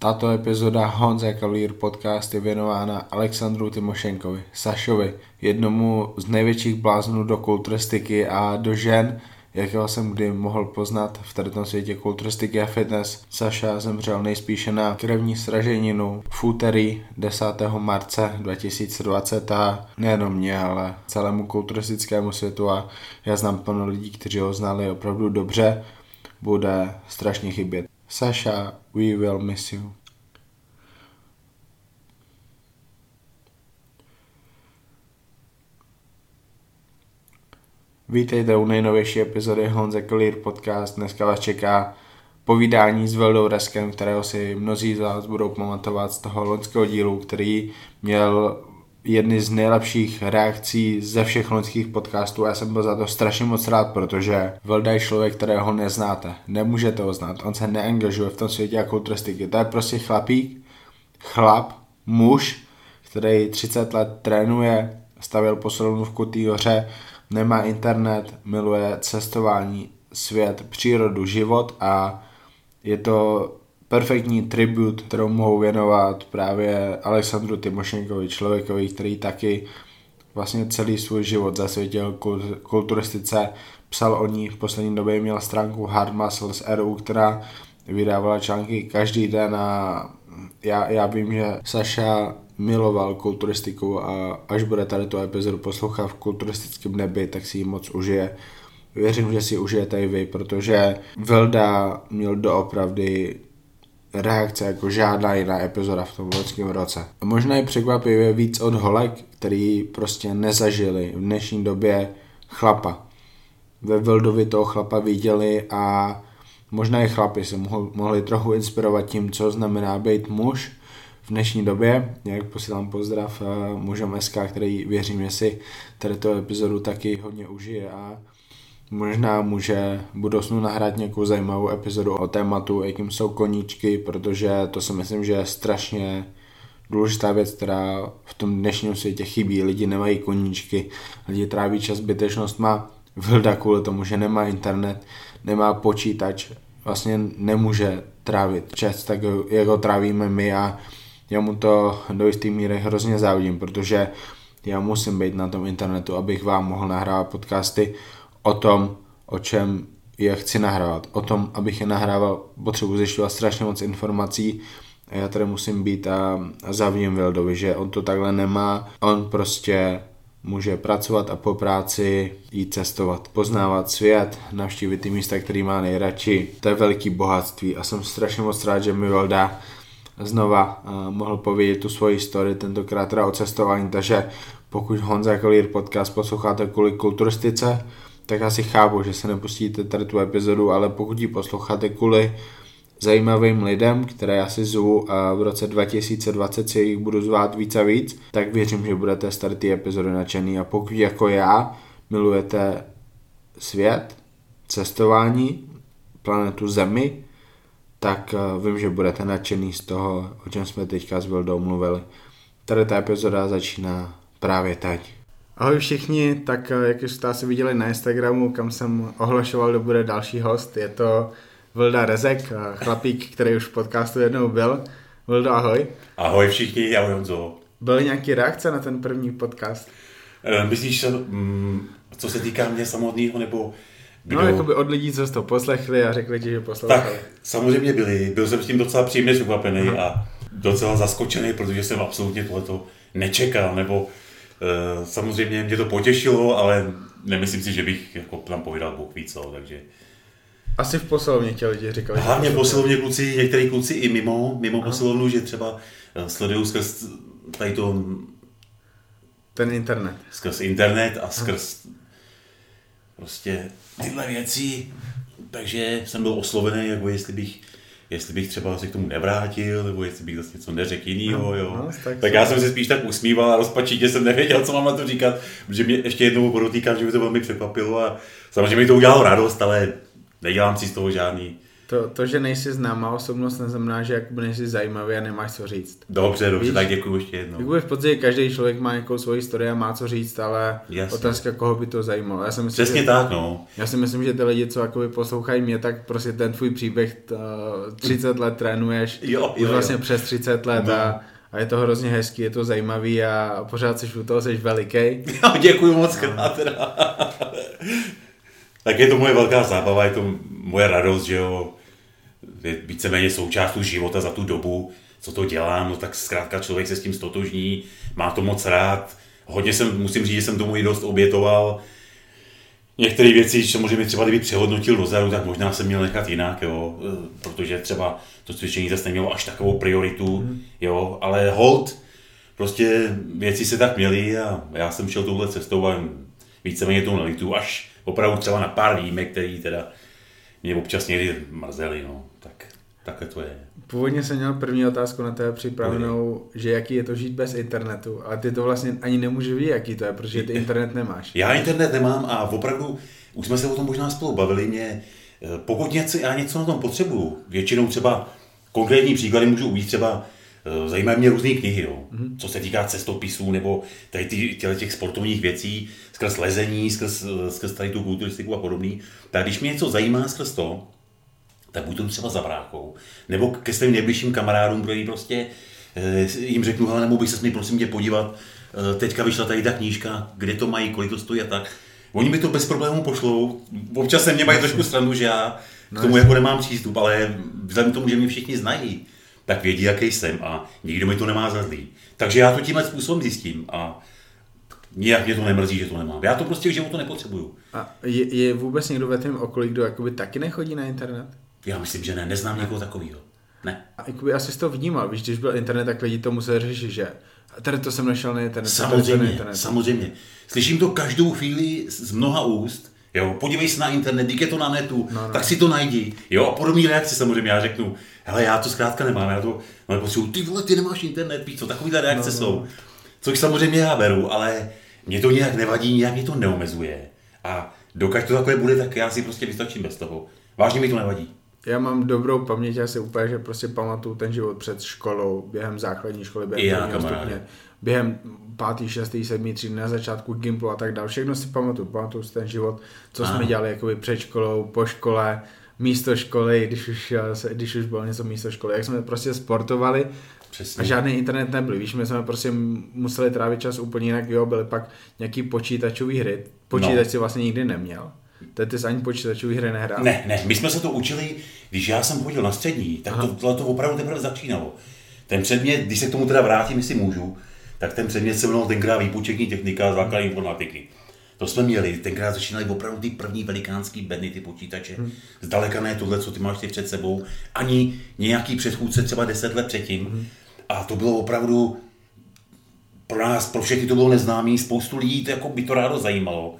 Tato epizoda Honza Kalír podcast je věnována Alexandru Timošenkovi, Sašovi, jednomu z největších bláznů do kulturistiky a do žen, jakého jsem kdy mohl poznat v tom světě kulturistiky a fitness. Saša zemřel nejspíše na krevní sraženinu v úterý 10. marce 2020 a nejenom mě, ale celému kulturistickému světu a já znám plno lidí, kteří ho znali opravdu dobře, bude strašně chybět. Saša, we will miss you. Vítejte u nejnovější epizody Honze Clear podcast. Dneska vás čeká povídání s Veldou Reskem, kterého si mnozí z vás budou pamatovat z toho loňského dílu, který měl jedny z nejlepších reakcí ze všech loňských podcastů já jsem byl za to strašně moc rád, protože Velda je člověk, kterého neznáte. Nemůžete ho znát, on se neangažuje v tom světě jako turistiky. To je prostě chlapík, chlap, muž, který 30 let trénuje, stavil posilovnu v Kutý hoře, nemá internet, miluje cestování, svět, přírodu, život a je to perfektní tribut, kterou mohou věnovat právě Alexandru Timošenkovi, člověkovi, který taky vlastně celý svůj život zasvětil kulturistice, psal o ní, v poslední době měl stránku Hard Muscles RU, která vydávala články každý den a já, já vím, že Saša miloval kulturistiku a až bude tady tu epizodu poslouchat v kulturistickém nebi, tak si ji moc užije. Věřím, že si užijete i vy, protože Velda měl doopravdy reakce jako žádná jiná epizoda v tom loňském roce. A možná je překvapivě víc od holek, který prostě nezažili v dnešní době chlapa. Ve Vildovi toho chlapa viděli a možná i chlapi se mohli, trochu inspirovat tím, co znamená být muž v dnešní době. Jak posílám pozdrav eh, mužem SK, který věřím, že si tady tu epizodu taky hodně užije a možná může v budoucnu nahrát nějakou zajímavou epizodu o tématu, jakým jsou koníčky, protože to si myslím, že je strašně důležitá věc, která v tom dnešním světě chybí. Lidi nemají koníčky, lidi tráví čas má Vilda kvůli tomu, že nemá internet, nemá počítač, vlastně nemůže trávit čas tak, jak ho trávíme my a já mu to do jisté míry hrozně závidím, protože já musím být na tom internetu, abych vám mohl nahrávat podcasty o tom, o čem je chci nahrávat. O tom, abych je nahrával, potřebuji zjišťovat strašně moc informací a já tady musím být a, a zavím Vildovi, že on to takhle nemá. On prostě může pracovat a po práci jít cestovat, poznávat svět, navštívit ty místa, který má nejradši. To je veliký bohatství a jsem strašně moc rád, že mi Vilda znova mohl povědět tu svoji story, tentokrát teda o cestování, takže pokud Honza Kolír podcast posloucháte kvůli kulturistice, tak asi chápu, že se nepustíte tady tu epizodu, ale pokud ji posloucháte kvůli zajímavým lidem, které já si zvu a v roce 2020 si jich budu zvát víc a víc, tak věřím, že budete z ty epizody nadšený a pokud jako já milujete svět, cestování, planetu Zemi, tak eh, vím, že budete nadšený z toho, o čem jsme teďka s Vildou mluvili. Tady ta epizoda začíná právě teď. Ahoj všichni, tak eh, jak už jste asi viděli na Instagramu, kam jsem ohlašoval, kdo bude další host, je to Vilda Rezek, eh, chlapík, který už v podcastu jednou byl. Vildo, ahoj. Ahoj všichni, ahoj Honzo. Byly nějaké reakce na ten první podcast? E, myslíš, mm, co se týká mě samotného, nebo kdo... No, by od lidí, co jste to poslechli a řekli ti, že poslouchali. Tak, samozřejmě byli. Byl jsem s tím docela příjemně překvapený a docela zaskočený, protože jsem absolutně tohleto nečekal, nebo Eh, samozřejmě mě to potěšilo, ale nemyslím si, že bych jako tam povídal Bůh víc, co, takže... Asi v posilovně tě lidi říkali. Hlavně v posilovně kluci, některý kluci i mimo, mimo Aha. posilovnu, že třeba eh, sledují skrz tady to... Ten internet. Skrz internet a skrz Aha. prostě tyhle věci, takže jsem byl oslovený, jako jestli bych jestli bych třeba se k tomu nevrátil, nebo jestli bych zase něco neřekl jinýho, no, jo. No, tak, tak já jsem se spíš tak usmíval a rozpačitě jsem nevěděl, co mám na to říkat, protože mě ještě jednou podotýkám, že mi to velmi překvapilo a samozřejmě mi to udělalo radost, ale nedělám si z toho žádný To, to, že nejsi známá osobnost, neznamená, že jakoby nejsi zajímavý a nemáš co říct. Dobře, dobře, Víš? tak děkuji ještě jednou. Jakoby v podstatě každý člověk má nějakou svoji historii a má co říct, ale Jasně. otázka, koho by to zajímalo. Já si myslím, Přesně že, tak, no. Já si myslím, že ty lidi, co jakoby poslouchají mě, tak prostě ten tvůj příběh t, 30 let trénuješ, Jo, už jo, vlastně jo. přes 30 let No. a, a je to hrozně hezký, je to zajímavý a pořád jsi u toho, jsi veliký. Jo, děkuji moc krát teda. tak je to moje velká zábava, je to moje radost, že jo. Je víceméně součástí života za tu dobu, co to dělám, no tak zkrátka člověk se s tím stotožní, má to moc rád. Hodně jsem, musím říct, že jsem tomu i dost obětoval. Některé věci, samozřejmě třeba kdyby přehodnotil dozadu, tak možná jsem měl nechat jinak, jo, eh, protože třeba to cvičení zase nemělo až takovou prioritu, jo, ale hold, prostě věci se tak měly a já jsem šel touhle cestou a víceméně tou nelitu, až opravdu třeba na pár výjimek, který teda mě občas někdy mrzeli, no, takhle to je. Původně jsem měl první otázku na tebe připravenou, že jaký je to žít bez internetu, ale ty to vlastně ani nemůžeš vidět, jaký to je, protože ty internet nemáš. Já internet nemám a opravdu, už jsme se o tom možná spolu bavili, mě, eh, pokud něco, já něco na tom potřebuju, většinou třeba konkrétní příklady můžu uvést třeba, eh, zajímají mě různé knihy, jo, mm-hmm. co se týká cestopisů nebo tady ty, těch sportovních věcí, skrz lezení, skrz, eh, skrz tady tu kulturistiku a podobný, tak když mě něco zajímá skrz to, tak buď to třeba za bráchou, nebo ke svým nejbližším kamarádům, který prostě eh, jim řeknu, hele, nebo bych se mi prosím tě podívat, eh, teďka vyšla tady ta knížka, kde to mají, kolik to stojí a tak. Oni mi to bez problémů pošlou, občas se mě mají trošku stranu, že já k tomu jako nemám přístup, ale vzhledem k tomu, že mě všichni znají, tak vědí, jaký jsem a nikdo mi to nemá za zlý. Takže já to tímhle způsobem zjistím a nijak mě to nemrzí, že to nemám. Já to prostě v životu nepotřebuju. A je, je vůbec někdo ve tvém okolí, kdo jakoby taky nechodí na internet? Já myslím, že ne, neznám někoho takového. Ne. A jakoby asi jsi to vnímal, víš, když byl internet, tak lidi to museli řešit, že tady to jsem našel na internetu, to na Samozřejmě, internetu. samozřejmě. Slyším to každou chvíli z mnoha úst. Jo, podívej se na internet, díky je to na netu, No, no. tak si to najdi. Jo, a podobný reakce samozřejmě, já řeknu, hele, já to zkrátka nemám, já to no, nepotřebuji, ty vole, ty nemáš internet, víš co, takovýhle reakce No, no. jsou. Což samozřejmě já beru, ale mě to nějak nevadí, nějak mě to neomezuje. A dokud to takové bude, tak já si prostě vystačím bez toho. Vážně mi to nevadí. Já mám dobrou paměť, já si úplně, že prostě pamatuju ten život před školou, během základní školy, během já, stupně, během pátý, šestý, sedmý třídy, na začátku Gimplu a tak dále. Všechno si pamatuju, pamatuju si ten život, co jsme Ano. dělali jakoby před školou, po škole, místo školy, když už, když už bylo něco místo školy, jak jsme prostě sportovali Přesně. a žádný internet nebyl. Víš, my jsme prostě museli trávit čas úplně jinak, jo, byly pak nějaký počítačové hry. Počítač No. si vlastně nikdy neměl. Jsi ani počítačové hry nehrál. Ne, ne, my jsme se to učili, když já jsem chodil na střední, tak to, tohle to opravdu teprve začínalo. Ten předmět, když se k tomu teda vrátím, jestli můžu, tak ten předmět se jmenoval tenkrát výpočetní technika a základní informatiky. To jsme měli, tenkrát začínaly opravdu ty první velikánský bedny, ty počítače. Hmm. Zdaleka ne tohle, co ty máš ty před sebou, ani nějaký předchůdce třeba 10 let předtím. Hmm. A to bylo opravdu pro nás, pro všechny to bylo neznámý, spoustu lidí to jako by to rádo zajímalo,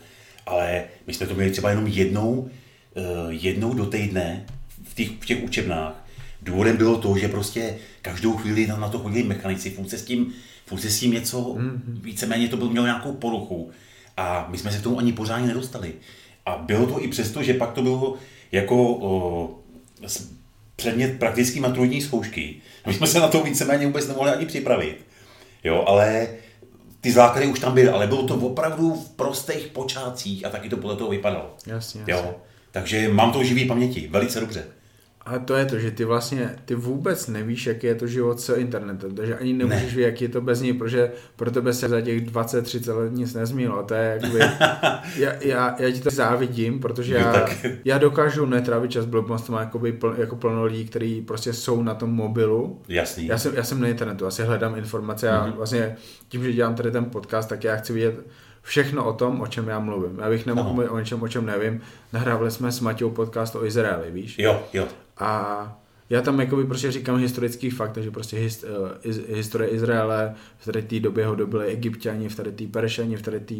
ale my jsme to měli třeba jenom jednou, eh, jednou do týdne v těch, v těch učebnách. Důvodem bylo to, že prostě každou chvíli tam na to chodili mechanici, furt se s tím, furt se s tím něco, mm-hmm. víceméně to bylo, mělo nějakou poruchu. A my jsme se k tomu ani pořádně nedostali. A bylo to i přesto, že pak to bylo jako o, předmět praktický maturitní zkoušky. My jsme se na to víceméně vůbec nemohli ani připravit. Jo, ale ty základy už tam byly, ale bylo to opravdu v prostých počátcích a taky to podle toho vypadalo. Jasně, jasně. Jo. Takže mám to v živý paměti, velice dobře. Ale to je to, že ty vlastně, ty vůbec nevíš, jaký je to život s internetem, takže ani nemůžeš Ne. vědět, jaký je to bez něj, protože pro tebe se za těch 20-30 let nic nezměnilo. To je jakoby, já, já, já, ti to závidím, protože já, já dokážu netrávit čas blbostama jakoby pl, jako plno lidí, kteří prostě jsou na tom mobilu. Jasný. Já jsem, já jsem na internetu, asi hledám informace a Mhm. vlastně tím, že dělám tady ten podcast, tak já chci vidět všechno o tom, o čem já mluvím. Já bych nemohl mluvit o něčem, o čem nevím. Nahrávali jsme s Matějou podcast o Izraeli, víš? Jo, jo. A já tam jakoby prostě říkám historický fakt, takže prostě hist, uh, iz, historie Izraele, v tady té době ho dobili egyptiani, v tady té peršani, v tady té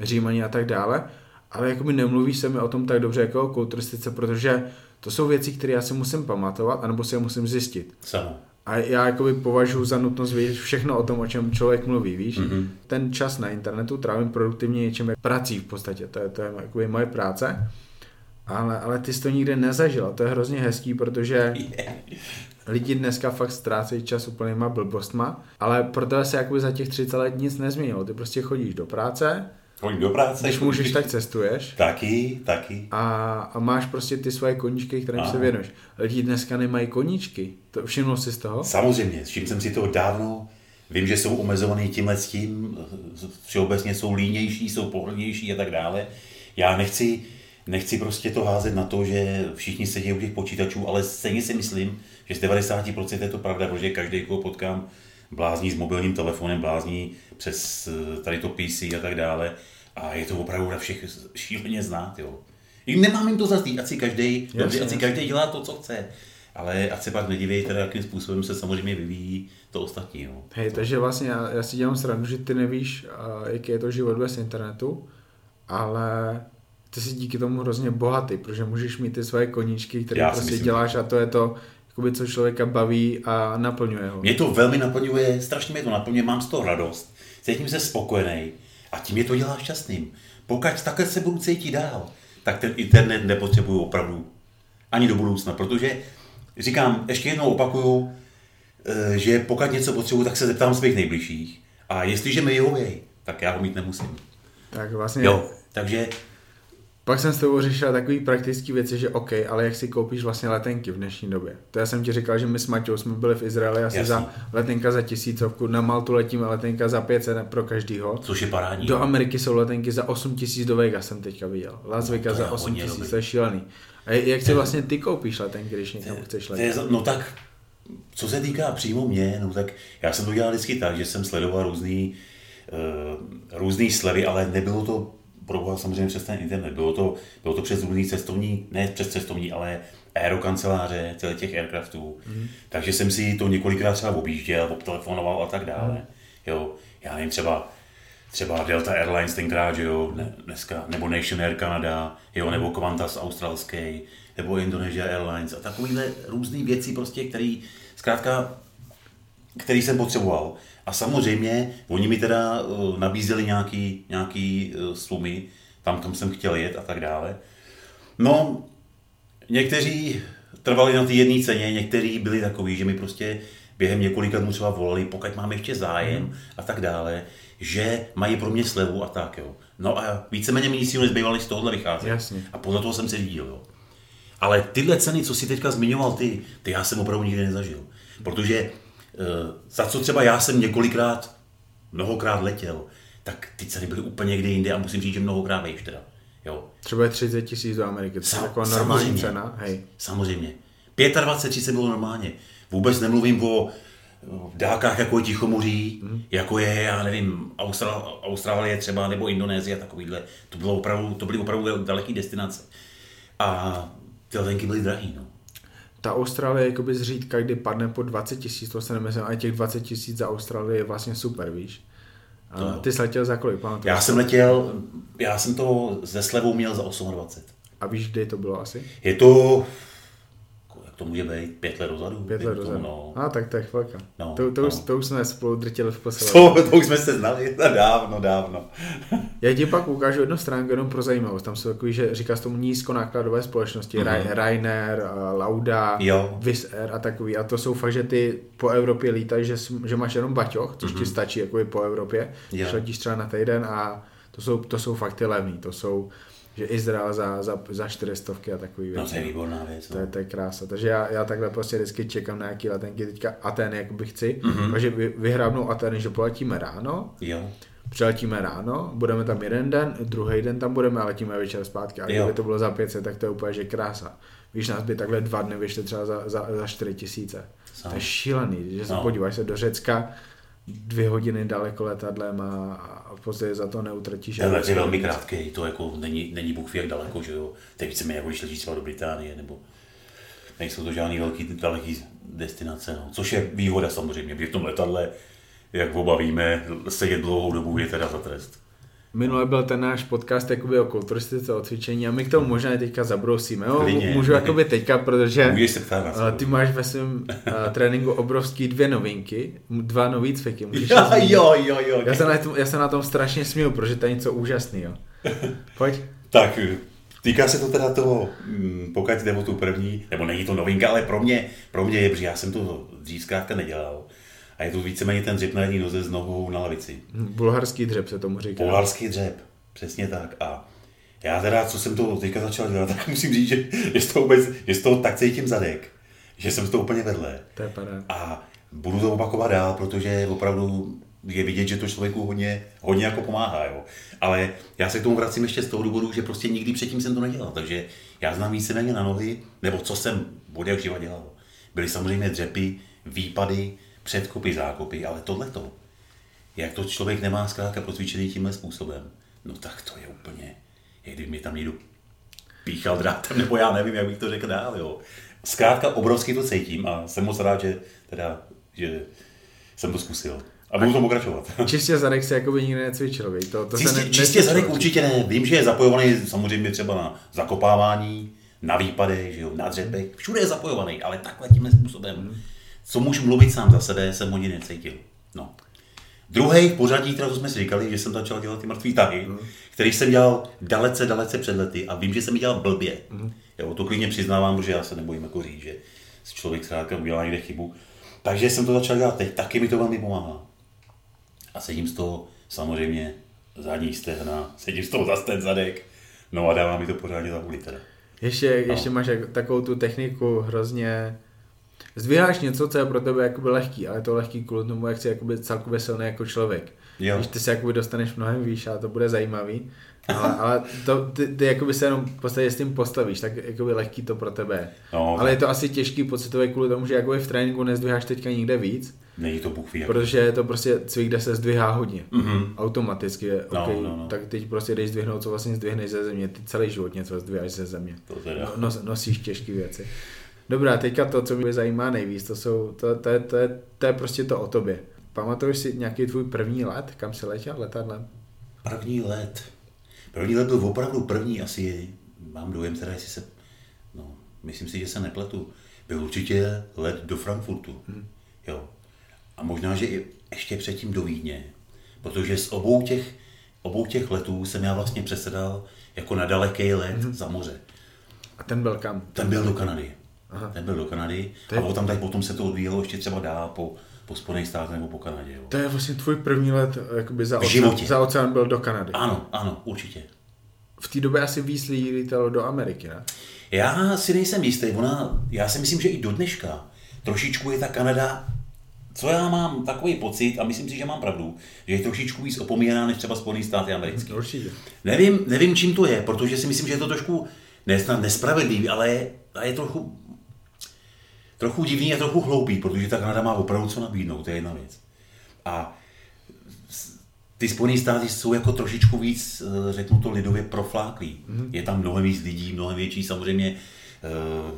římani a tak dále. Ale jakoby nemluví se mi o tom tak dobře jako o kulturistice, protože to jsou věci, které já si musím pamatovat, anebo si je musím zjistit. Samo. A já jakoby považuji za nutnost vědět všechno o tom, o čem člověk mluví, víš? Mhm. Ten čas na internetu trávím produktivně něčím jak prací v podstatě, to je, to je jakoby moje práce. Ale, ale ty jsi to nikdy nezažil. To je hrozně hezký, protože lidi dneska fakt ztrácejí čas úplnýma blbostma, ale pro tebe se jakoby za těch 30 let nic nezměnilo. Ty prostě chodíš do práce, Chodím do práce. když můžeš, tak cestuješ Taky, taky. a, a máš prostě ty svoje koníčky, kterým Ano. se věnuješ. Lidi dneska nemají koníčky. To všiml jsi z toho? Samozřejmě, s čím jsem si to dávno, vím, že jsou omezovaný tímhle s tím, všeobecně jsou línější, jsou pohodlnější a tak dále. Já nechci, nechci prostě to házet na to, že všichni sedí u těch počítačů, ale stejně si myslím, že z 90% je to pravda, protože každý, koho potkám, blázní s mobilním telefonem, blázní přes eh, tady to PC a tak dále. A je to opravdu na všech šíleně znát, jo. I nemám jim to za zlý, ať si každý, ať si každý dělá to, co chce. Ale ať se pak nedivějí, teda, jakým způsobem se samozřejmě vyvíjí to ostatní. Jo. Hej, takže vlastně já, já si dělám srandu, že ty nevíš, a, jaký je to život bez internetu, ale ty jsi díky tomu hrozně bohatý, protože můžeš mít ty svoje koníčky, které Já prostě myslím. děláš a to je to, jakoby, co člověka baví a naplňuje ho. Mě to velmi naplňuje, strašně mě to naplňuje, mám z toho radost, cítím se spokojený a tím mě to dělá šťastným. Pokud takhle se budu cítit dál, tak ten internet nepotřebuju opravdu ani do budoucna, protože říkám, ještě jednou opakuju, eh, že pokud něco potřebuju, tak se zeptám svých nejbližších a jestliže mi vyhověj, tak já ho mít nemusím. Tak vlastně Jo, takže Pak jsem s tebou řešil takový praktický věci, že OK, ale jak si koupíš vlastně letenky v dnešní době. To já jsem ti říkal, že my s Maťou jsme byli v Izraeli asi Jasný. za letenka za tisícovku, na Maltu letíme letenka za 500 pro každýho. což je parádní. Do Ameriky jsou letenky za 8 tisíc do Vegas jsem teďka viděl. Las Vegas to je za 8 hodně tisíc, to je šílený. A jak si vlastně ty koupíš letenky, když někam chceš To letět? za- no tak, co se týká přímo mě, no tak já jsem to dělal vždycky tak, že jsem sledoval různý, uh, různý slevy, ale nebylo to proboha samozřejmě přes ten internet, bylo to, bylo to přes různý cestovní, ne přes cestovní, ale aerokanceláře, těle těch aircraftů. Mm. Takže jsem si to několikrát třeba objížděl, obtelefonoval a tak dále. Mm. Jo, já nevím, třeba třeba Delta Airlines tenkrát, že jo, ne, dneska, nebo Nation Air Canada, jo, nebo Qantas australský, nebo Indonesia Airlines a takovýhle různé věci prostě, který zkrátka, který jsem potřeboval. A samozřejmě, oni mi teda uh, nabízeli nějaký, nějaký uh, sumy, tam, kam jsem chtěl jet a tak dále. No, někteří trvali na té jedné ceně, někteří byli takový, že mi prostě během několika dnů třeba volali, pokud mám ještě zájem Mhm. a tak dále, že mají pro mě slevu a tak, jo. No a víceméně mi nic jiného nezbývalo, z tohohle vycházet. Jasně. A podle toho jsem se řídil, jo. Ale tyhle ceny, co si teďka zmiňoval ty, ty já jsem opravdu nikdy nezažil. Protože za co třeba já jsem několikrát, mnohokrát letěl, tak ty ceny byly úplně někde jinde a musím říct, že mnohokrát vejš teda. Jo. Třeba je 30 tisíc do Ameriky, to je Sam- taková normální samozřejmě. cena. Hej. Samozřejmě. 25 30 bylo normálně. Vůbec nemluvím o dálkách jako je Tichomoří, mm. jako je, já nevím, Austral, Austrálie třeba, nebo Indonésie, takovýhle. To, bylo opravdu, to byly opravdu daleké destinace. A ty letenky byly drahý, no. Ta Austrálie je jakoby zřídka, kdy padne po 20 tisíc, to se nemyslím, ale těch 20 tisíc za Austrálii je vlastně super, víš. A To- ty jsi letěl za kolik, pamatuješ? Já jsem letěl, já jsem to ze slevou měl za 28. A víš, kdy to bylo asi? Je to, jak to může být, pět let dozadu? Pět let dozadu. No. A tak to je chvilka. No, to, to, no. Už, to už jsme spolu drtili v posledě. To, to už jsme se znali dávno, dávno. Já ti pak ukážu jednu stránku jenom pro zajímavost. Tam jsou takový, že říká se tomu nízkonákladové společnosti, mm-hmm. Ryanair, eh, Lauda, Jo. Wizz Air a takový. A to jsou fakt, že ty po Evropě lítají, že, že máš jenom baťoch, což mm-hmm. ti stačí jakoby po Evropě. Mhm. Jo. Když letíš třeba na týden a to jsou, to jsou fakt ty levný. To jsou, že Izrael za, za, za 400 a takový No věci. to je výborná věc. To je, No. to je krása. Takže já, já takhle prostě vždycky čekám na nějaký letenky. Teďka Ateny jakoby chci. Mhm. Mm-hmm. Takže vy, vyhrábnou Ateny, že poletíme ráno, Jo. Přiletíme ráno, budeme tam jeden den, druhý den tam budeme a letíme večer zpátky. A kdyby to bylo za 500, tak to je úplně že krása. Víš, nás by takhle dva dny vyšly třeba za, za, za 4 tisíce. To je šílený, že se No. podíváš se do Řecka, dvě hodiny daleko letadlem a, podstatě za to neutratíš. Ten let je velmi krátký, to jako není, není Bůh jak daleko, že jo. To je víceméně jako když letíš třeba do Británie, nebo nejsou to žádný velký, daleký destinace, no. Což je výhoda samozřejmě, protože v tom letadle, jak oba víme, sedět dlouhou dobu je teda za trest. Minule byl ten náš podcast jakoby o kulturistice, o cvičení a my k tomu možná teďka zabrousíme. Jo? Klidně. Můžu jakoby teďka, protože eh, ty máš ve svém eh, tréninku obrovský dvě novinky, dva nový cviky. Můžeš Jo, jo, jo, jo. Já se, na tom, já se na tom strašně směju, protože to je něco úžasného. Pojď. Tak Týká se to teda toho, mm, pokud jde o tu první, nebo není to novinka, ale pro mě, pro mě je, protože já jsem to dřív zkrátka nedělal. A je to víceméně ten dřep na jedné noze s nohou na lavici. Bulharský dřep se tomu říká. Bulharský dřep, přesně tak. A já teda, co jsem to teďka začal dělat, tak musím říct, že je z toho, vůbec, je z toho tak cítím zadek, že jsem z toho úplně vedle. To je paráda. A budu to opakovat dál, protože opravdu je vidět, že to člověku hodně, hodně jako pomáhá. Jo. Ale já se k tomu vracím ještě z toho důvodu, že prostě nikdy předtím jsem to nedělal. Takže já znám víceméně na nohy, nebo co jsem od jak živa dělal. Byly samozřejmě dřepy, výpady, předkopy, zákopy, ale tohleto, jak to člověk nemá zkrátka procvičený tímhle způsobem, no tak to je úplně, jak kdyby mi tam někdo píchal drátem, nebo já nevím, jak bych to řekl dál, jo. Zkrátka obrovsky to cítím a jsem moc rád, že, teda, že jsem to zkusil. A budu to pokračovat. Čistě zadek se jako by nikdy necvičil, víš? To, to čistě, se ne, čistě zadek určitě ne. Vím, že je zapojovaný samozřejmě třeba na zakopávání, na výpadech, že jo, na dřepech. Všude je zapojovaný, ale takhle tímhle způsobem. Co můžu mluvit sám za sebe, jsem ho nikdy necítil. No. Druhý v pořadí, kterou jsme si říkali, že jsem začal dělat ty mrtvý tahy, mm. který jsem dělal dalece, dalece před lety a vím, že jsem ji dělal blbě. Mm. Jo, to klidně přiznávám, protože já se nebojím jako říct, že si člověk zkrátka udělá někde chybu. Takže jsem to začal dělat teď, taky mi to velmi pomáhá. A sedím z toho samozřejmě zadní stehna, sedím z toho za ten zadek, no a dává mi to pořádně za teda. Ještě, no. ještě máš takovou tu techniku hrozně zdvíháš něco, co je pro tebe jakoby lehký, ale je to lehký kvůli tomu, jak jsi jakoby celkově silný jako člověk. Jo. Když ty se jakoby dostaneš mnohem výš a to bude zajímavý, ale, ale to, ty, ty jakoby se jenom v podstatě s tím postavíš, tak jakoby lehký to pro tebe. No, ale je to asi těžký pocitový kvůli tomu, že jakoby v tréninku nezdvíháš teďka nikde víc. Není to bůh Protože je to prostě cvik, kde se zdvihá hodně. Mm-hmm. Automaticky. No, okay, no, no. Tak teď prostě jdeš zdvihnout, co vlastně zdvihneš ze země. Ty celý život něco zdviháš ze země. To teda. No, nos, nosíš těžké věci. Dobrá, teďka to, co mě zajímá nejvíc, to, jsou, to, to, je, to, je, to je prostě to o tobě. Pamatuješ si nějaký tvůj první let, kam jsi letěl letadlem? První let. První let byl opravdu první, asi mám dojem, teda jestli se, no, myslím si, že se nepletu. Byl určitě let do Frankfurtu. Hmm. Jo. A možná, že i ještě předtím do Vídně. Protože z obou těch, obou těch letů jsem já vlastně přesedal jako na daleký let hmm. za moře. A ten byl kam? Ten byl do Kanady. Aha. Ten byl do Kanady je... a potom, tak potom se to odvíjelo ještě třeba dál po, po Spojených státech nebo po Kanadě. Jo. To je vlastně tvůj první let jakoby za, oceán, za oceán byl do Kanady. Ano, ano, určitě. V té době asi víc lidí lítalo do Ameriky, ne? Já si nejsem jistý, ona, já si myslím, že i do dneška trošičku je ta Kanada, co já mám takový pocit, a myslím si, že mám pravdu, že je trošičku víc opomíjená než třeba Spojené státy americké. Určitě. Nevím, nevím, čím to je, protože si myslím, že je to trošku nespravedlivý, ale je, je trochu trochu divný a trochu hloupý, protože ta Kanada má opravdu co nabídnout, to je jedna věc. A ty Spojené státy jsou jako trošičku víc, eh, řeknu to lidově, profláklý. Mm-hmm. Je tam mnohem víc lidí, mnohem větší samozřejmě uh,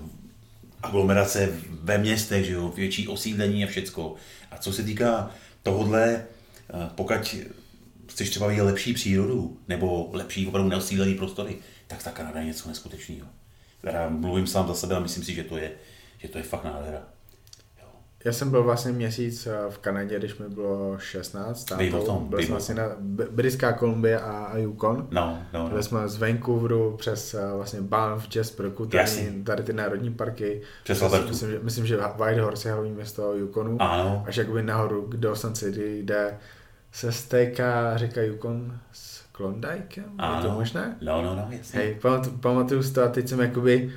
aglomerace ve městech, že jo, větší osídlení a všecko. A co se týká tohodle, uh, pokud chceš třeba vidět lepší přírodu, nebo lepší opravdu neosídlený prostory, tak ta Kanada je něco neskutečného. Teda mluvím sám za sebe a myslím si, že to je, že to je fakt nádhera. Já jsem byl vlastně měsíc eh, v Kanadě, když mi bylo 16. Vím o tom, byl jsem vlastně na Britská Kolumbie a Yukon. No, no, no. Byli jsme z Vancouveru přes eh, vlastně Banff, Jasper, tady, tady ty národní parky. Přes myslím, myslím, že, myslím, že Whitehorse je hlavní město Yukonu. Ano. Až jakoby nahoru k Dawson City, kde se stéká řeka Yukon s Klondike. Je to možné? No, no, no, jasně. Hej, pamatuju, pamatuju si to a teď jsem jakoby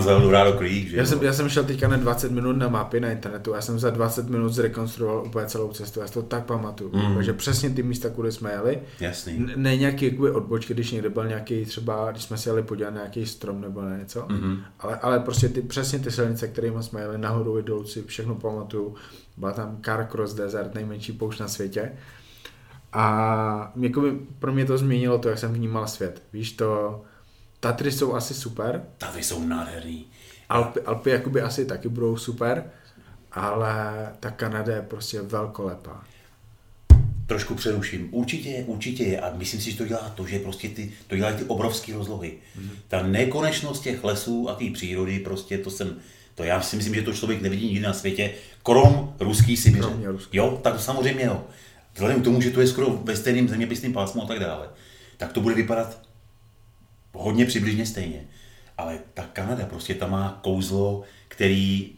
Z Eldorado Creek, že já jsem, já jsem šel teďka na 20 minut na mapy na internetu, já jsem za 20 minut zrekonstruoval úplně celou cestu, já si to tak pamatuju, mm. že přesně ty místa, kudy jsme jeli, Jasný. ne nějaký jakoby odbočky, když někde byl nějaký třeba, když jsme si jeli podívat na nějaký strom nebo na něco, mm-hmm. ale, ale prostě ty, přesně ty silnice, kterými jsme jeli nahoru i dolů si všechno pamatuju, byla tam Carcross Desert, nejmenší poušť na světě, a jakoby pro mě to změnilo to, jak jsem vnímal svět. Víš, to, Tatry jsou asi super. Tatry jsou nádherný. Alpy, Alpy jakoby asi taky budou super, ale ta Kanada je prostě velkolepá. Trošku přeruším. Určitě je, určitě je. A myslím si, že to dělá to, že prostě ty, to dělají ty obrovské rozlohy. Mm-hmm. Ta nekonečnost těch lesů a té přírody, prostě to jsem, to já si myslím, že to člověk nevidí nikdy na světě, krom ruský Sibiře. Jo, tak samozřejmě jo. Vzhledem k tomu, že to je skoro ve stejném zeměpisném pásmu a tak dále, tak to bude vypadat hodně přibližně stejně. Ale ta Kanada prostě tam má kouzlo, který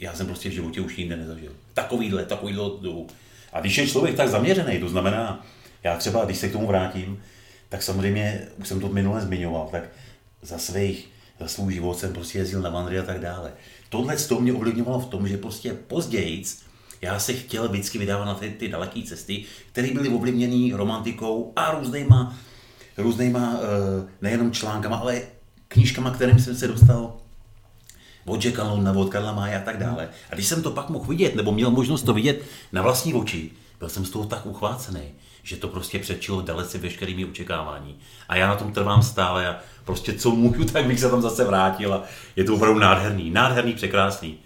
já jsem prostě v životě už jinde nezažil. Takovýhle, takovýhle dobu. A když je člověk tak zaměřený, to znamená, já třeba, když se k tomu vrátím, tak samozřejmě, už jsem to minule zmiňoval, tak za svých, za svůj život jsem prostě jezdil na vandry a tak dále. Tohle to mě ovlivňovalo v tom, že prostě později já se chtěl vždycky vydávat na ty, ty daleké cesty, které byly ovlivněné romantikou a různýma, různýma eh, nejenom článkama, ale knížkama, kterým jsem se dostal od Jacka Londona, od Karla Mája a tak dále. A když jsem to pak mohl vidět, nebo měl možnost to vidět na vlastní oči, byl jsem z toho tak uchvácený, že to prostě přečilo dalece veškerými očekávání. A já na tom trvám stále a prostě co můžu, tak bych se tam zase vrátil a je to opravdu nádherný, nádherný, překrásný.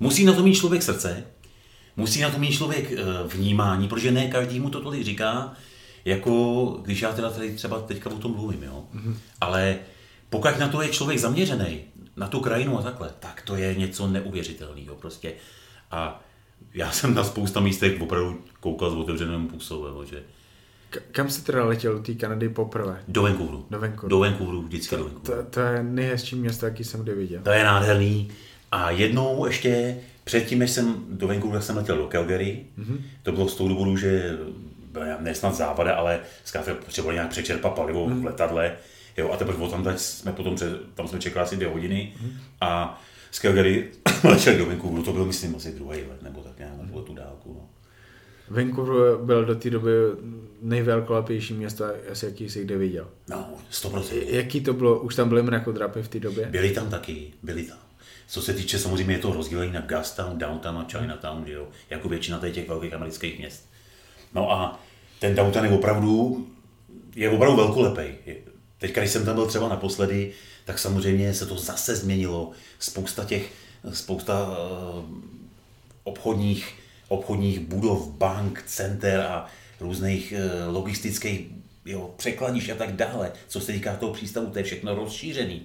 Musí na to mít člověk srdce, musí na to mít člověk eh, vnímání, protože ne každý mu to tolik říká, jako když já teda tady třeba teďka o tom mluvím, jo. Mm-hmm. Ale pokud na to je člověk zaměřený, na tu krajinu a takhle, tak to je něco neuvěřitelného prostě. A já jsem na spousta místech opravdu koukal s otevřeným působem, že K- kam jsi teda letěl do té Kanady poprvé? do Vancouveru. Do Vancouveru. Do Vancouveru, vždycky do Vancouveru. To, to je nejhezčí město, jaký jsem kdy viděl. To je nádherný. A jednou ještě, předtím, než jsem do Vancouveru, jsem letěl do Calgary. Mm-hmm. To bylo z toho důvodu, že byla ne snad závada, ale zkrátka potřebovali nějak přečerpat palivo mm-hmm. v letadle. Jo, a teprve tam jsme potom, tam jsme čekali asi dvě hodiny mm-hmm. a z Calgary letěli do Vancouveru, to byl myslím asi druhý let, nebo tak nějak, nebo tu dálku. No. Vancouver byl do té doby nejvelkolepější město, asi jaký jsi kdy viděl. No, 100%. Jaký to bylo? Už tam byly mrakodrapy v té době? Byli tam taky, byli tam. Co se týče samozřejmě je to rozdělení na Gastown, Downtown a Chinatown, že jo, jako většina těch velkých amerických měst. No a ten downtown je opravdu, je opravdu velkolepej. Teďka, když jsem tam byl třeba naposledy, tak samozřejmě se to zase změnilo. Spousta těch, spousta uh, obchodních, obchodních budov, bank, center a různých uh, logistických jo, překladišť a tak dále. Co se týká toho přístavu, to je všechno rozšířený.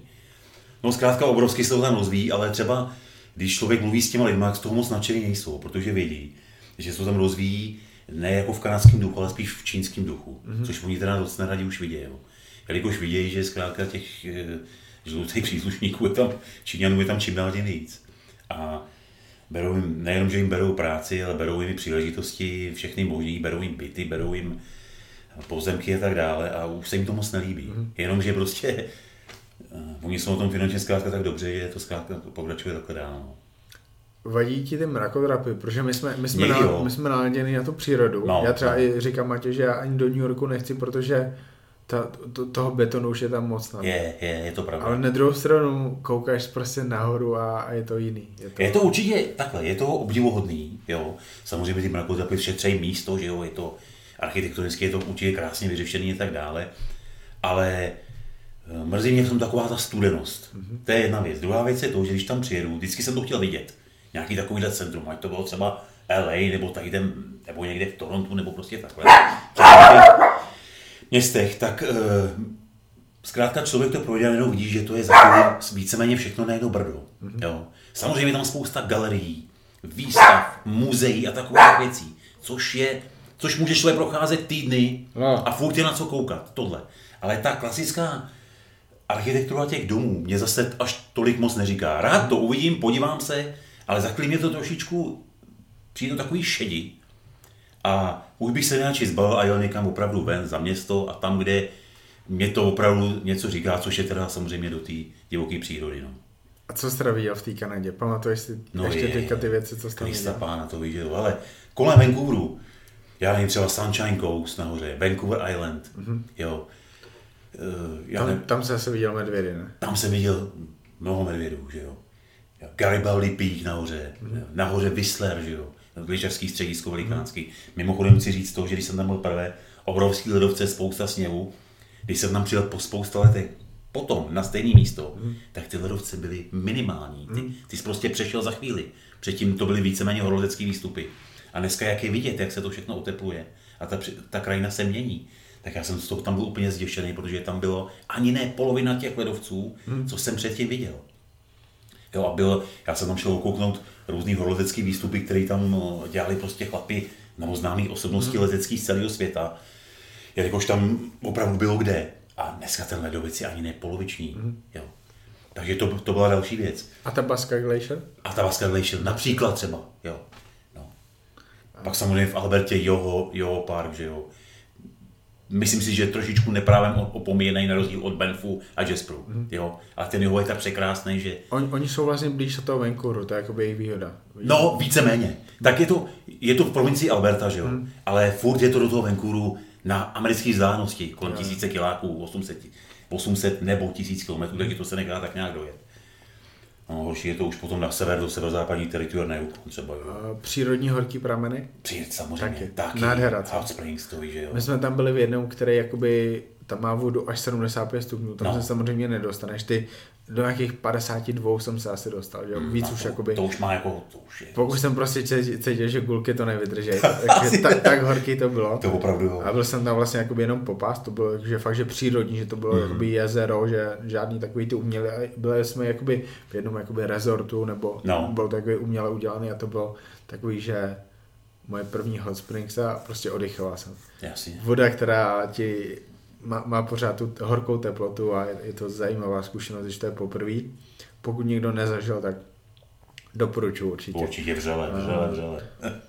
No zkrátka obrovsky se to tam rozvíjí, ale třeba když člověk mluví s těma lidmi, z toho moc nadšený nejsou, protože vědí, že se to tam rozvíjí ne jako v kanadském duchu, ale spíš v čínském duchu, mm-hmm. což oni teda dost neradi už vidějí. jo. Jelikož vidějí, že zkrátka těch eh, žlutých příslušníků je tam, Číňanů je tam čím dál tím víc. A berou jim, nejenom, že jim berou práci, ale berou jim i příležitosti, všechny možný, berou jim byty, berou jim pozemky a tak dále a už se jim to moc nelíbí. Mm-hmm. Jenomže prostě uh, oni jsou na tom finančně zkrátka tak dobře, že to zkrátka pokračuje takhle dál. no. Vadí ti ty mrakodrapy, protože my jsme, my jsme, Někdy na, my jsme naladěni na tu přírodu. No, já třeba no. i říkám Matěj, že já ani do New Yorku nechci, protože ta, to, toho betonu už je tam moc na. Je, je, je to pravda. Ale na druhou stranu koukáš prostě nahoru a, a je to jiný. Je to, Je to určitě takhle, je to obdivuhodný, jo. Samozřejmě ty mrakodrapy šetřejí místo, že jo, je to architektonicky je to určitě krásně vyřešený a tak dále, ale eh, mrzí mě v tom taková ta studenost. Mm-hmm. To je jedna věc. Druhá věc je to, že když tam přijedu, vždycky jsem to chtěl vidět. Nějaký takovýhle centrum, ať to bylo třeba LA, nebo tady ten, nebo někde v Torontu, nebo prostě takhle. Městech, tak eh, zkrátka člověk to projde a najednou vidí, že to je za chvíli víceméně všechno na jedno brdo. Mm-hmm. Jo. Samozřejmě je tam spousta galerií, výstav, muzeí a takových věcí, což je, což může člověk procházet týdny No. a furt je na co koukat, tohle. Ale ta klasická architektura těch domů mě zase až tolik moc neříká. Rád to uvidím, podívám se, ale za chvíli mě to trošičku přijde takový šedi. A už bych se nejradši zbavil a jel někam opravdu ven za město a tam, kde mě to opravdu něco říká, což je teda samozřejmě do té divoké přírody. No. A co jsi teda viděl v té Kanadě? Pamatuješ si No ještě je, teďka ty věci, co jsi tam Krista viděl? pána, to jo. Ale kolem Vancouveru, já nevím, třeba Sunshine Coast nahoře, Vancouver Island, mm-hmm. jo. Uh, já Tam, nevím, tam se asi viděl medvědy, ne? tam jsem viděl mnoho medvědů, že jo. Garibaldi Peak nahoře, mm. nahoře Whistler, že jo. Lyžařský středisko velikánský. Mimochodem chci říct to, že když jsem tam byl prvé, obrovský ledovce, spousta sněhu, když jsem tam přijel po spousta letech, potom na stejné místo, mm. tak ty ledovce byly minimální. Ty, ty jsi prostě přešel za chvíli. Předtím to byly víceméně horolezecké výstupy. A dneska jak je vidět, jak se to všechno otepluje a ta, ta krajina se mění, tak já jsem z toho tam byl úplně zděšený, protože tam bylo ani ne polovina těch ledovců, co jsem předtím viděl. Jo, a byl, já jsem tam šel kouknout různý horolezecký výstupy, které tam no, dělali prostě chlapi nebo známý osobnosti hmm. letecký z celého světa. Jelikož tam opravdu bylo kde. A dneska ten ledovec je ani ne poloviční. Mm. Jo. Takže to, to byla další věc. A ta Baska Glacier? A ta Baska Glacier, například třeba, jo. No. Pak samozřejmě v Albertě Joho, Joho Park, že jo. Myslím si, že trošičku neprávem opomíjený na rozdíl od Benfu a Jasperu, mm. jo. A ten Joho je tak překrásný, že... On, oni jsou vlastně blíž od toho Vancouveru, to je jako jejich výhoda. No, víceméně. Tak je to, je to v provincii Alberta, že jo. Mm. Ale furt je to do toho Vancouvru na americké vzdálenosti, kolem tisíce kiláků, 800, 800 nebo 1000 km, takže to se nedá tak nějak dojet. No, horší je to už potom na sever, do severozápadní teritorie, na jug třeba. Jo. Přírodní horký prameny? Přijít samozřejmě, taky. taky. Nádhera. Hot Springs to ví, že jo. My jsme tam byli v jednom, který jakoby tam má vodu až 75 stupňů, tam no. se samozřejmě nedostaneš. Ty do nějakých 52 jsem se asi dostal, že mm, Víc no, už to, jakoby... To už má jako, to už je. Pokud jsem prostě cítil, že gulky to nevydrží, takže tak, tak, horký to bylo. To opravdu jo. A byl jsem tam vlastně jakoby jenom popás, to bylo že fakt, že přírodní, že to bylo mm. jakoby jezero, že žádný takový ty umělý, byli jsme jakoby v jednom jakoby rezortu, nebo no. bylo to jakoby uměle udělaný a to bylo takový, že moje první hot springs a prostě oddychoval jsem. Jasně. Voda, která ti má, má pořád tu horkou teplotu a je, je to zajímavá zkušenost, když to je poprvé. Pokud někdo nezažil, tak doporučuji určitě. Určitě vřele, vřele, vřele.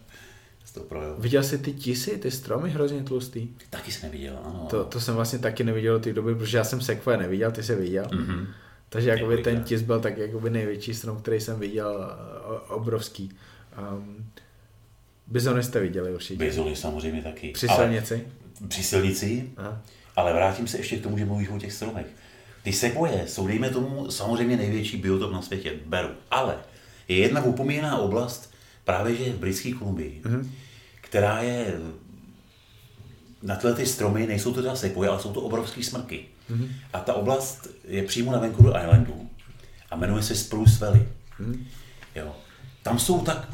to Viděl jsi ty tisy, ty stromy hrozně tlustý? Taky jsem neviděl, ano. To, to jsem vlastně taky neviděl do té doby, protože já jsem sekvoje neviděl, ty jsi viděl. Mm-hmm. Takže jakoby ten tis byl tak jakoby největší strom, který jsem viděl, obrovský. Um, Bizony jste viděli určitě. Bizony samozřejmě taky. Při silnici? Při silnici? Aha. Ale vrátím se ještě k tomu, že mluvíš o těch stromech. Ty sepoje jsou, dejme tomu, samozřejmě největší biotop na světě, beru. Ale je jedna upomíjená oblast, právě že v Britské Kolumbii, mm-hmm. která je na tyhle ty stromy nejsou to teda sepoje, ale jsou to obrovské smrky. Mm-hmm. A ta oblast je přímo na Vancouver Islandu a jmenuje se Spruce Valley. Mm-hmm. Jo. Tam jsou tak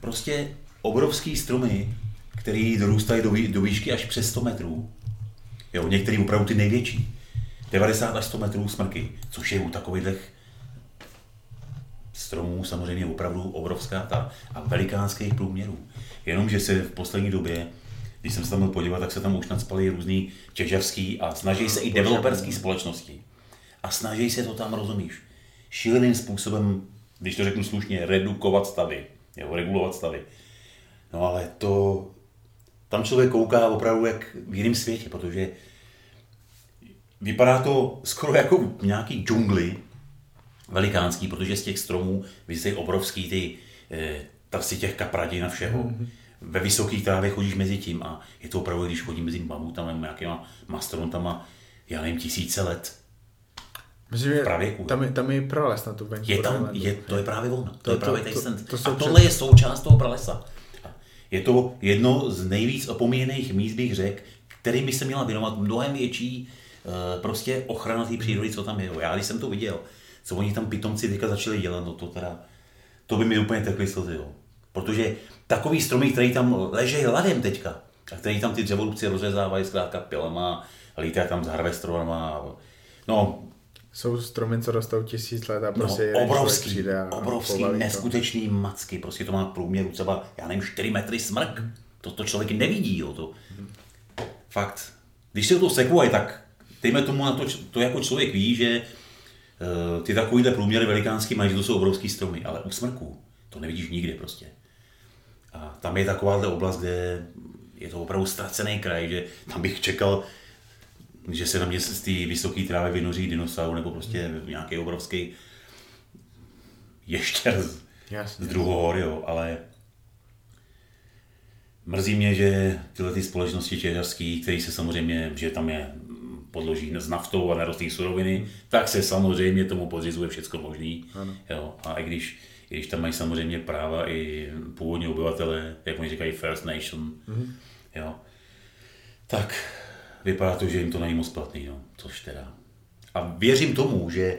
prostě obrovský stromy, které dorůstají do, do výšky až přes 100 metrů. Jo, některý opravdu ty největší. 90 až 100 metrů smrky, což je u takových stromů samozřejmě opravdu obrovská ta a velikánských průměrů. Jenomže se v poslední době, když jsem se tam byl podívat, tak se tam už nadspaly různý těžavský a snaží se i developerský společnosti. A snaží se to tam, rozumíš, šíleným způsobem, když to řeknu slušně, redukovat stavy, jo, regulovat stavy. No ale to, tam člověk kouká opravdu jak v jiném světě, protože vypadá to skoro jako nějaký džungli velikánský, protože z těch stromů vysejí obrovský ty eh, trsy těch kapradin a všeho. Mm-hmm. Ve vysokých trávě chodíš mezi tím a je to opravdu, když chodím mezi mamutama nebo nějakýma mastrontama, já nevím, tisíce let. Myslím, že pravěku. Tam je, tam je prales na tu Je tam, je, to je právě on, to, to je právě to, to, to, a tohle je součást toho pralesa. Je to jedno z nejvíc opomíjených míst, bych řekl, kterým by se měla věnovat mnohem větší uh, prostě ochrana té přírody, co tam je. Já když jsem to viděl, co oni tam pitomci teďka začali dělat, no to teda, to by mi úplně tekly slzy, jo. Protože takový stromy, který tam leží ladem teďka, a který tam ty dřevorubci rozřezávají zkrátka pilema, lítají tam s harvestorama, no, jsou stromy, co rostou tisíc let a no, prostě no, obrovský, přijde a obrovský, neskutečný to. macky, prostě to má průměru třeba, já nevím, 4 metry smrk. To, to člověk nevidí, jo, to. Fakt. Když si to sekuje, tak dejme tomu na to, to jako člověk ví, že uh, ty takovýhle průměry velikánský mají, že to jsou obrovský stromy, ale u smrků to nevidíš nikdy prostě. A tam je takováhle oblast, kde je to opravdu ztracený kraj, že tam bych čekal že se na mě z té vysoké trávy vynoří dinosaur nebo prostě nějaký obrovský ještěr z, Jasně. z druhohor, jo, ale mrzí mě, že tyhle ty společnosti těžařské, které se samozřejmě, že tam je podloží s naftou a nerostné suroviny, hmm. tak se samozřejmě tomu podřizuje všechno možný. Ano. Jo, a i když, i když tam mají samozřejmě práva i původní obyvatele, jak oni říkají First Nation, hmm. jo, tak vypadá to, že jim to není moc platný, no, což teda. A věřím tomu, že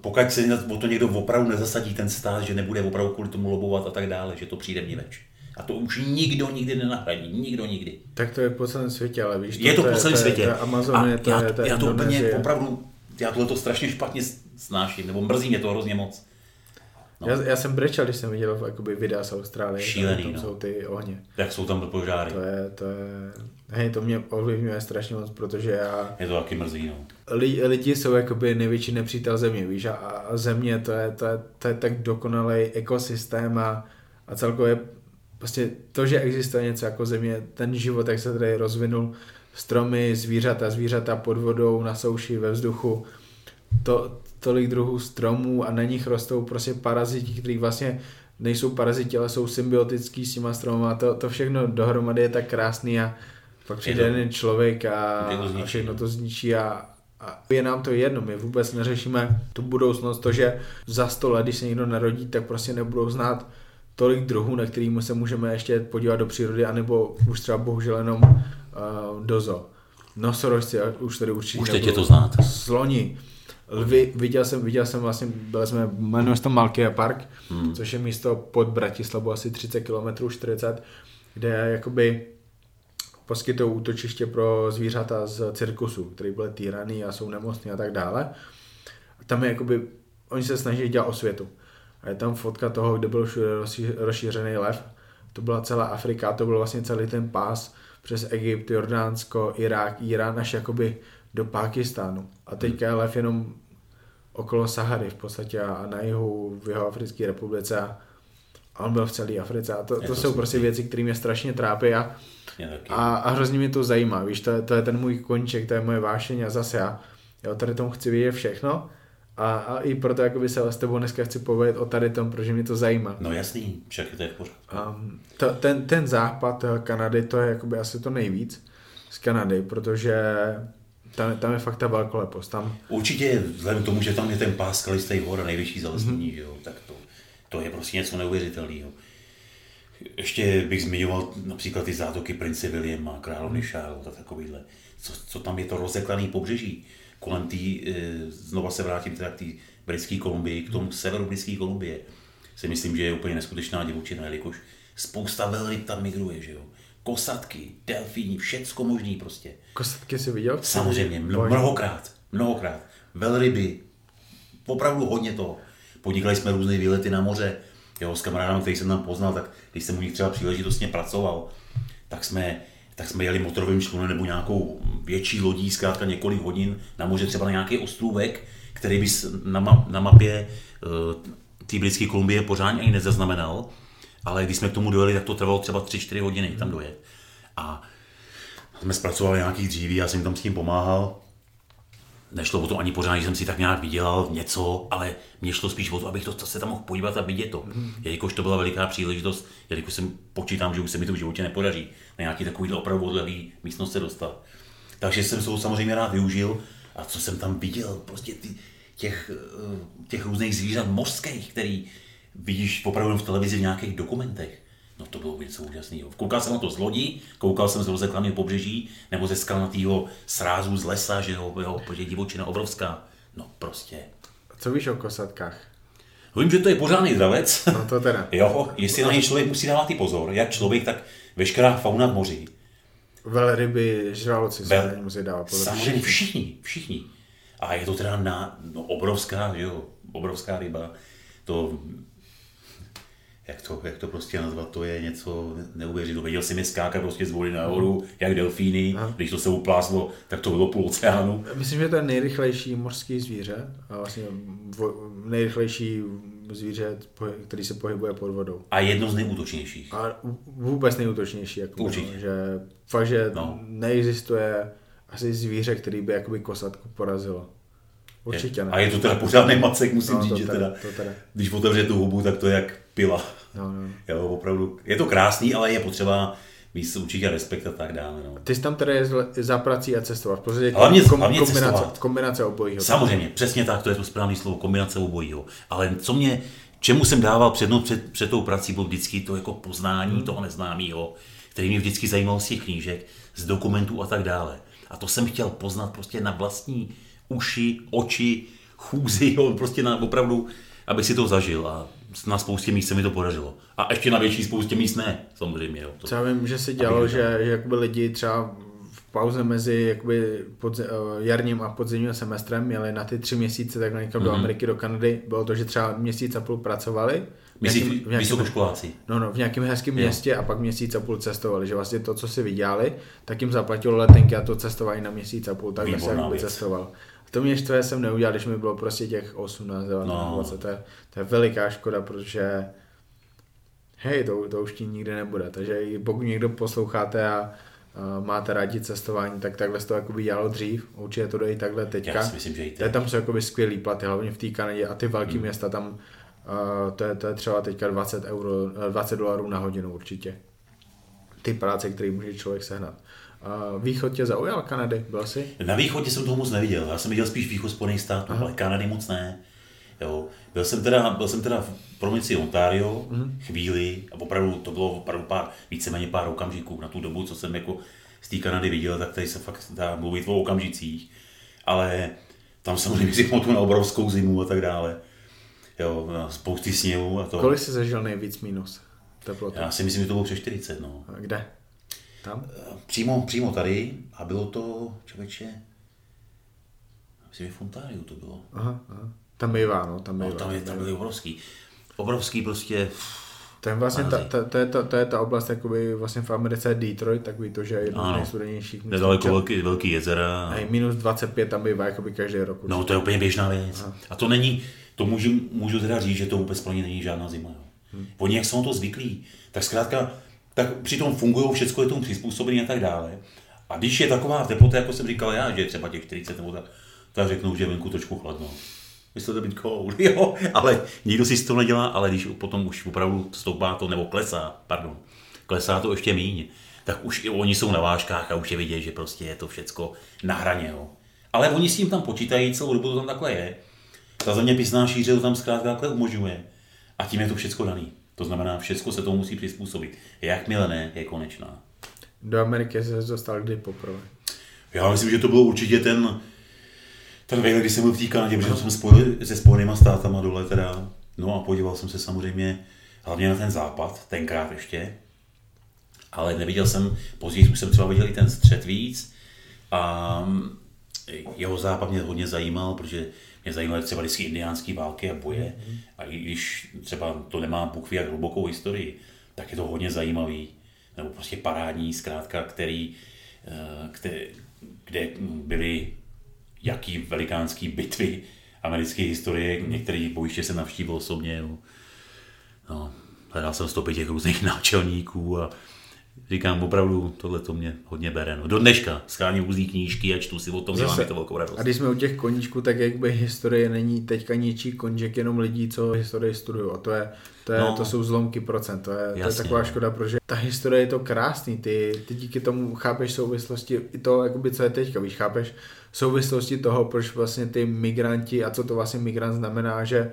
pokud se o to někdo opravdu nezasadí ten stát, že nebude opravdu kvůli tomu lobovat a tak dále, že to přijde mě več. A to už nikdo nikdy nenahradí, nikdo nikdy. Tak to je po celém světě, ale víš, to, je to, to po celém světě. To je Amazonie, to já, je, to je já to úplně opravdu, já tohle to strašně špatně snáším, nebo mrzí mě to hrozně moc. No. Já, já jsem brečel, když jsem viděl jakoby, videa z Austrálie, Šílený, tam no. jsou ty ohně. Jak jsou tam požáry. To je, to je, hej, to mě ovlivňuje strašně moc, protože já, Je to taky mrzí, no. li, lidi jsou jakoby největší nepřítel země, víš, a, a země to je, to je, to je tak dokonalý ekosystém a, a celkově prostě to, že existuje něco jako země, ten život, jak se tady rozvinul, stromy, zvířata, zvířata pod vodou, na souši, ve vzduchu, to, tolik druhů stromů a na nich rostou prostě paraziti, kteří vlastně nejsou paraziti, ale jsou symbiotický s těma stromy a to, to všechno dohromady je tak krásný a pak přijde jeden člověk a, a všechno no. to zničí a, a je nám to jedno, my vůbec neřešíme tu budoucnost, to, že za sto let, když se někdo narodí, tak prostě nebudou znát tolik druhů, na kterými se můžeme ještě podívat do přírody, anebo už třeba bohužel jenom uh, do zoo. Nosorožci už tady určitě Už teď je to znát. Sloni. Lvy, viděl jsem, viděl jsem vlastně, byli jsme, jmenuje se to Malkia Park, hmm. což je místo pod Bratislavou asi 30 km, 40, kde jakoby poskytují útočiště pro zvířata z cirkusu, který byly týraný a jsou nemocní a tak dále. A tam je jakoby, oni se snaží dělat osvětu. A je tam fotka toho, kde byl rozšířený lev. To byla celá Afrika, to byl vlastně celý ten pás přes Egypt, Jordánsko, Irák, Irán až jakoby do Pákistánu. A teďka je lev jenom okolo Sahary v podstatě a na jihu v jeho Africké republice a on byl v celé Africe a to, to to jsou prostě věci, které mě strašně trápí a, a, a hrozně mě to zajímá, víš, to, je- to je ten můj koníček, to je moje vášeň a zase já, já o tady tom chci vědět všechno a, a i proto jakoby se s tebou dneska chci povědět o tady tom, protože mě to zajímá. No jasný, však je to je v pořádku. Um, to, ten, ten západ eh, Kanady, to je jakoby asi to nejvíc z Kanady, protože tam, tam je fakt ta velkolepost. Tam, Určitě, vzhledem k tomu, že tam je ten pás skalistej hor a nejvyšší zalesnění, Mhm. mm-hmm. jo, tak to, to je prostě něco neuvěřitelného. Ještě bych zmiňoval například ty zátoky Prince William a královny Mhm. Charlotte a takovýhle. Co, co tam je to rozeklaný pobřeží. Kolem té, e, znova se vrátím teda k té britské Kolumbii, k tomu severu britské Kolumbie. Si myslím, že je úplně neskutečná divočina, jelikož spousta velryb tam migruje, že jo. Kosatky, delfíni, všecko možný prostě. kosatky si viděl? Samozřejmě, mno, mnohokrát, mnohokrát. Velryby, opravdu hodně toho. Podnikali jsme různé výlety na moře, jo, s kamarádem, který jsem tam poznal, tak když jsem u nich třeba příležitostně pracoval, tak jsme, tak jsme jeli motorovým člunem nebo nějakou větší lodí, zkrátka několik hodin na moře, třeba na nějaký ostrůvek, který bys na, ma, na mapě uh, té britské Kolumbie pořádně ani nezaznamenal, ale když jsme k tomu dojeli, tak to trvalo třeba 3-4 hodiny tam dojet. A jsme zpracovali nějaký dříví, já jsem tam s tím pomáhal. Nešlo o to ani pořád, že jsem si tak nějak vydělal něco, ale mě šlo spíš o to, abych to se tam mohl podívat a vidět to. Jelikož to byla veliká příležitost, jelikož jsem počítám, že už se mi to v životě nepodaří na nějaký takový opravdu odlehlý místnost se dostat. Takže jsem se samozřejmě rád využil a co jsem tam viděl, prostě ty, těch, eh, těch různých zvířat mořských, který vidíš opravdu v televizi v nějakých dokumentech. No to bylo něco úžasného. Koukal jsem na to z lodi, koukal jsem z rozeklamy pobřeží, nebo ze skalnatého srázu z lesa, že jo, jo, protože divočina obrovská. No prostě. Co víš o kosatkách? Vím, že to je pořádný dravec. No to teda. Jo, jestli na něj člověk musí dávat i pozor, jak člověk, tak veškerá fauna v moři. Velryby, žraloci se Vel- musí dávat pozor. Samozřejmě všichni, všichni. A je to teda na, no, obrovská, jo, obrovská ryba. To, jak to, jak to prostě nazvat, to je něco neuvěřitelného. Viděl jsem je skákat prostě z vody nahoru, jak delfíny, když to se upláslo, tak to bylo půl oceánu. Myslím, že to je nejrychlejší mořský zvíře a vlastně nejrychlejší zvíře, který se pohybuje pod vodou. A jedno z nejútočnějších. A vůbec nejútočnější. Jako, Určitě. No, že fakt, že No. neexistuje asi zvíře, který by jakoby kosatku porazilo. Určitě ne. A je to teda pořádný macek, musím No, říct, to že teda, teda, to teda. když otevře tu hubu, tak to je jak pila. No, no. Jo, opravdu. Je to krásný, ale je potřeba mít určitě respekt a tak dále. No. Ty jsi tam teda jezdil za prací a cestoval. V podstatě Hlavně- hlavně kombinace, cestovat. kombinace obojího. Samozřejmě, přesně tak, to je to správné slovo, kombinace obojího. Ale co mě, čemu jsem dával přednost před, před tou prací, bylo vždycky to jako poznání toho neznámého, který mě vždycky zajímalo z těch knížek, z dokumentů a tak dále. A to jsem chtěl poznat prostě na vlastní uši, oči, chůzi, jo, prostě na opravdu, aby si to zažil. A na spoustě míst se mi to podařilo. A ještě na větší spoustě míst ne, samozřejmě. Jo. To, Třeba vím, že se dělalo, že, že jakoby lidi třeba v pauze mezi jakoby podze, uh, jarním a podzimním semestrem jeli na ty tři měsíce takhle někam mm-hmm. do Mhm. Ameriky, do Kanady. Bylo to, že třeba měsíc a půl pracovali. v vysokoškoláci? No, no, v nějakém hezkém městě a pak měsíc a půl cestovali, že vlastně to, co si vydělali, tak jim zaplatilo letenky a to cestování na měsíc a půl, takhle se cestoval. To mě štve jsem neudělal, když mi bylo prostě těch 18, 19, No. 20, to je, to je veliká škoda, protože hej, to, to už ti nikdy nebude, takže i pokud někdo posloucháte a a máte rádi cestování, tak takhle se to jakoby dělalo dřív, určitě to i takhle teďka. Já si myslím, že i teď. tam jsou jakoby skvělý platy, hlavně v té Kanadě a ty velké hmm. města tam, uh, to, je, to je třeba teďka 20, euro, eh, 20 dolarů na hodinu určitě. Ty práce, které může člověk sehnat. Východ tě zaujal Kanady, byl jsi? Na východě jsem toho moc neviděl. Já jsem viděl spíš východ Spojených států, ale Kanady moc ne. Jo. Byl jsem teda, byl jsem teda v provincii Ontario mm. chvíli a opravdu to bylo opravdu pár, víceméně pár okamžiků na tu dobu, co jsem jako z té Kanady viděl, tak tady se fakt dá mluvit o okamžicích. Ale tam samozřejmě si pamatuju na obrovskou zimu a tak dále. Jo, na spousty sněhu a to. Kolik jsi zažil nejvíc minus teploty? Já si myslím, že to bylo přes 40, no. A Kde? Tam? Přímo, přímo tady a bylo to, člověče, myslím, že v Ontáriu to bylo. Aha, aha. Tam bývá, no, tam bývá. No, tam, je, tam byly obrovský. Obrovský prostě, To je vlastně ta, ta, to, je ta, to je ta oblast, jakoby vlastně v Americe je Detroit, takový to, že je jedno z nejstudenějších. nedaleko velký, velký jezera. Hej, minus 25 tam bývá jakoby každý rok. No to je úplně běžná věc. A to není, to můžu, můžu teda říct, že to vůbec pro ně není žádná zima. Jo. Hmm. Oni jak jsou to zvyklí, tak zkrátka, tak přitom fungují, všechno je tomu přizpůsobené a tak dále. A když je taková teplota, jako jsem říkal já, že je třeba těch 40 nebo tak, tak řeknou, že je venku trošku chladno. Myslíte být cold, jo, ale nikdo si z toho nedělá, ale když potom už opravdu stoupá to, nebo klesá, pardon, klesá to ještě míň, tak už i oni jsou na vážkách a už je vidět, že prostě je to všecko na hraně, jo. Ale oni s tím tam počítají, celou dobu to tam takhle je. Ta zeměpisná šíře to tam zkrátka takhle umožňuje. A tím je to všecko daný. To znamená, všecko se tomu musí přizpůsobit. Jakmile ne, je konečná. Do Ameriky se dostal kdy poprvé. Já myslím, že to bylo určitě ten, ten výlet, kdy jsem byl v té Kanadě, protože jsem spojil se Spojenýma státama dole teda. No a podíval jsem se samozřejmě hlavně na ten západ, tenkrát ještě. Ale neviděl jsem, později už jsem třeba viděl i ten střed víc. A jeho západ mě hodně zajímal, protože mě zajímaly třeba vždycky indiánské války a boje. A i když třeba to nemá Bůh jak hlubokou historii, tak je to hodně zajímavý. Nebo prostě parádní, zkrátka, který, eh, kde, kde byly jaký velikánský bitvy americké historie. Některé bojiště jsem navštívil osobně. No. No, hledal jsem stopy těch různých náčelníků a říkám opravdu, tohle to mě hodně bere. No. Do dneška schání různý knížky a čtu si o tom, mi to velkou radost. A když jsme u těch koníčků, tak jakby historie není teďka ničí koníček jenom lidí, co historii studují. A to, je, to, je, No. to jsou zlomky procent. To je, to je Jasně, taková škoda, protože ta historie je to krásný. Ty, ty díky tomu chápeš souvislosti, i to, jakoby, co je teďka, víš, chápeš souvislosti toho, proč vlastně ty migranti a co to vlastně migrant znamená, že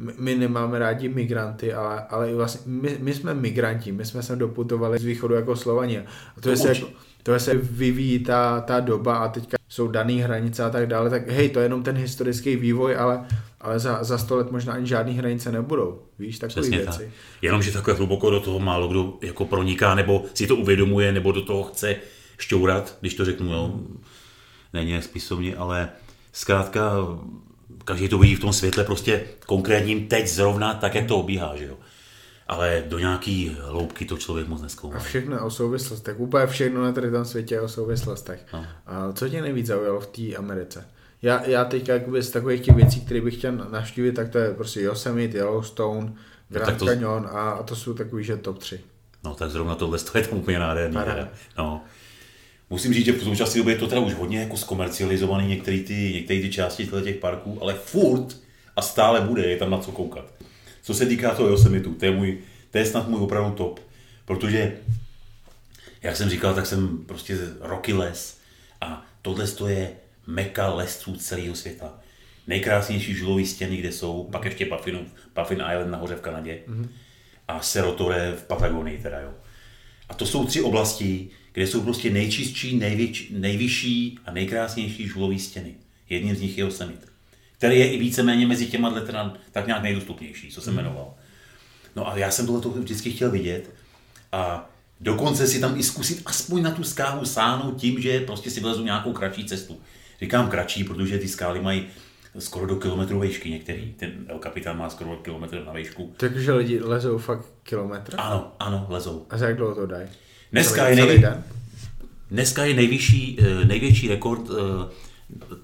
my- my nemáme rádi migranty, ale, ale i vlastně my, my, jsme migranti, my jsme sem doputovali z východu jako Slovani. A to, To je se, jako, to je se vyvíjí ta, ta doba a teďka jsou dané hranice a tak dále, tak hej, to je jenom ten historický vývoj, ale, ale za, za sto let možná ani žádné hranice nebudou. Víš, takové Přesně věci. tak. Jenomže takhle hluboko do toho málo kdo jako proniká, nebo si to uvědomuje, nebo do toho chce šťourat, když to řeknu, jo. Není jak spisovně, ale zkrátka každý to vidí v tom světle prostě konkrétním teď zrovna tak, jak to obíhá, že jo. Ale do nějaký hloubky to člověk moc A neskoumá. všechno je o souvislostech, úplně všechno na tady tom světě je o souvislostech. No. A co tě nejvíc zaujalo v té Americe? Já, já jakoby z takových těch věcí, které bych chtěl navštívit, tak to je prostě Yosemite, Yellowstone, Grand tak to- Canyon a, a to jsou takový, že top 3. No tak zrovna tohle to je tam úplně nádherný. No. Musím říct, že v současné době je to teda už hodně jako zkomercializovaný některé ty, některé ty části těch parků, ale furt a stále bude, je tam na co koukat. Co se týká toho Yosemitu, to je, můj, to je snad můj opravdu top, protože jak jsem říkal, tak jsem prostě roky les a tohle to je meka lesců celého světa. Nejkrásnější žulový stěny, kde jsou, pak ještě Puffin, Puffin Island nahoře v Kanadě mm-hmm. a Serotore v Patagonii teda, jo. A to jsou tři oblasti, kde jsou prostě nejčistší, největš, nejvyšší a nejkrásnější žulový stěny. Jedním z nich je Yosemite, který je i víceméně mezi těma teda tak nějak nejdostupnější, co jsem jmenoval. No a já jsem tohle vždycky chtěl vidět a dokonce si tam i zkusit aspoň na tu skálu sáhnout tím, že prostě si vlezu nějakou kratší cestu. Říkám kratší, protože ty skály mají skoro do kilometru vejšky některý. Ten El Capitan má skoro kilometr na vejšku. Takže lidi lezou fakt kilometr? Ano, ano, lezou. A za jak dlouho to dají? Dneska je den? Dneska je nejvyšší, eh, největší rekord eh,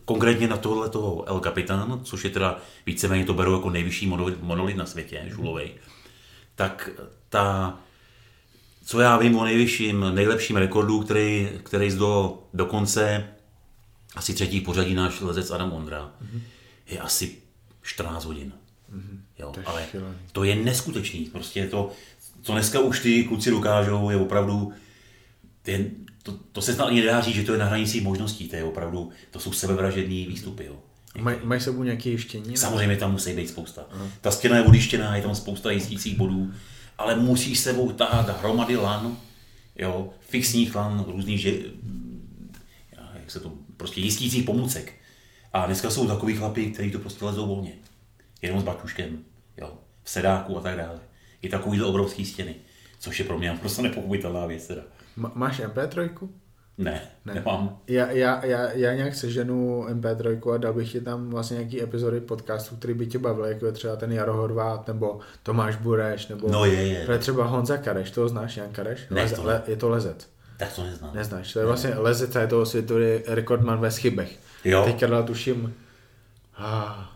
konkrétně na tohle toho El Capitan, což je teda víceméně to beru jako nejvyšší monolit, monolit na světě, žulovej. Tak ta, co já vím o nejvyšším, nejlepším rekordu, který, který do, do konce asi třetí pořadí náš lezec Adam Ondra, je asi 14 hodin. Jo, To ale šílený. to je neskutečný. Prostě je to, co dneska už ty kluci dokážou, je opravdu, to, je, to, to se snad ani nedá říct, že to je na hranici možností, to je opravdu, to jsou sebevražední výstupy. Jo. Maj, mají sebou nějaké ještění? Samozřejmě tam musí být spousta. Ta stěna je odištěná, je tam spousta jistících bodů, ale musíš sebou tahat hromady lan, jo, fixních lan, různých, že, já, jak se to, prostě jistících pomůcek. A dneska jsou takový chlapy, kteří to prostě lezou volně. Jenom s baťuškem, jo, v sedáku a tak dále. I takovýhle obrovský stěny, což je pro mě prostě nepochopitelná věc teda. Ma, máš MP3? Ne, ne. nemám. Já, já, já, já nějak seženu MP3 a dal bych ti tam vlastně nějaký epizody podcastu, který by tě bavil, jako je třeba ten Jaro Horvát, nebo Tomáš Bureš, nebo No je, je. je třeba Honza Kareš, toho znáš, Jan Kareš? Ne, Leze, to ne. le, je to lezec. Tak to neznám. Neznáš, to je vlastně lezec a je to světový rekordman ve schybech. Jo. Teďka dal tuším, ah,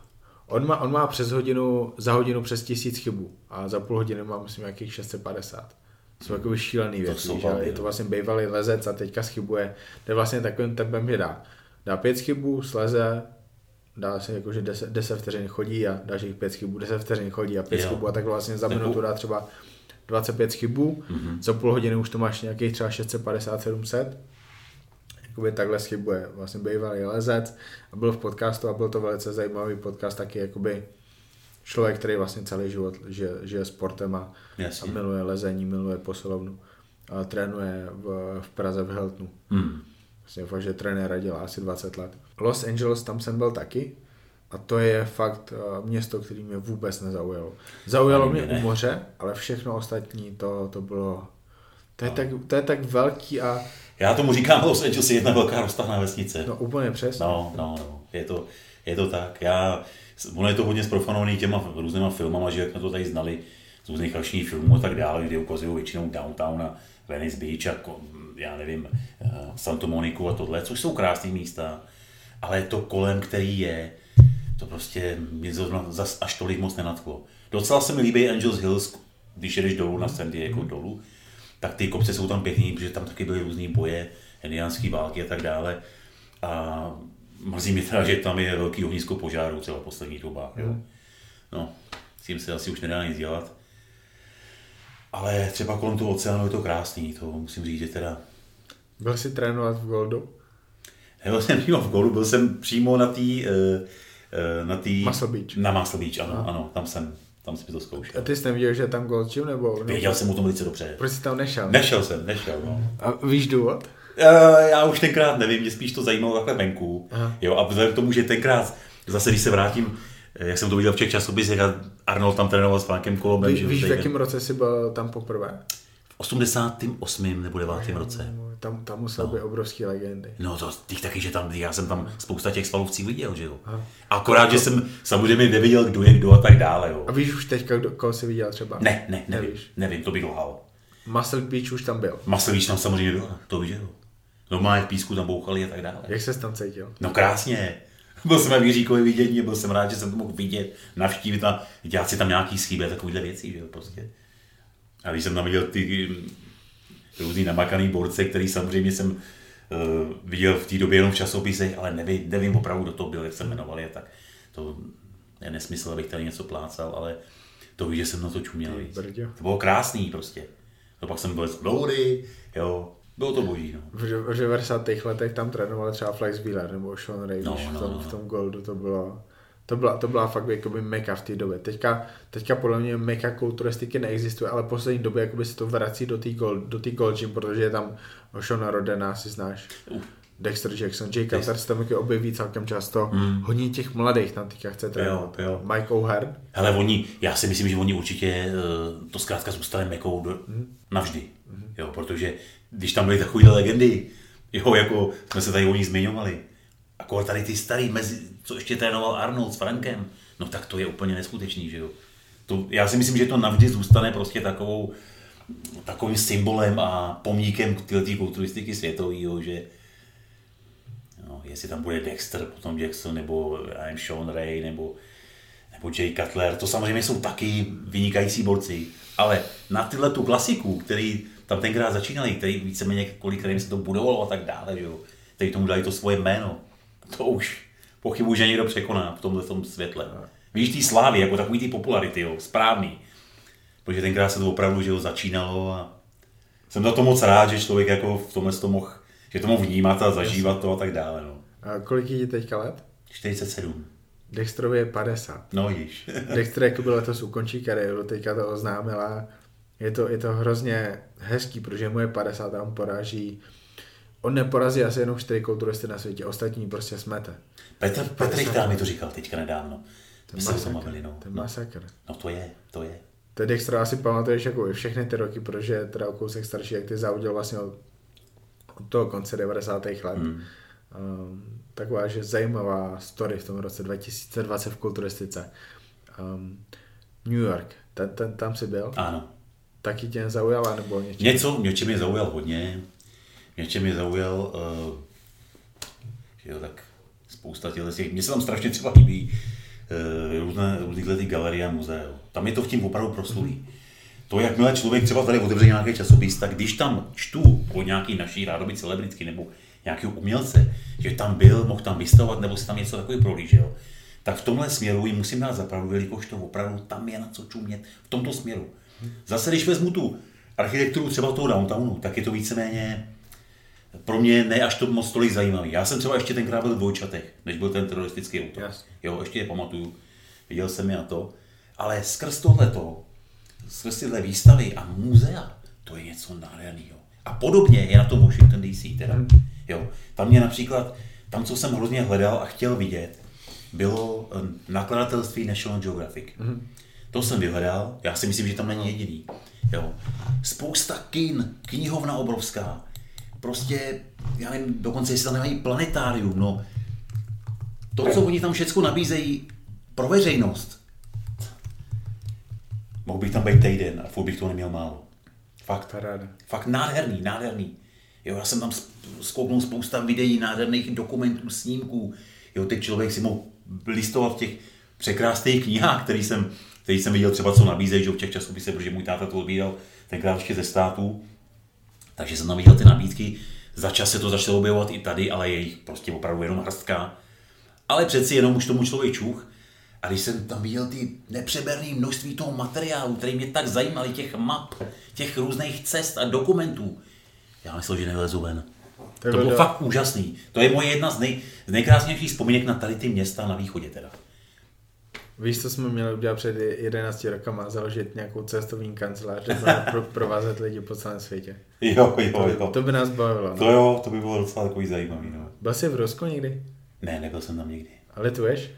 on, má, on má přes hodinu, za hodinu přes tisíc chybů a za půl hodiny má myslím nějakých 650. To jsou jako šílený věci, jsou že? je to no. vlastně bývalý lezec a teďka schybuje. Jde vlastně takovým tempem, že dá, dá pět chybů, sleze, dá se jako, že 10, 10 vteřin chodí a dalších pět chybů, 10 vteřin chodí a pět Jo. chybů a tak vlastně za Takovou- minutu dá třeba 25 chybů, Mhm. mm-hmm. za půl hodiny už to máš nějakých třeba 650-700 jakoby takhle schybuje. Vlastně bývalý lezec a byl v podcastu a byl to velice zajímavý podcast taky jakoby člověk, který vlastně celý život žije, žije sportem a, Jasně. a miluje lezení, miluje posilovnu. A trénuje v, v Praze v Heltnu. Hmm. Vlastně fakt, že trenéra dělá asi 20 let. Los Angeles, tam jsem byl taky a to je fakt uh, město, který mě vůbec nezaujalo. Zaujalo Ani mě mě ne. u moře, ale všechno ostatní to, to bylo... To je, tak, to je tak velký a Já tomu říkám Los Angeles je jedna velká roztahná vesnice. no úplně přesně. No, no, no, je to, je to tak. Já, ono je to hodně zprofanovaný těma různýma filmama, že jak jsme to tady znali z různých akčních filmů a tak dále, kde ukazují většinou downtown a Venice Beach a já nevím, eh, Santa Moniku a tohle, což jsou krásné místa, ale to kolem, který je, to prostě mě zrovna zas až tolik moc nenadchlo. Docela se mi líbí Angels Hills, když jedeš dolů na San Diego dolů, tak ty kopce jsou tam pěkný, protože tam taky byly různý boje, indiánské války a tak dále. A mrzí mě teda, že tam je velký ohnisko požáru třeba v posledních dobách. Jo. No, s tím se asi už nedá nic dělat. Ale třeba kolem toho oceánu je to krásný, to musím říct, že teda Byl jsi trénovat v Goldu? Nebyl jsem přímo v golu, byl jsem přímo na té... eh, eh, Na tý, Muscle Beach. Na Muscle Beach, ano, ano, tam jsem, tam si to zkoušel. A ty jsi neviděl, že tam Gym, nebo? nebo Věděl jsem o tom velice dobře. Proč jsi tam nešel? Nešel jsem, nešel, no. A víš důvod? Eh, Já už tenkrát nevím, mě spíš to zajímalo takhle venku. Aha. Jo, a vzhledem k tomu, že tenkrát, zase když se vrátím, eh, jak jsem to viděl v těch časopisech Arnold tam trénoval s Frankem Kolobem. Ví, víš, v jakém roce jsi byl tam poprvé? V 88. nebo 9. roce. Tam, tam musel být obrovský legendy. No to těch taky, že tam, já jsem tam spousta těch svalovcí viděl, že jo. Akorát, že jsem samozřejmě nevěděl, kdo je kdo a tak dále, jo. A víš už teďka, kdo, koho jsi viděl třeba? Ne, ne, nevím, Nevíš. nevím, to bych lhal. Muscle Beach už tam byl. Maslíč tam samozřejmě byla, to víš, jo. Normálně v písku tam bouchali a tak dále. Jak ses tam cítil? No krásně. Byl jsem ve Víříkově vidění, byl jsem rád, že jsem to mohl vidět, navštívit a dělat si tam nějaký schýby a takovýhle věci, že jo, prostě. A když jsem tam viděl ty mm, různý namakaný borce, který samozřejmě jsem uh, viděl v té době jenom v časopisech, ale nevím, nevím opravdu, kdo to byl, jak se jmenovali, a tak to je nesmysl, abych tady něco plácal, ale to víš, že jsem na to čuměl. To bylo krásný prostě. No pak jsem byl do vody, jo, bylo to boží, no. V, v 90. letech tam trénovali třeba Flex Wheeler nebo Sean Ray, No, no, no, v, tom, no, no. v tom Goldu to bylo to byla, to byla fakt jakoby meka v té době. Teďka, teďka podle mě meka kulturistiky neexistuje, ale v poslední době jakoby se to vrací do té gold, do gold gym, protože je tam Shona Rodena, si znáš. Uh. Dexter Jackson, Jay Cutler se tam taky objeví celkem často. Mm. Hodně těch mladých tam teďka chce trénovat. Hmm. jo. Mike O'Hearn, Hele, oni, já si myslím, že oni určitě eh, to zkrátka zůstane mekou do, navždy. Jo, protože když tam byly takovéhle legendy, jo, jako jsme se tady o ní zmiňovali, jako tady ty starý, mezi, co ještě trénoval Arnold s Frankem, no tak to je úplně neskutečný, že jo. To, já si myslím, že to navždy zůstane prostě takovou, takovým symbolem a pomníkem tyhle kulturistiky světového, že no, jestli tam bude Dexter, potom Jackson, nebo nevím, Sean Ray, nebo, nebo Jay Cutler, to samozřejmě jsou taky vynikající borci, ale na tyhle tu klasiku, který tam tenkrát začínali, který víceméně kolikrát se to budovalo a tak dále, že jo, který tomu dali to svoje jméno, to už pochybuji, že někdo překoná v tomhle tom světle. Víš, ty slávy, jako takový ty popularity, jo, správný. Protože tenkrát se to opravdu, že jo, začínalo a jsem za to moc rád, že člověk jako v tomhle to mohl, že to mohl vnímat a zažívat to a tak dále, no. A kolik je ti teďka let? 47. Dexterovi je 50. No již. Dexter jako byl letos ukončí kariéru, teďka to oznámila. Je to, je to hrozně hezký, protože mu je 50 a on poráží On neporazí asi jenom čtyři kulturisty na světě, ostatní prostě smete. Petr, Petr Richtár mi to říkal teďka nedávno. My se masakr, bavili, no. Ten no. masakr. No to je, to je. Ty Dextra asi pamatuješ jako i všechny ty roky, protože je teda o kousek starší, jak ty závodil vlastně od, od toho konce 90. let. Hmm. Um, taková, že zajímavá story v tom roce 2020 v kulturistice. Um, New York, ten, ten, tam si byl? Ano. Taky tě nezaujala nebo něčím? Něco, něčem mě zaujal hodně. Něčem mě zaujal, uh, že jo, tak spousta těch, mně se tam strašně třeba líbí uh, různé, různé ty galerie a muzea. Tam je to v tím opravdu proslulý. To, jakmile člověk třeba tady otevře nějaký časopis, tak když tam čtu o nějaký naší rádoby celebritky nebo nějakého umělce, že tam byl, mohl tam vystavovat nebo si tam něco takového prohlížel, tak v tomhle směru jim musím dát zapravdu, jelikož to opravdu tam je na co čumět v tomto směru. Zase, když vezmu tu architekturu třeba toho downtownu, tak je to víceméně pro mě ne až to moc tolik zajímavý. Já jsem třeba ještě tenkrát byl v Dvojčatech, než byl ten teroristický útok. Jasně. Jo, ještě je pamatuju, viděl jsem je a to. Ale skrz tohleto, skrz tyhle výstavy a muzea, to je něco nádherného. A podobně je na tom Washington DC teda. Jo, tam mě například, tam, co jsem hrozně hledal a chtěl vidět, bylo eh, nakladatelství National Geographic. To jsem vyhledal, já si myslím, že tam není jediný. Jo. Spousta kin, knihovna obrovská. Prostě, já nevím, dokonce jestli tam nemají planetárium, no. To, co oni tam všechno nabízejí pro veřejnost. Mohl bych tam být týden a furt bych to neměl málo. Fakt. Paráda. Fakt nádherný, nádherný. Jo, já jsem tam zkouknul spousta videí, nádherných dokumentů, snímků. Jo, teď člověk si mohl listovat v těch překrásných knihách, který jsem, který jsem viděl třeba, co nabízejí, že v těch časopisech, protože můj táta to odbíral tenkrát ještě ze států. Takže jsem tam viděl ty nabídky. Za čas se to začalo objevovat i tady, ale je jich prostě opravdu jenom hrstka. Ale přeci jenom už tomu člověk čuch. A když jsem tam viděl ty nepřeberné množství toho materiálu, který mě tak zajímaly, těch map, těch různých cest a dokumentů, já myslel, že nevylezu ven. To bylo fakt úžasný. To je moje jedna z, nej, z nejkrásnějších vzpomínek na tady ty města na východě teda. Víš, co jsme měli udělat před 11 rokama? Založit nějakou cestovní kancelář, kde budeme pro, provázet lidi po celém světě. Jo, jo, jo. To by nás bavilo. To No. jo, to by bylo docela takový zajímavý. No. Byl jsi v Rusku někdy? Ne, nebyl jsem tam nikdy. A lituješ?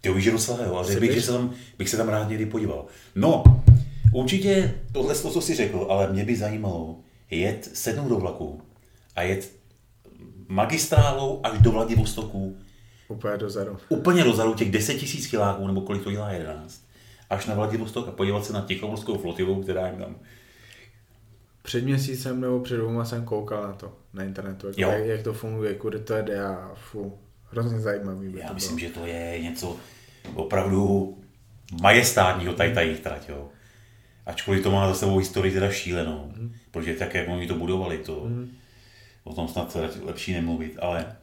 Ty víš, že docela jo, ale řekl bych, že se tam, bych se tam rád někdy podíval. No, určitě tohle, to, co jsi řekl, ale mě by zajímalo jet, sednout do vlaku a jet magistrálou až do Vladivostoku, Úplně dozadu. úplně dozadu těch 10 tisíc kiláků, nebo kolik to dělá 11, až na Vladivostok a podívat se na Tichomorskou flotilu, která jim tam Před měsícem nebo před dvouma jsem koukal na to, na internetu, Jo. jak, jak, to funguje, kudy to jde a fu, hrozně zajímavý by Já to myslím, bylo. že to je něco opravdu majestátního tady ta jejich trať, jo. Ačkoliv to má za sebou historii teda šílenou, Mhm. protože tak, jak oni to budovali, to o tom snad lepší nemluvit, ale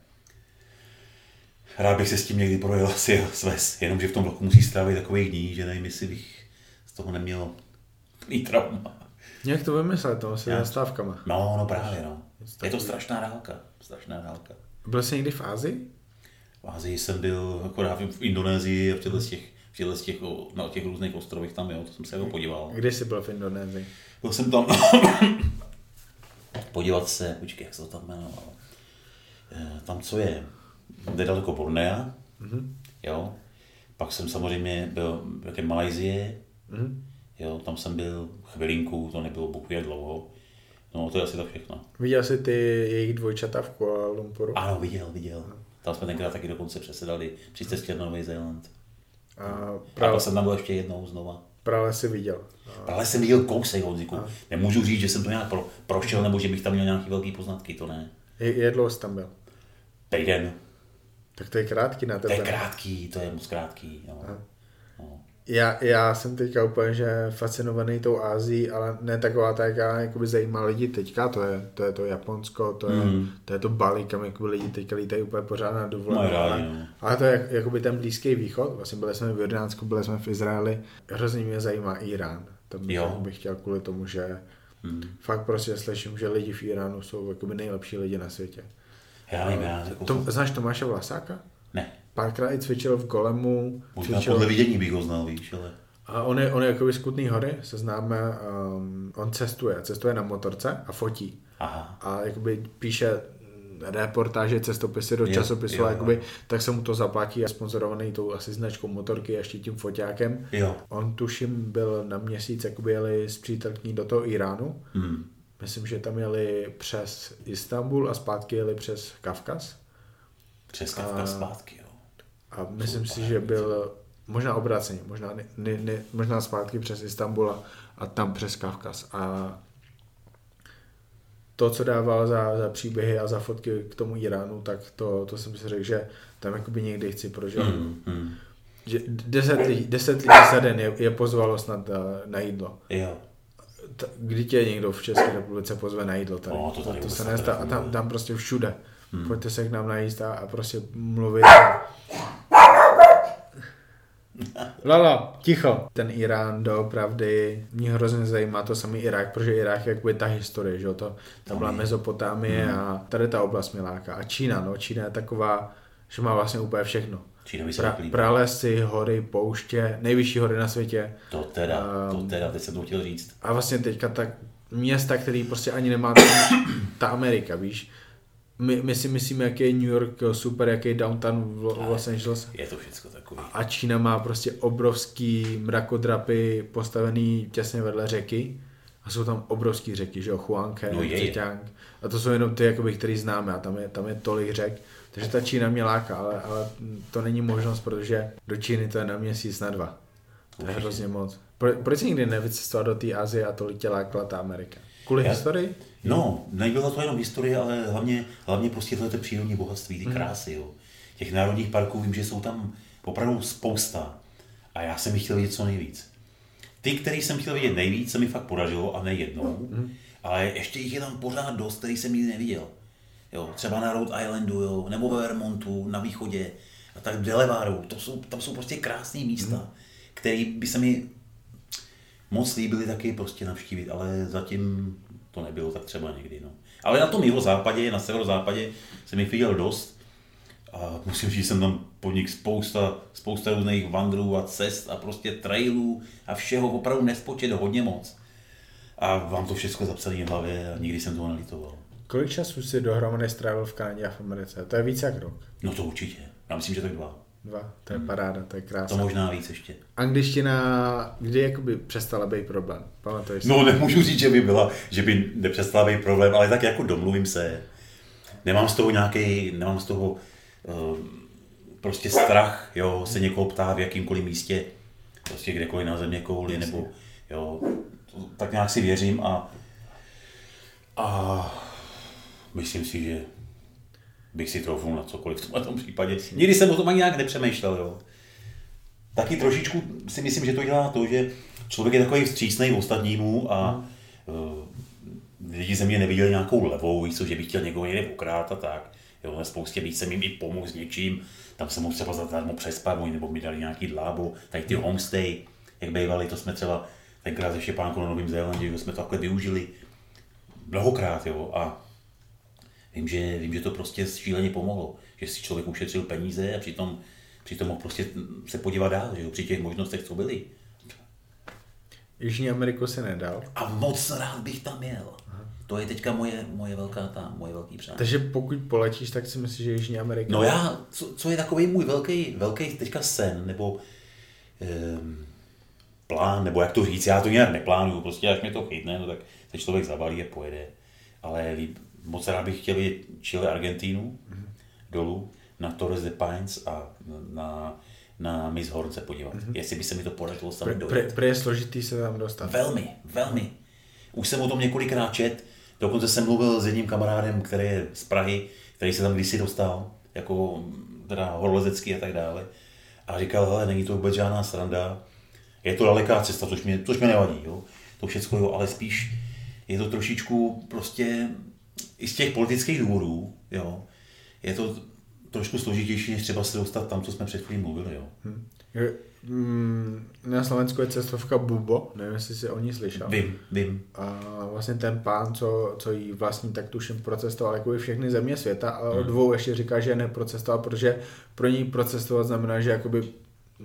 rád bych se s tím někdy projel asi sves, jenomže v tom vlaku musí strávit takových dní, že nevím, jestli bych z toho neměl mít trauma. Jak to vymyslet, to Já- zastávkama. No, no právě, no. Je to strašná dálka, strašná dálka. Byl jsi někdy v Ázii? V Ázii jsem byl akorát v Indonésii a v těchto těch, v těchto těch, na těch různých ostrovech tam, jo, to jsem se jako podíval. Kdy jsi byl v Indonésii? Byl jsem tam podívat se, počkej, jak se to tam jmenovalo. Eh, Tam, co je nedaleko Bornea, Mhm. jo. Pak jsem samozřejmě byl v Malajzie, Mhm. jo, tam jsem byl chvilinku, to nebylo bůh dlouho. No, to je asi tak všechno. Viděl jsi ty jejich dvojčata v Kuala Lumpuru? Ano, viděl, viděl. Tam jsme tenkrát taky dokonce přesedali při cestě na Nový Zéland. A A Prale, to jsem tam byl ještě jednou znova. Prale si viděl. Ale jsem viděl kousek Honziku. Nemůžu říct, že jsem to nějak pro, prošel, nebo že bych tam měl nějaký velký poznatky, to ne. Je, jak dlouho jsi tam byl? Týden. Tak to je krátký na To tebe. je krátký, to je moc krátký. No. No. Já, já jsem teďka úplně že fascinovaný tou Ázií, ale ne taková ta, jaká jakoby zajímá lidi teďka, to je to, je to Japonsko, to je, Mm. to je to Bali, kam jakoby lidi teďka lítají úplně pořád na dovolenou. ale, no. ale to je jak- jakoby ten Blízký východ, vlastně byli jsme v Jordánsku, byli jsme v Izraeli, hrozně mě zajímá Irán. Tam bych, Jo. bych chtěl kvůli tomu, že Hmm. fakt prostě slyším, že lidi v Iránu jsou jakoby nejlepší lidi na světě. Já nevím, já jako... To, znáš Tomáše Vlasáka? Ne, Párkrát i cvičil v Golemu. možná cvičil, podle vidění bych ho znal, víš, ale... a on je, on je jakoby z Kutný hory, se známe, um, on cestuje, cestuje na motorce a fotí. Aha. A jakoby píše reportáže, cestopisy do časopisu, jo, jakoby, tak se mu to zaplatí a sponzorovaný tou asi značkou motorky a ještě tím foťákem. Jo. On tuším byl na měsíc, jakoby jeli s přítelkyní do toho Iránu. Hmm. Myslím, že tam jeli přes Istanbul a zpátky jeli přes Kavkaz. Přes Kavka zpátky, jo. A myslím si, že byl možná obráceně, možná, ne, ne, ne, možná zpátky přes Istanbul a, tam přes Kavkaz. A to, co dával za, za příběhy a za fotky k tomu Iránu, tak to, to jsem si řekl, že tam jakoby někdy chci prožít. Mm. Že deset, lidí, deset lidí za den je, je pozvalo snad eh, na jídlo. Jo. T- Kdy tě někdo v České republice pozve na jídlo tady? No, to tady to, to se nestá. A tam, tam prostě všude. Hmm. Hmm. Pojďte se k nám najíst a, a prostě mluvit. Lala, ticho. Ten Irán doopravdy mě hrozně zajímá to samý Irák, protože Irák je jakoby ta historie, že jo, to, ta byla je. Mezopotámie Hmm. a tady ta oblast mě láká. A Čína, no, Čína je taková, že má vlastně úplně všechno. Čína mi se Pra, pralesy, hory, pouště, nejvyšší hory na světě. To teda, to Ehm. teda, teď jsem to chtěl říct. A vlastně teďka tak města, který prostě ani nemá ta, ta Amerika, víš. My, my si myslíme, jaký je New York super, jaký je downtown v Lo- Los Angeles. Je to všechno takový. A Čína má prostě obrovský mrakodrapy postavený těsně vedle řeky. A jsou tam obrovský řeky, že jo, Huanghe, No. A to jsou jenom ty, jakoby, který známe a tam je, tam je tolik řek. Takže ta Čína mě láká, ale, ale to není možnost, protože do Číny to je na měsíc, na dva. To je hrozně moc. Pro, proč jsi nikdy nevycestoval do té Azie a tolik tě lákala ta Amerika? Kvůli Já- historii? No, nebyla to jenom historie, ale hlavně, hlavně prostě tohle to přírodní bohatství, ty Mhm. krásy, jo. Těch národních parků vím, že jsou tam opravdu spousta a já jsem jich chtěl vidět co nejvíc. Ty, který jsem chtěl vidět nejvíc, se mi fakt podařilo a nejednou, Mhm. ale ještě jich je tam pořád dost, který jsem nikdy neviděl. Jo, třeba na Rhode Islandu, jo, nebo ve Vermontu, na východě, a tak v Delawareu, to jsou, tam jsou prostě krásné místa, Mhm. které by se mi moc líbily taky prostě navštívit, ale zatím to nebylo tak třeba někdy. No. Ale na tom jeho západě, na severozápadě jsem jich viděl dost a musím říct, že jsem tam podnik spousta, spousta různých vandrů a cest a prostě trailů a všeho opravdu nespočet hodně moc. A vám to všechno zapsané v hlavě a nikdy jsem toho nelitoval. Kolik času jsi dohromady strávil v Kanadě a v Americe? To je víc jak rok. No to určitě. Já myslím, že tak dva. Dva. To je paráda, to je To krásné. možná víc ještě. Angličtina, kdy jakoby přestala být problém? Pamatuješ? No nemůžu říct, že by byla, že by nepřestala být problém, ale tak jako domluvím se. Nemám z toho nějaký, nemám z toho uh, prostě strach, jo, se někoho ptá v jakýmkoliv místě, prostě kdekoliv na země kouli, nebo jo, to, tak nějak si věřím a, a myslím si, že bych si troufnul na cokoliv v tomhle tom případě. Nikdy jsem o tom ani nějak nepřemýšlel, jo. Taky trošičku si myslím, že to dělá to, že člověk je takový vstřícný ostatnímu a uh, lidi ze mě neviděli nějakou levou, víš co, že bych chtěl někoho někde okrát a tak. Jo, na spoustě víc jsem jim i pomohl s něčím, tam jsem mohl třeba zadarmo přespat, oni nebo mi dali nějaký dlábo, tady ty homestay, jak bývaly, to jsme třeba tenkrát se Štěpánkou na Novém Zélandě, jsme to takhle využili mnohokrát, jo, a vím, že, vím, že to prostě šíleně pomohlo, že si člověk ušetřil peníze a přitom, přitom mohl prostě se podívat dál, že jo, při těch možnostech, co byly. Jižní Ameriku si nedal. A moc rád bych tam jel. To je teďka moje, moje velká ta, moje velký přání. Takže pokud poletíš, tak si myslíš, že Jižní Amerika... No já, co, co je takový můj velký, velký teďka sen, nebo um, plán, nebo jak to říct, já to nějak neplánuju, prostě až mě to chytne, no tak se člověk zabalí a pojede. ale moc rád bych chtěl jít Chile, Argentínu, mm-hmm. dolů, na Torres de Pines a na, na Miss Horn se podívat. Mm-hmm. Jestli by se mi to podařilo sami Pre, dojet. pre, pre je složitý se tam dostat. Velmi, velmi. Už jsem o tom několikrát čet, dokonce jsem mluvil s jedním kamarádem, který je z Prahy, který se tam kdysi dostal, jako teda horolezecký a tak dále. A říkal, hele, není to vůbec žádná sranda, je to daleká cesta, což mě, což mě nevadí, jo. To všechno, jo, ale spíš je to trošičku prostě i z těch politických důvodů, jo. Je to trošku složitější, než třeba se dostat tam, co jsme před chvílí mluvili, jo. Hm. Je- mm, Na Slovensku je cestovka Bubo, nevím, jestli jsi o ní slyšel. Vím, vím. A vlastně ten pán, co, co jí vlastní, tak tuším procestoval jako i všechny země světa, ale Hmm. o dvou ještě říká, že neprocestoval, protože pro ní procestovat znamená, že jakoby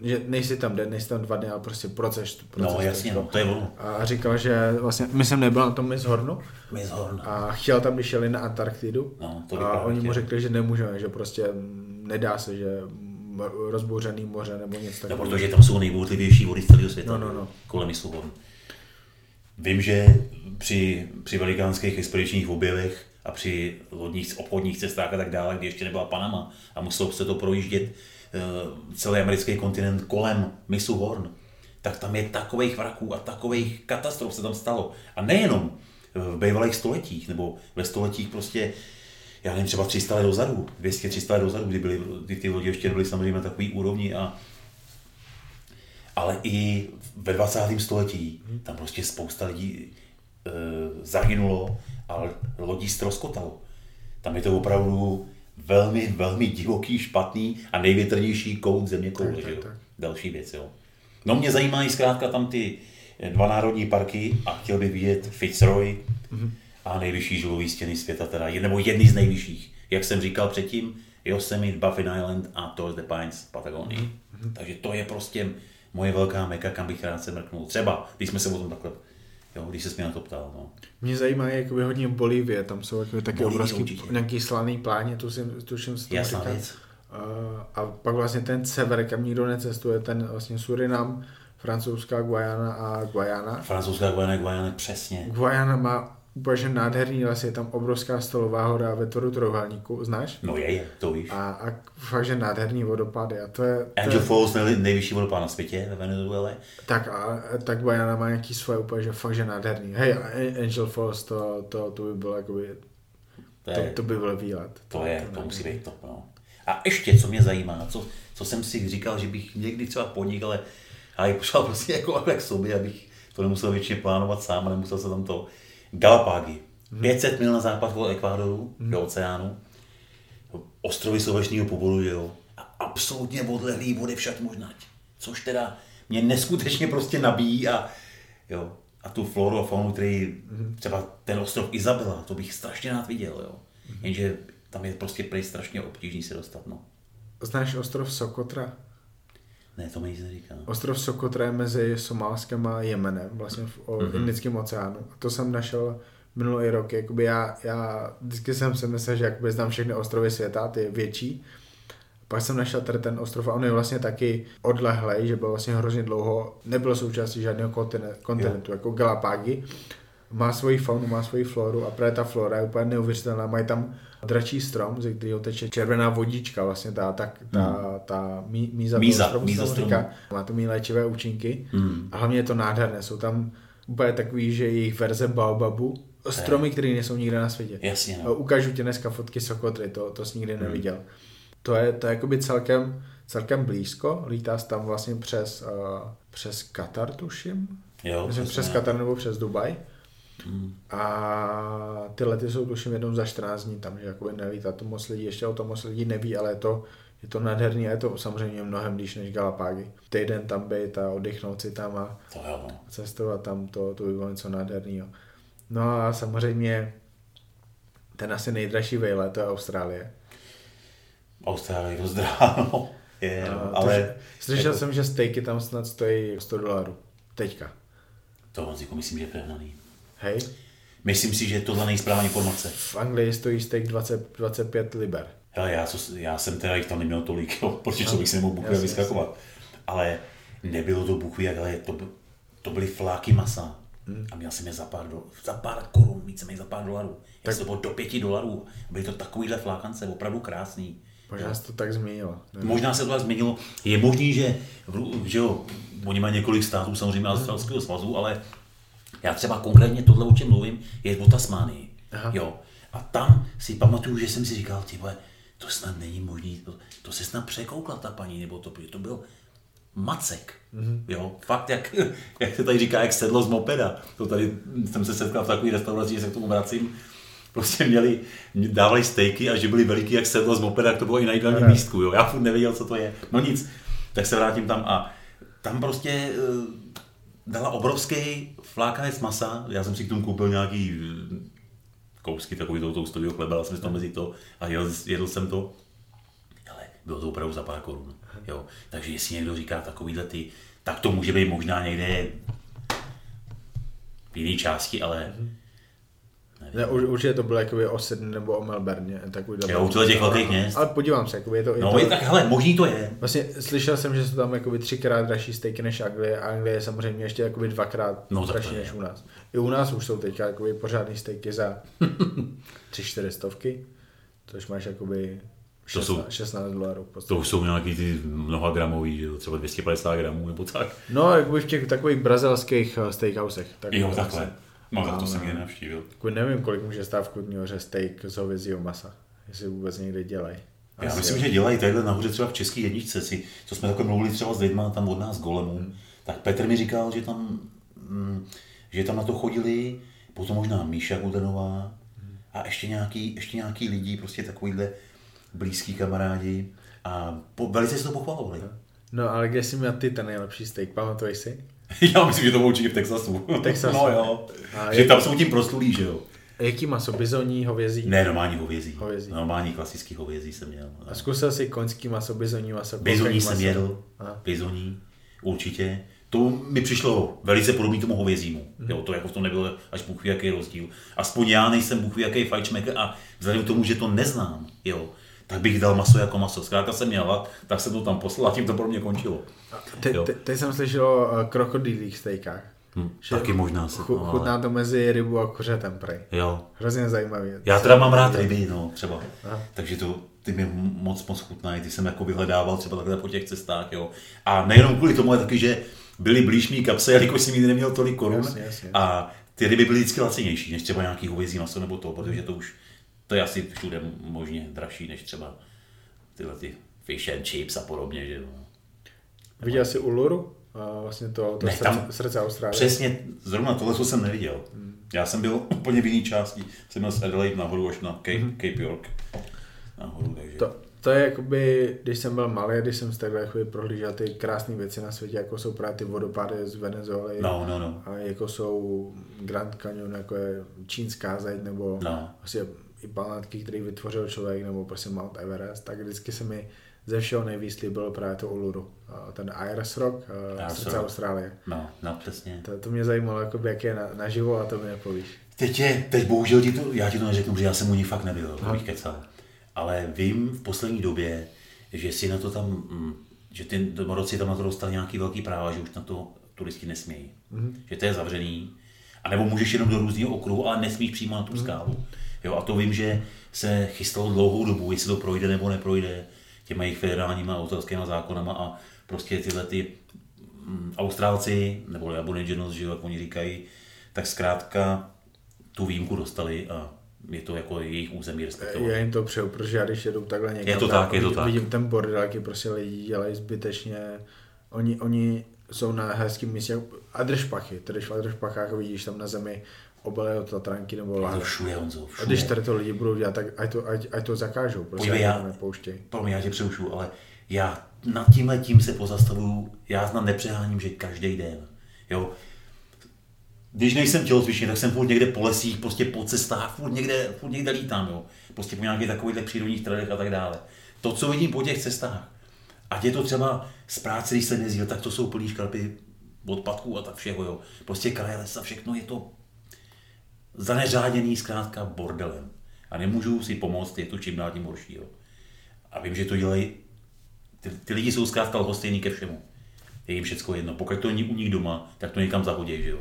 že nejsi tam den, nejsi tam dva dny, ale prostě proces. No jasně, no, to je ono. A říkal, že vlastně, my jsem nebyl na tom Miss Hornu Miss Horn. a chtěl tam, když šeli na Antarktidu No, to a oni mu chtěl. řekli, že nemůžeme, že prostě nedá se, že rozbouřený moře nebo něco No, takového. protože tam jsou nejbouřlivější vody z celého světa. No, no, no. Kolem Miss Horn. Vím, že při, při velikánských expedičních objevech a při lodních obchodních cestách a tak dále, kdy ještě nebyla Panama a muselo se to projíždět celý americký kontinent kolem Missu Horn, tak tam je takových vraků a takových katastrof se tam stalo. A nejenom v bývalých stoletích, nebo ve stoletích prostě, já nevím, třeba 300 let dozadu, 200-300 let dozadu, kdy, byly, kdy ty lodi ještě byly samozřejmě na takový úrovni a ale i ve 20. století tam prostě spousta lidí e, zahynulo a lodí ztroskotalo. Tam je to opravdu velmi, velmi divoký, špatný a největrnější kout země koule. Další věc, jo. No mě zajímají zkrátka tam ty dva národní parky a chtěl bych vidět Fitzroy Mhm. a nejvyšší žilový stěny světa, teda, nebo jedný z nejvyšších. Jak jsem říkal předtím, Yosemite, Baffin Island a Torres de Pines v Patagonii. Mhm. Takže to je prostě moje velká meka, kam bych rád se mrknul. Třeba, když jsme se o tom takhle, jo, když se mě na to ptal. No. Mě zajímá jakoby hodně Bolívie, tam jsou jakoby taky Bolívie obrovský, určitě. nějaký slaný pláně, tu si, tuším se věc. A, a pak vlastně ten sever, kam nikdo necestuje, ten vlastně Surinam, francouzská Guayana a Guayana. Francouzská Guayana, Guayana, přesně. Guayana má úplně nádherný les, je tam obrovská stolová hora ve tvoru trojuhelníku, znáš? No je, je, to víš. A, a fakt, že nádherný vodopády a to je... To Angel je Falls, nej, nejvyšší vodopád na světě ve Venezuele. tak a tak Guayana má nějaký svoje úplně, že fakt, že nádherný. Hej, Angel Falls, to, to, to by bylo jakoby, To to, je, to by byl výlet. to, je, to musí být top. No. A ještě, co mě zajímá, co, co jsem si říkal, že bych někdy třeba podnikl, ale, ale pošel prostě jako k sobě, abych to nemusel většině plánovat sám a nemusel se tam to. Galapágy. 500 mil na západ od Ekvádoru, do oceánu. Ostrovy sovečního původu, že jo. A absolutně odlehlý vody však možná. Což teda mě neskutečně prostě nabíjí a jo. A tu floru a faunu, který třeba ten ostrov Izabela, to bych strašně rád viděl, jo. Jenže tam je prostě prej strašně obtížný se dostat, no. Znáš ostrov Sokotra? Ne, to mi nic neříká. Ostrov Sokotra je mezi Somálskem a Jemenem, vlastně v o Mhm. Indickém oceánu. A to jsem našel minulý rok. Jakoby já, já vždycky jsem si myslel, že jakoby znám všechny ostrovy světa, ty větší. Pak jsem našel tady ten ostrov a on je vlastně taky odlehlej, že byl vlastně hrozně dlouho, nebyl součástí žádného kontine- kontinentu, jako Galapágy. Má svoji faunu, má svoji floru a právě ta flora je úplně neuvěřitelná. Mají tam dračí strom, ze kterého teče červená vodička, vlastně ta, ta, ta, ta mí, míza, Míza, stromu, míza stromu. říká. Má to mít léčivé účinky Hmm. a hlavně je to nádherné. Jsou tam úplně takový, že jejich verze baobabu, stromy, které nejsou nikde na světě. Jasně, no. Ukážu ti dneska fotky Sokotry, to, to jsi nikdy neviděl. To je, to je jakoby celkem, celkem blízko, lítá tam vlastně přes, uh, přes Katar, tuším. Jo, Myslím, přes Katar nebo přes Dubaj. Hmm. A ty lety jsou tuším jednou za 14 dní tam, že jakoby nelítá to moc lidí, ještě o tom moc lidí neví, ale je to, je to nádherný a je to samozřejmě mnohem blíž než Galapágy. Týden tam být a oddechnout si tam a To jo, no. cestovat tam, to, to by bylo něco nádherného. No a samozřejmě ten asi nejdražší vejlet, to je Austrálie. Austrálie to zdrá, no. Je, no. to, ale že, slyšel jako- jsem, že stejky tam snad stojí 100 dolarů. Teďka. to Honzíku, myslím, že je prehnaný. Hej? Myslím si, že to za nejsprávná informace. V Anglii stojí steak 20, 25 liber. Hele, já, co, já jsem teda jich tam neměl tolik, jo, protože No, člověk si nemohl jasně, vyskakovat. Ale nebylo to buchví, jak, ale to, to byly fláky masa. Mm. A měl jsem je za pár, do, za pár korun, více za pár dolarů. Tak to bylo do pěti dolarů. Byly to takovýhle flákance, opravdu krásný. Možná se to tak změnilo. Ne? Možná se to tak změnilo. Je možný, že, že jo, oni mají několik států samozřejmě Australského svazu, ale já třeba konkrétně tohle, o čem mluvím, je o Tasmánii. Jo. A tam si pamatuju, že jsem si říkal, ty vole, to snad není možný, to, to se snad překoukla ta paní, nebo to, to byl macek. Mm-hmm. Jo, fakt, jak, jak se tady říká, jak sedlo z mopeda. To tady jsem se setkal v takové restauraci, že se k tomu vracím. Prostě měli, dávali stejky a že byli veliký jak sedlo z mopeda, to bylo i na jídelním místku. Jo. Já furt nevěděl, co to je. No nic, tak se vrátím tam a tam prostě uh, dala obrovský flákanec masa. Já jsem si k tomu koupil nějaký eh, kousky takový tou studio chleba, dal jsem si to mezi to a jedl, jedl jsem to. Ale bylo to opravdu za pár korun. Jo. Takže jestli někdo říká takovýhle ty, tak to může být možná někde v jiné části, ale Ne, už, určitě to bylo jakoby o Sydney nebo o Melbourne. Takový jo, u těch velkých měst. Ale podívám se, jakoby je to... Je no, to, je tak, hele, možný to je. Vlastně slyšel jsem, že jsou tam jakoby třikrát dražší stejky než Anglie a Anglie je samozřejmě ještě jakoby dvakrát no, dražší než u nás. I u nás už jsou teďka jakoby pořádný stejky za tři, čtyři stovky, což máš jakoby 16, to jsou, 16 dolarů. To už jsou nějaký ty mnoha gramový, že třeba 250 gramů nebo tak. No, jakoby v těch takových brazilských eh, steakhousech. Tak jo, takhle. No, tak to jsem je navštívil. Jako nevím, kolik může stát v Kutního steak z hovězího masa, jestli vůbec někde dělají. Asi Já myslím, jo. že dělají tadyhle nahoře třeba v české jedničce, si, co jsme takhle mluvili třeba s lidma tam od nás golemů, hmm. tak Petr mi říkal, že tam, mm, že tam na to chodili, potom možná Míša Gudenová hmm. a ještě nějaký, ještě nějaký lidi, prostě takovýhle blízký kamarádi a po, velice si to pochvalovali. No ale kde jsi měl ty ten nejlepší steak, pamatuješ si? Já myslím, že to bylo určitě v Texasu. V Texasu. No jo. A že jak... tam jsou tím proslulí, že jo. Jaký maso? Bizoní, hovězí? Ne, normální hovězí. hovězí. Normální klasický hovězí jsem měl. A zkusil jsi koňský maso, bizoní maso? Bizoní jsem maso. jedl, bizoní, určitě. To mi přišlo velice podobný tomu hovězímu. Mm. Jo, to jako v tom nebylo až bůh jaký rozdíl. Aspoň já nejsem bůh jaký fajčmek a vzhledem k tomu, že to neznám, jo, tak bych dal maso jako maso. Zkrátka jsem měl hlad, tak jsem to tam poslal a tím to pro mě končilo. Te, te, teď jsem slyšel o krokodýlích stejkách. Hmm, taky možná se. Chu, chutná to mezi rybu a kořetem prej. Jo. Hrozně zajímavý. Já teda mám rád ryby, no, třeba. Aha. Takže to, ty mi moc moc chutnají, ty jsem jako vyhledával třeba takhle po těch cestách, jo. A nejenom kvůli tomu, ale taky, že byly blíž mý kapse, jelikož jsem nikdy neměl tolik korun. Jasně, jasně. A ty ryby byly vždycky lacinější, než třeba nějaký hovězí maso nebo to, protože to už, to je asi všude možně dražší, než třeba tyhle ty fish and chips a podobně, že no. Viděl jsi Uluru? A vlastně to, to ne, srdce, tam, srdce Austrálie. Přesně, zrovna tohle co jsem neviděl. Hmm. Já jsem byl úplně v jiné části. Jsem měl z Adelaide nahoru až na Cape, hmm. Cape York. Nahoru, takže... To, to je jakoby, když jsem byl malý, když jsem z takhle jakoby prohlížel ty krásné věci na světě, jako jsou právě ty vodopády z Venezuely. No, no, no. A jako jsou Grand Canyon, jako je čínská zeď, nebo no. vlastně i památky, které vytvořil člověk, nebo prostě Mount Everest, tak vždycky se mi ze všeho nejvíc líbilo právě to Uluru. Ten Iris Rock, Iris srdce Rock. Austrálie. No, no přesně. To, to mě zajímalo, jakoby, jak je na, naživo a to mi nepovíš. Teď, je, teď bohužel ti to, já ti to neřeknu, že já jsem u ní fakt nebyl, to bych kecal. Ale vím v poslední době, že si na to tam, mm, že ty domorodci tam na to dostali nějaký velký práva, že už na to turisti nesmějí. Mm-hmm. Že to je zavřený. A nebo můžeš jenom do různého okruhu, ale nesmíš přímo na tu mm-hmm. skálu. Jo, a to vím, že se chystalo dlouhou dobu, jestli to projde nebo neprojde těma jejich federálníma autorskými zákonama a prostě tyhle ty um, Austrálci, nebo Aboriginals, že jak oni říkají, tak zkrátka tu výjimku dostali a je to jako jejich území respektovat. Já jim to přeju, protože já když jedu takhle někam, je to tak, je to tak. vidím ten bordel, jaký prostě lidi dělají zbytečně, oni, oni jsou na hezkém místě a držpachy, tedy v držpachách vidíš tam na zemi od Tatranky nebo Láhne. To všude, Honzo, všude. A když tady to lidi budou dělat, tak ať to, ať, ať to zakážou, prostě Podívej, já, nepouštěj. Promiň, já tě přerušu, ale já nad tímhle tím se pozastavuju, já znám nepřeháním, že každý den, jo. Když nejsem tělocvičný, tak jsem furt někde po lesích, prostě po cestách, furt někde, furt někde lítám, jo. Prostě po nějakých takových přírodních tralech a tak dále. To, co vidím po těch cestách, ať je to třeba z práce, když se nezdíl, tak to jsou plný škrapy odpadků a tak všeho, jo. Prostě kraje lesa, všechno je to zaneřáděný zkrátka bordelem. A nemůžu si pomoct, je to čím dál tím horšího. A vím, že to dělají, ty, ty lidi jsou zkrátka lhostejný ke všemu. Je jim všecko jedno. Pokud to není u nich doma, tak to někam zahodí, že jo.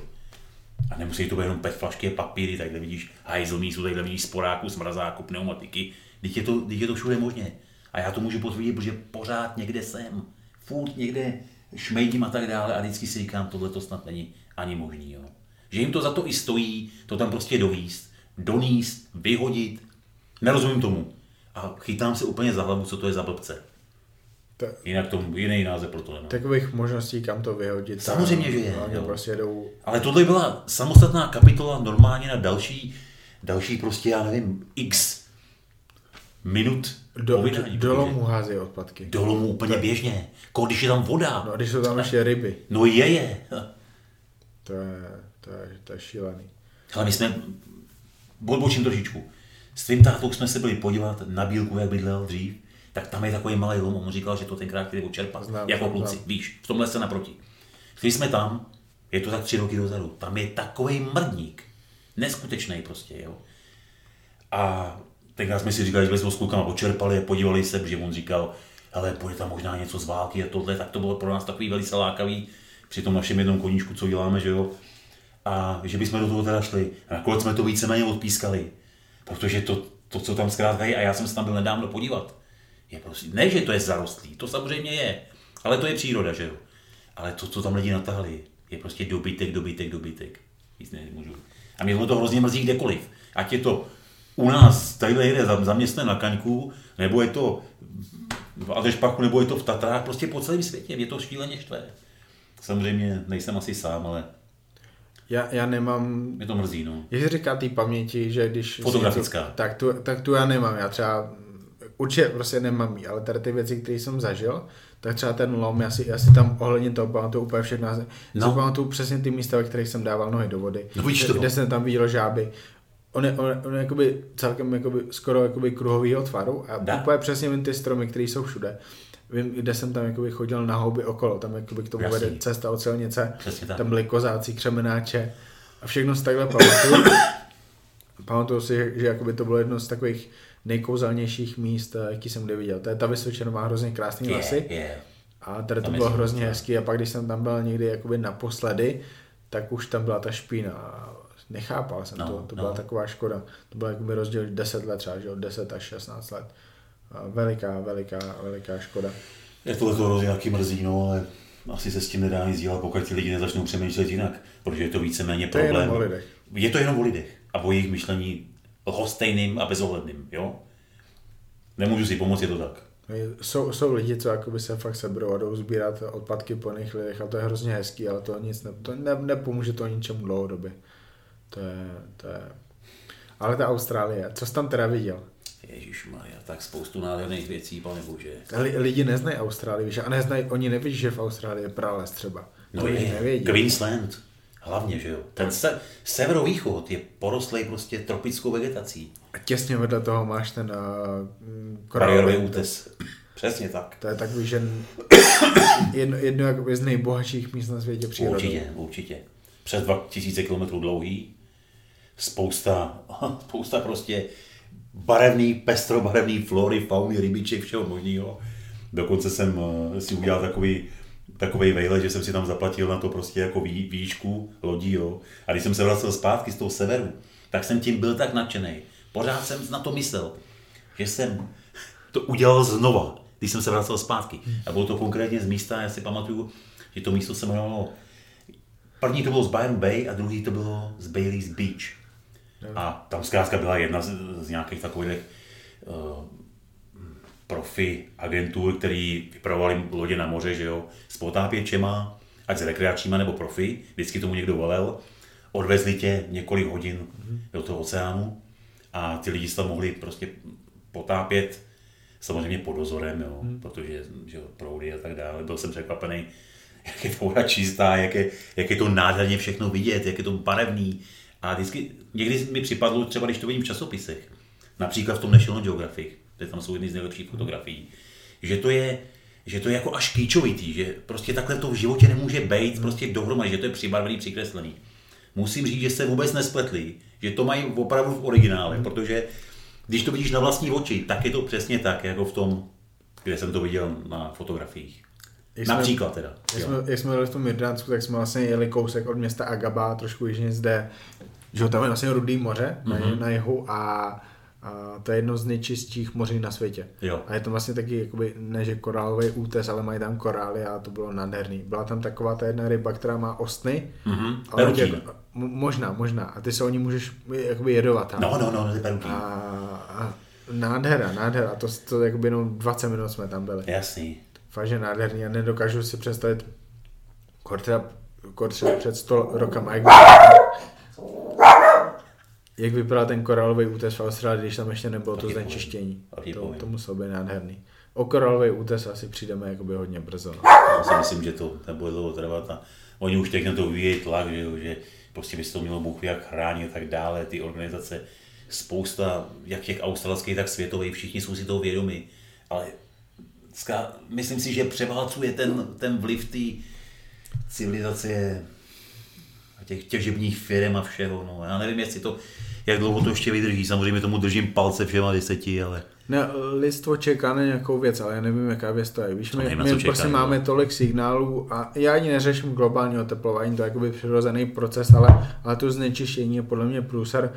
A nemusí to být jenom pet flašky a papíry, takhle vidíš hajzl mísu, takhle vidíš sporáku, smrazáku, pneumatiky. Teď je, to, teď je to všude možně. A já to můžu potvrdit, protože pořád někde jsem. Furt někde šmejdím a tak dále a vždycky si říkám, tohle to snad není ani možný. Jo. Že jim to za to i stojí, to tam prostě dovíst, doníst, vyhodit. Nerozumím tomu. A chytám se úplně za hlavu, co to je za blbce. To, Jinak tomu jiný název pro to nemám. takových možností, kam to vyhodit. Samozřejmě, tam, že je, jo. prostě jdou Ale tohle byla samostatná kapitola normálně na další, další prostě, já nevím, x minut do, povídání, do protože- lomu házejí odpadky. Do lomu úplně běžně. Ko, když je tam voda. No a když jsou tam ještě ryby, No je, je. to je, to je, to je šílený. Ale my jsme, odbočím trošičku, s tvým tátou jsme se byli podívat na Bílku, jak bydlel dřív, tak tam je takový malý lom, on říkal, že to tenkrát chtěli odčerpat, Znám, jako znám, kluci, znám. víš, v tomhle se naproti. Šli jsme tam, je to tak tři roky dozadu, tam je takový mrdník, neskutečný prostě, jo. A tenkrát jsme si říkali, že jsme s klukama počerpali a podívali se, že on říkal, hele, půjde tam možná něco z války a tohle, tak to bylo pro nás takový velice lákavý při tom našem jednom koníčku, co děláme, že jo. A že bychom do toho teda šli. A nakonec jsme to víceméně odpískali. Protože to, to, co tam zkrátka je, a já jsem se tam byl nedávno podívat, je prostě, ne, že to je zarostlý, to samozřejmě je, ale to je příroda, že jo. Ale to, co tam lidi natáhli, je prostě dobytek, dobytek, dobytek. Víc nemůžu. A mě to hrozně mrzí kdekoliv. Ať je to u nás, tadyhle jede za, za městem na Kaňku, nebo je to v Adešpachu, nebo je to v Tatrách, prostě po celém světě. Mě to šíleně štve. Samozřejmě nejsem asi sám, ale Já, já nemám, mě to mrzí, no. jak se říká té paměti, že když... si Fotografická. Něco, tak, tu, tak tu já nemám, já třeba určitě prostě nemám jí, ale tady ty věci, které jsem zažil, tak třeba ten lom, já si, já si tam ohledně toho pamatuju úplně všechno. Já si No. no. pamatuju přesně ty místa, ve kterých jsem dával nohy do vody. No kde, to. kde jsem tam viděl žáby. On je, on, on je jakoby celkem jakoby, skoro jakoby kruhovýho tvaru a Dá. úplně přesně vím ty stromy, které jsou všude. Vím, kde jsem tam jakoby chodil na houby okolo, tam jakoby k tomu Jasný. vede cesta od silnice, tam byly kozáci, křemenáče a všechno si takhle pamatuju. Pamatuju si, že, že jakoby to bylo jedno z takových nejkouzelnějších míst, eh, jaký jsem kdy viděl. To je ta Vysočina má hrozně krásný Je, lesy. je. A tady to Tam bylo hrozně hezký a pak když jsem tam byl někdy jakoby naposledy, tak už tam byla ta špína. Nechápal jsem No, to, to no. byla taková škoda. To byl jakoby rozdíl 10 let třeba, že od 10 až 16 let. Veliká, veliká, veliká škoda. Je tohle to hrozně taky mrzí, no, ale asi se s tím nedá nic dělat, pokud ti lidi nezačnou přemýšlet jinak, protože je to víceméně To je problém. jenom o lidech. Je to jenom o lidech a o jejich myšlení lhostejným a bezohledným, jo? Nemůžu si pomoct, je to tak. Jsou, jsou lidi, co jakoby se fakt seberou a jdou sbírat odpadky po jiných lidech a to je hrozně hezký, ale to nic ne, to ne, nepomůže to ničemu dlouhodobě. To je, to je... Ale ta Austrálie, co jsi tam teda viděl? Ježíš Maria, tak spoustu nádherných věcí, pane bože. Li, lidi neznají Austrálii, víš, a neznají, oni neví, že v Austrálii je prales třeba. No to je, nevědí. Queensland, hlavně, že jo. Ten se, severovýchod je porostlý prostě tropickou vegetací. A těsně vedle toho máš ten uh, Bariérový koralový útes. Přesně tak. To je takový, že jedno, jedno jakoby z nejbohatších míst na světě přírodou. Určitě, určitě. Přes 2000 km dlouhý, spousta, spousta prostě barevný, pestrobarevný flory, fauny, rybiček, všeho možného. Dokonce jsem eh, si udělal takový, takový vejle, že jsem si tam zaplatil na to prostě jako vý, výšku lodí, jo. A když jsem se vracel zpátky z toho severu, tak jsem tím byl tak nadšený. Pořád jsem na to myslel, že jsem to udělal znova, když jsem se vracel zpátky. A bylo to konkrétně z místa, já si pamatuju, že to místo se jmenovalo První to bylo z Byron Bay a druhý to bylo z Bailey's Beach. A tam zkrátka byla jedna z, z nějakých takových uh, profi agentur, který vypravovali lodě na moře, že jo, s potápěčema, ať s rekreačníma nebo profi, vždycky tomu někdo velel, odvezli tě několik hodin do toho oceánu a ty lidi se tam mohli prostě potápět, samozřejmě pod dozorem, jo, protože že jo, proudy a tak dále. Byl jsem překvapený, jak je to voda čistá, jak je, jak je to nádherně všechno vidět, jak je to barevný. A vždycky, někdy mi připadlo, třeba když to vidím v časopisech, například v tom National Geographic, kde tam jsou jedny z nejlepších fotografií, že to je, že to je jako až kýčovitý, že prostě takhle to v životě nemůže být prostě dohromady, že to je přibarvený, přikreslený. Musím říct, že se vůbec nespletli, že to mají opravdu v originále, protože když to vidíš na vlastní oči, tak je to přesně tak, jako v tom, kde jsem to viděl na fotografiích. jak Například teda. Jak jo. jsme, jak jsme byli v tom Jordánsku, tak jsme vlastně jeli kousek od města Agaba, trošku jižně zde, že tam je vlastně Rudý moře mm-hmm. na, jihu a, a to je jedno z nejčistších moří na světě. Jo. A je tam vlastně taky, jakoby, ne že korálový útes, ale mají tam korály a to bylo nádherný. Byla tam taková ta jedna ryba, která má ostny. Mhm. ale Perutín. jako- mo- možná, možná. A ty se o ní můžeš jakoby jedovat. No, no, no, to je perutín. A, a nádhera, nádhera. To, to jakoby jenom 20 minut jsme tam byli. Jasný. Fakt, že nádherný a nedokážu si představit kor třeba, kor třeba před 100 rokama, jak jak vypadal ten koralový útes v Austrálii, když tam ještě nebylo to znečištění. To, to muselo být nádherný. O koralový útes asi přijdeme jakoby hodně brzo. No. Já si myslím, že to nebude dlouho trvat a oni už teď na to vyvíjejí tlak, že, že prostě by se to mělo Bůh jak chránit a tak dále, ty organizace, spousta, jak těch australských, tak světových, všichni jsou si toho vědomi, ale zká, myslím si, že převálcuje ten, ten vliv té civilizace a těch těžebních firm a všeho, no. Já nevím, jestli to, jak dlouho to ještě vydrží, samozřejmě tomu držím palce všema deseti, ale Ne, lidstvo čeká na nějakou věc, ale já nevím, jaká věc to je. Víš, To my, nevím, my čeká, prostě no. máme tolik signálů a já ani neřeším globální oteplování, to je jakoby přirozený proces, ale, ale to znečištění je podle mě průser.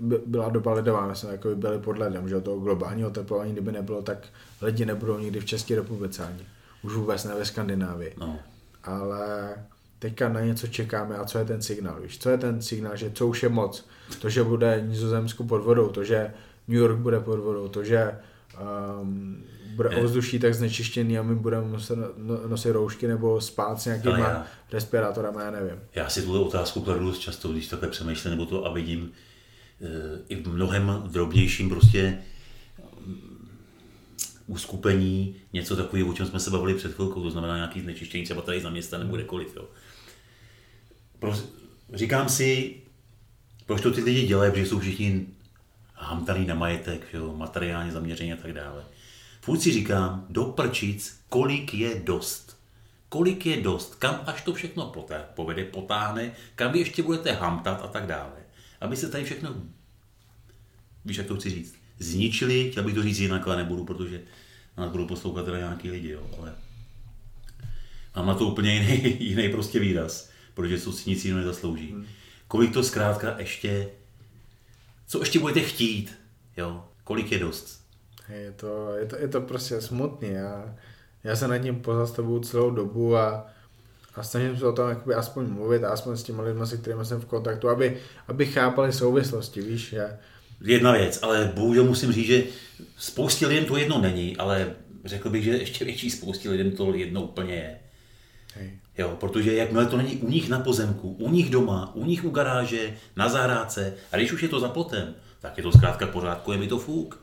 By- Byla doba ledová, my jsme jakoby byli pod ledem, že to globální oteplování, kdyby nebylo, tak lidi nebudou nikdy v České republice ani. Už vůbec ne ve Skandinávii. no. Ale teďka na něco čekáme a co je ten signál, víš? Co je ten signál, že co už je moc? To, že bude Nizozemsku pod vodou, to, že New York bude pod vodou, to, že um, bude ovzduší tak znečištěný a my budeme muset no- nosit roušky nebo spát s nějakýma já- respirátorama, já nevím. Já si tuhle otázku kladu dost často, když takhle přemýšlím, nebo to a vidím e, i v mnohem drobnějším prostě mm, uskupení, něco takového, o čem jsme se bavili před chvilkou, to znamená nějaký znečištění třeba tady za města nebo kdekoliv. Jo. Pro, říkám si, proč to ty lidi dělají, protože jsou všichni hamtaný na majetek, jo, materiálně zaměření a tak dále. Furt si říkám, do prčic, kolik je dost. Kolik je dost, kam až to všechno poté, povede, potáhne, kam vy ještě budete hamtat a tak dále. Aby se tady všechno, víš, jak to chci říct, zničili, chtěl bych to říct jinak, ale nebudu, protože nás budou poslouchat teda nějaký lidi, jo, ale mám na to úplně jiný, jiný prostě výraz, protože to si nic jiného nezaslouží. Kolik to zkrátka ještě, co ještě budete chtít, jo, kolik je dost. Je to, je to, je to prostě smutný. Já, já se nad tím pozastavuju celou dobu a, a snažím se o tom jakoby aspoň mluvit, a aspoň s těmi lidmi, se kterými jsem v kontaktu, aby, aby chápali souvislosti, víš, že Jedna věc, ale bohužel musím říct, že spoustě lidem to jedno není, ale řekl bych, že ještě větší spoustě lidem to jedno úplně je. Hej, Jo, protože jakmile to není u nich na pozemku, u nich doma, u nich u garáže, na zahrádce, a když už je to za plotem, tak je to zkrátka pořádku, je mi to fuk.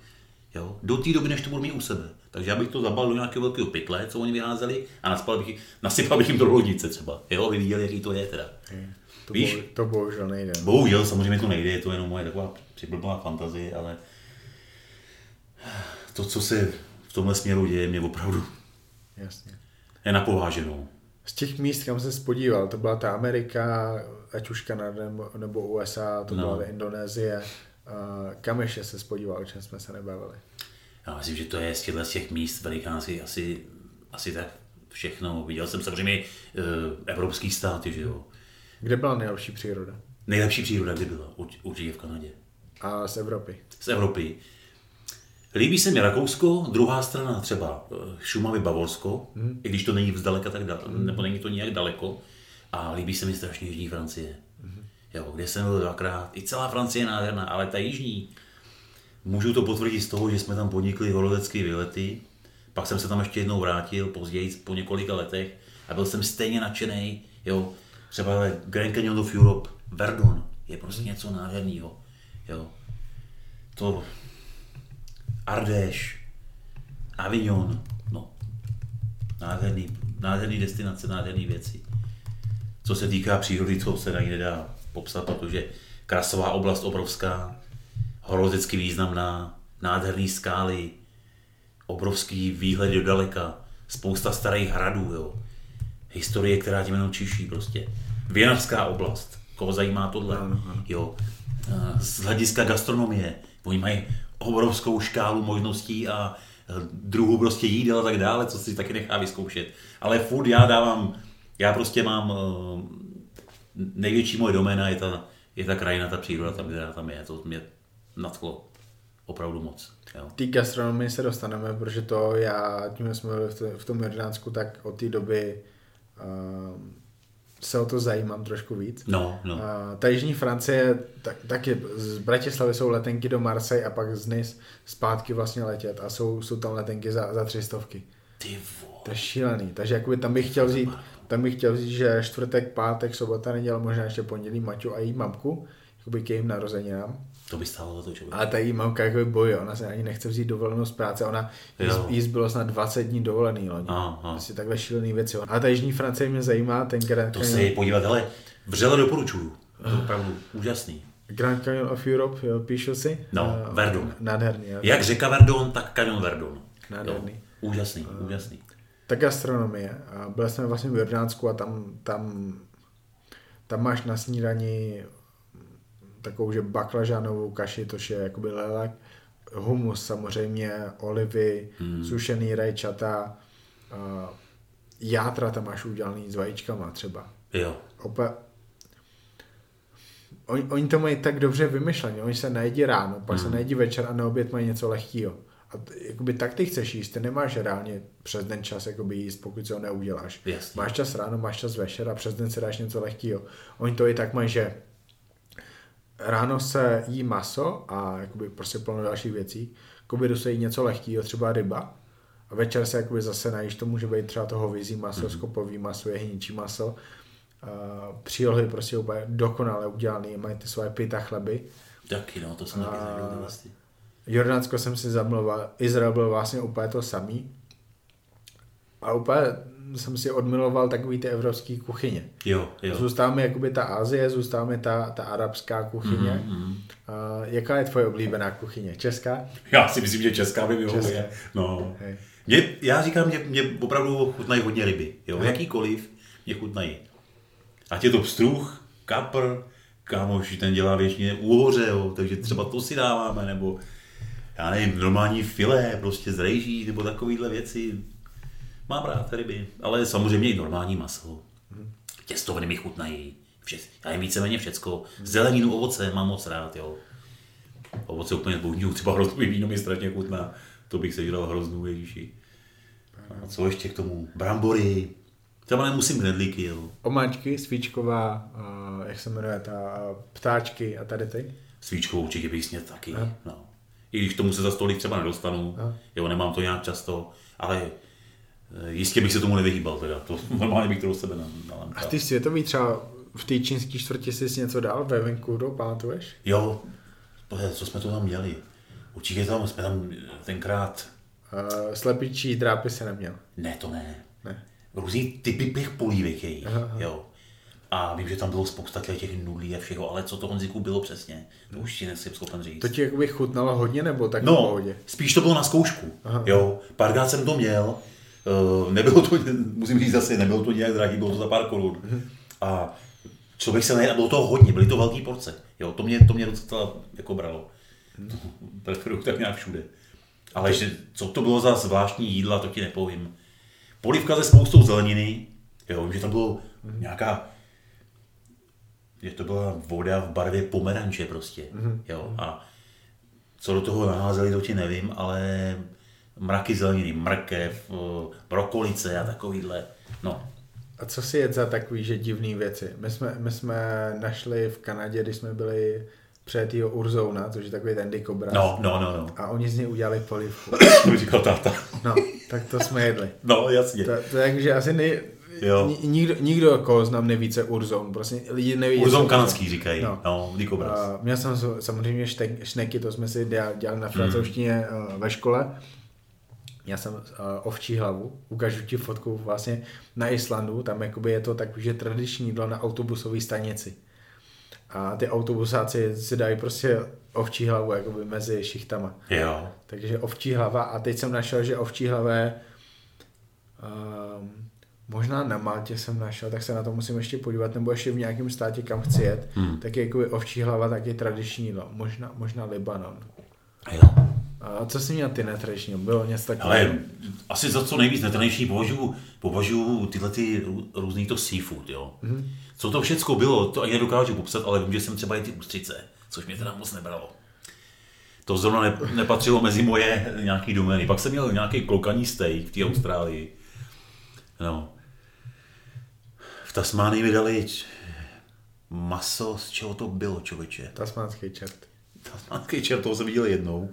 Jo, do té doby, než to budu mít u sebe. Takže já bych to zabal do nějakého velkého pytle, co oni vyházeli, a naspal bych, nasypal bych jim do lodnice třeba. Jo, aby viděli, jaký to je teda. hej. To, Víš? Bo, to bohužel nejde. no. Bohužel, samozřejmě to nejde, je to jenom moje taková přiblblá fantazie, ale to, co se v tomhle směru děje, mě opravdu Jasně. je napováženou. Z těch míst, kam se spodíval, to byla ta Amerika, ať už Kanada nebo, USA, to No. byla Indonésie. Kam ještě se spodíval, o čem jsme se nebavili? Já myslím, že to je z těchto z těch míst velikánských asi, asi tak všechno. Viděl jsem samozřejmě uh, evropský státy, že jo. Kde byla nejlepší příroda? Nejlepší příroda kdy byla, Urč- určitě v Kanadě. A z Evropy. Z Evropy. Líbí se mi Rakousko, druhá strana třeba eh, Šumavy Bavorsko, hmm. i když to není vzdaleka tak daleko, hmm. nebo není to nijak daleko. A líbí se mi strašně jižní Francie. Hmm. Jo, kde jsem byl dvakrát. I celá Francie je nádherná, ale ta jižní. Můžu to potvrdit z toho, že jsme tam podnikli horolecké výlety. Pak jsem se tam ještě jednou vrátil, později, po několika letech. A byl jsem stejně nadšený. Jo, třeba Grand Canyon of Europe, Verdun, je prostě něco nádherného. Jo. To Ardèche, Avignon, no, nádherný, nádherný destinace, nádherný věci. Co se týká přírody, to se ani nedá popsat, protože krasová oblast obrovská, horolezecky významná, nádherný skály, obrovský výhled do daleka, spousta starých hradů, jo. Historie, která tím jenom čiší prostě. Věnavská oblast, koho zajímá tohle, jo. Eh, Z hlediska gastronomie, oni mají obrovskou škálu možností a druhů prostě jídel a tak dále, co si taky nechá vyzkoušet. Ale furt já dávám, já prostě mám, eh, největší moje doména je ta, je ta krajina, ta příroda, tam, která tam je, to mě nadchlo opravdu moc. Jo. Té gastronomii se dostaneme, protože to já, tím jsme v, tom Jordánsku, tak od té doby uh, se o to zajímám trošku víc. No, no. Uh, ta jižní Francie, tak, taky z Bratislavy jsou letenky do Marseille a pak z Nice zpátky vlastně letět a jsou, jsou tam letenky za, za tři stovky. Ty vole. To je šílený. Takže jakoby tam bych chtěl vzít, tam bych chtěl vzít, že čtvrtek, pátek, sobota, neděle, možná ještě pondělí Maťu a její mamku, jakoby k jejím narozeninám. To by stálo za to člověk. Ale ta její mamka jakoby bojí, ona se ani nechce vzít dovolenou z práce, ona jí, Jo. jí zbylo snad 20 dní dovolený loni. Aha. Prostě takhle šílený věci. A ta jižní Francie mě zajímá, ten Grand To Canyon, se podívat, ale vřele doporučuju. To je opravdu úžasný. Grand Canyon of Europe, jo, píšu si. No, Eh, Verdun. Nádherný, jo. Jak řeka Verdon, tak kanion Verdon. Nádherný. Jo. Úžasný, úžasný. Ta gastronomie. A byli jsme vlastně v Jordánsku a tam, tam, tam máš na snídani takovou, že baklažánovou kaši, to je jakoby lelek, humus samozřejmě, olivy, hmm. sušený rajčata, a játra tam máš udělaný s vajíčkama třeba. Jo. Opa, oni, oni to mají tak dobře vymyšlené, oni se najedí ráno, pak se najedí večer a na oběd mají něco lehkého. A t- jakoby tak ty chceš jíst, ty nemáš reálně přes den čas jakoby jíst, pokud si ho neuděláš. Jasně. Máš čas ráno, máš čas večer a přes den si dáš něco lehkého. Oni to i tak mají, že ráno se jí maso a jakoby prostě plno dalších věcí, k obědu se jí něco lehkého, třeba ryba, a večer se jakoby zase najíš, to může být třeba to hovězí maso, mm-hmm. skopový maso, jehničí maso, a přílohy prostě úplně dokonale udělané, mají ty svoje pita chleby. Taky no, to jsem taky vlastně. Jordánsko jsem si zamluval, Izrael byl vlastně úplně to samý. A úplně jsem si odmiloval takový ty evropské kuchyně. Jo, jo. Zůstává mi jakoby ta Asie, zůstává mi ta, ta arabská kuchyně. Mhm, Mm-hmm. A jaká je tvoje oblíbená kuchyně? Česká? Já si myslím, že česká by vyhovuje. No. Hej. Mě, já říkám, mě, mě opravdu chutnají hodně ryby. Jo? Aha. Jakýkoliv mě chutnají. Ať je to pstruh, kapr, kámoš, ten dělá většině úhoře, jo? takže třeba to si dáváme, nebo já nevím, normální filé, prostě z rejží, nebo takovýhle věci. Mám rád ryby, ale samozřejmě i normální maso. Těstoviny mi chutnají. Vše, já jim víceméně všecko. Zeleninu, ovoce mám moc rád, jo. Ovoce úplně božňuju, třeba hroznový víno mi strašně chutná. To bych se dělal hroznou ježíši. A co ještě k tomu? Brambory. Třeba nemusím knedlíky, jo. Omáčky, svíčková, uh, jak se jmenuje ta, uh, ptáčky a tady ty. Svíčkovou určitě bych sněd taky. Aha. No. I když k tomu se za stolik třeba nedostanu, Aha. jo, nemám to nějak často, ale jistě bych se tomu nevyhýbal, teda. To normálně bych to do sebe na, A ty světový třeba v té čínské čtvrti jsi něco dal ve Vancouveru, pamatuješ? Jo, co jsme to tam měli? Určitě tam, jsme tam tenkrát, Uh, slepičí drápy se neměl. ne, to ne, Ne. různý typy těch polívek jejich, jo. A vím, že tam bylo spousta těch nudlí a všeho, ale co to Honziku bylo přesně, to už ti nejsem schopen říct. To ti jakoby chutnalo hodně nebo tak v No, pohodě? spíš to bylo na zkoušku. Aha. Jo, párkrát jsem to měl, nebylo to, musím říct zase, nebylo to nějak drahý, bylo to za pár korun. Mhm. A člověk se najedl, bylo toho hodně, byly to velké porce. Jo, to mě, to mě docela jako bralo. Mhm. Preferuju tak nějak všude. Ale že, co to bylo za zvláštní jídla, to ti nepovím. Polivka se spoustou zeleniny, jo, vím, že tam bylo Mhm. nějaká, že to byla voda v barvě pomeranče prostě, jo, a co do toho naházeli, to ti nevím, ale mraky zeleniny, mrkev, eh, brokolice a takovýhle, no, A co si jet za takový, že divný věci? My jsme, my jsme našli v Kanadě, když jsme byli před jeho Urzouna, což je takový ten dikobraz. no, no, no, no, A oni z něj udělali polivku. to říkal táta. No, tak to jsme jedli. No, jasně. To, to takže asi nej, Jo. ni- nikdo, nikdo, koho znám, neví, co je Urzoun. Prostě lidi neví, Urzon kanadský říkají, No. no, dikobraz. A měl jsem samozřejmě štek, šneky, to jsme si dělali, dělali na francouzštině mm. ve škole. Já jsem uh, ovčí hlavu, ukážu ti fotku vlastně na Islandu, tam jakoby je to takový, že tradiční jídlo na autobusové stanici. A ty autobusáci si dají prostě ovčí hlavu jakoby mezi šichtama. Jo, Takže ovčí hlava a teď jsem našel, že ovčí hlava je um, možná na Maltě jsem našel, tak se na to musím ještě podívat, nebo ještě v nějakém státě, kam chci jet, Hmm. tak je jakoby ovčí hlava taky tradiční jídlo, možná, možná Libanon. jo. A co jsi měl ty netradiční? Bylo něco takového? Ale asi za co nejvíc netradiční považuji, považuji tyhle ty rů- různý to seafood, jo. Mm-hmm. Co to všecko bylo, to ani nedokážu popsat, ale vím, že jsem třeba i ty ústřice, což mě teda moc nebralo. To zrovna ne, nepatřilo mezi moje nějaký domény. Pak jsem měl nějaký klokaní steak v té Austrálii. No. V Tasmánii mi dali maso, z čeho to bylo, člověče. Tasmánský čert. Tasmánský čert, toho jsem viděl jednou,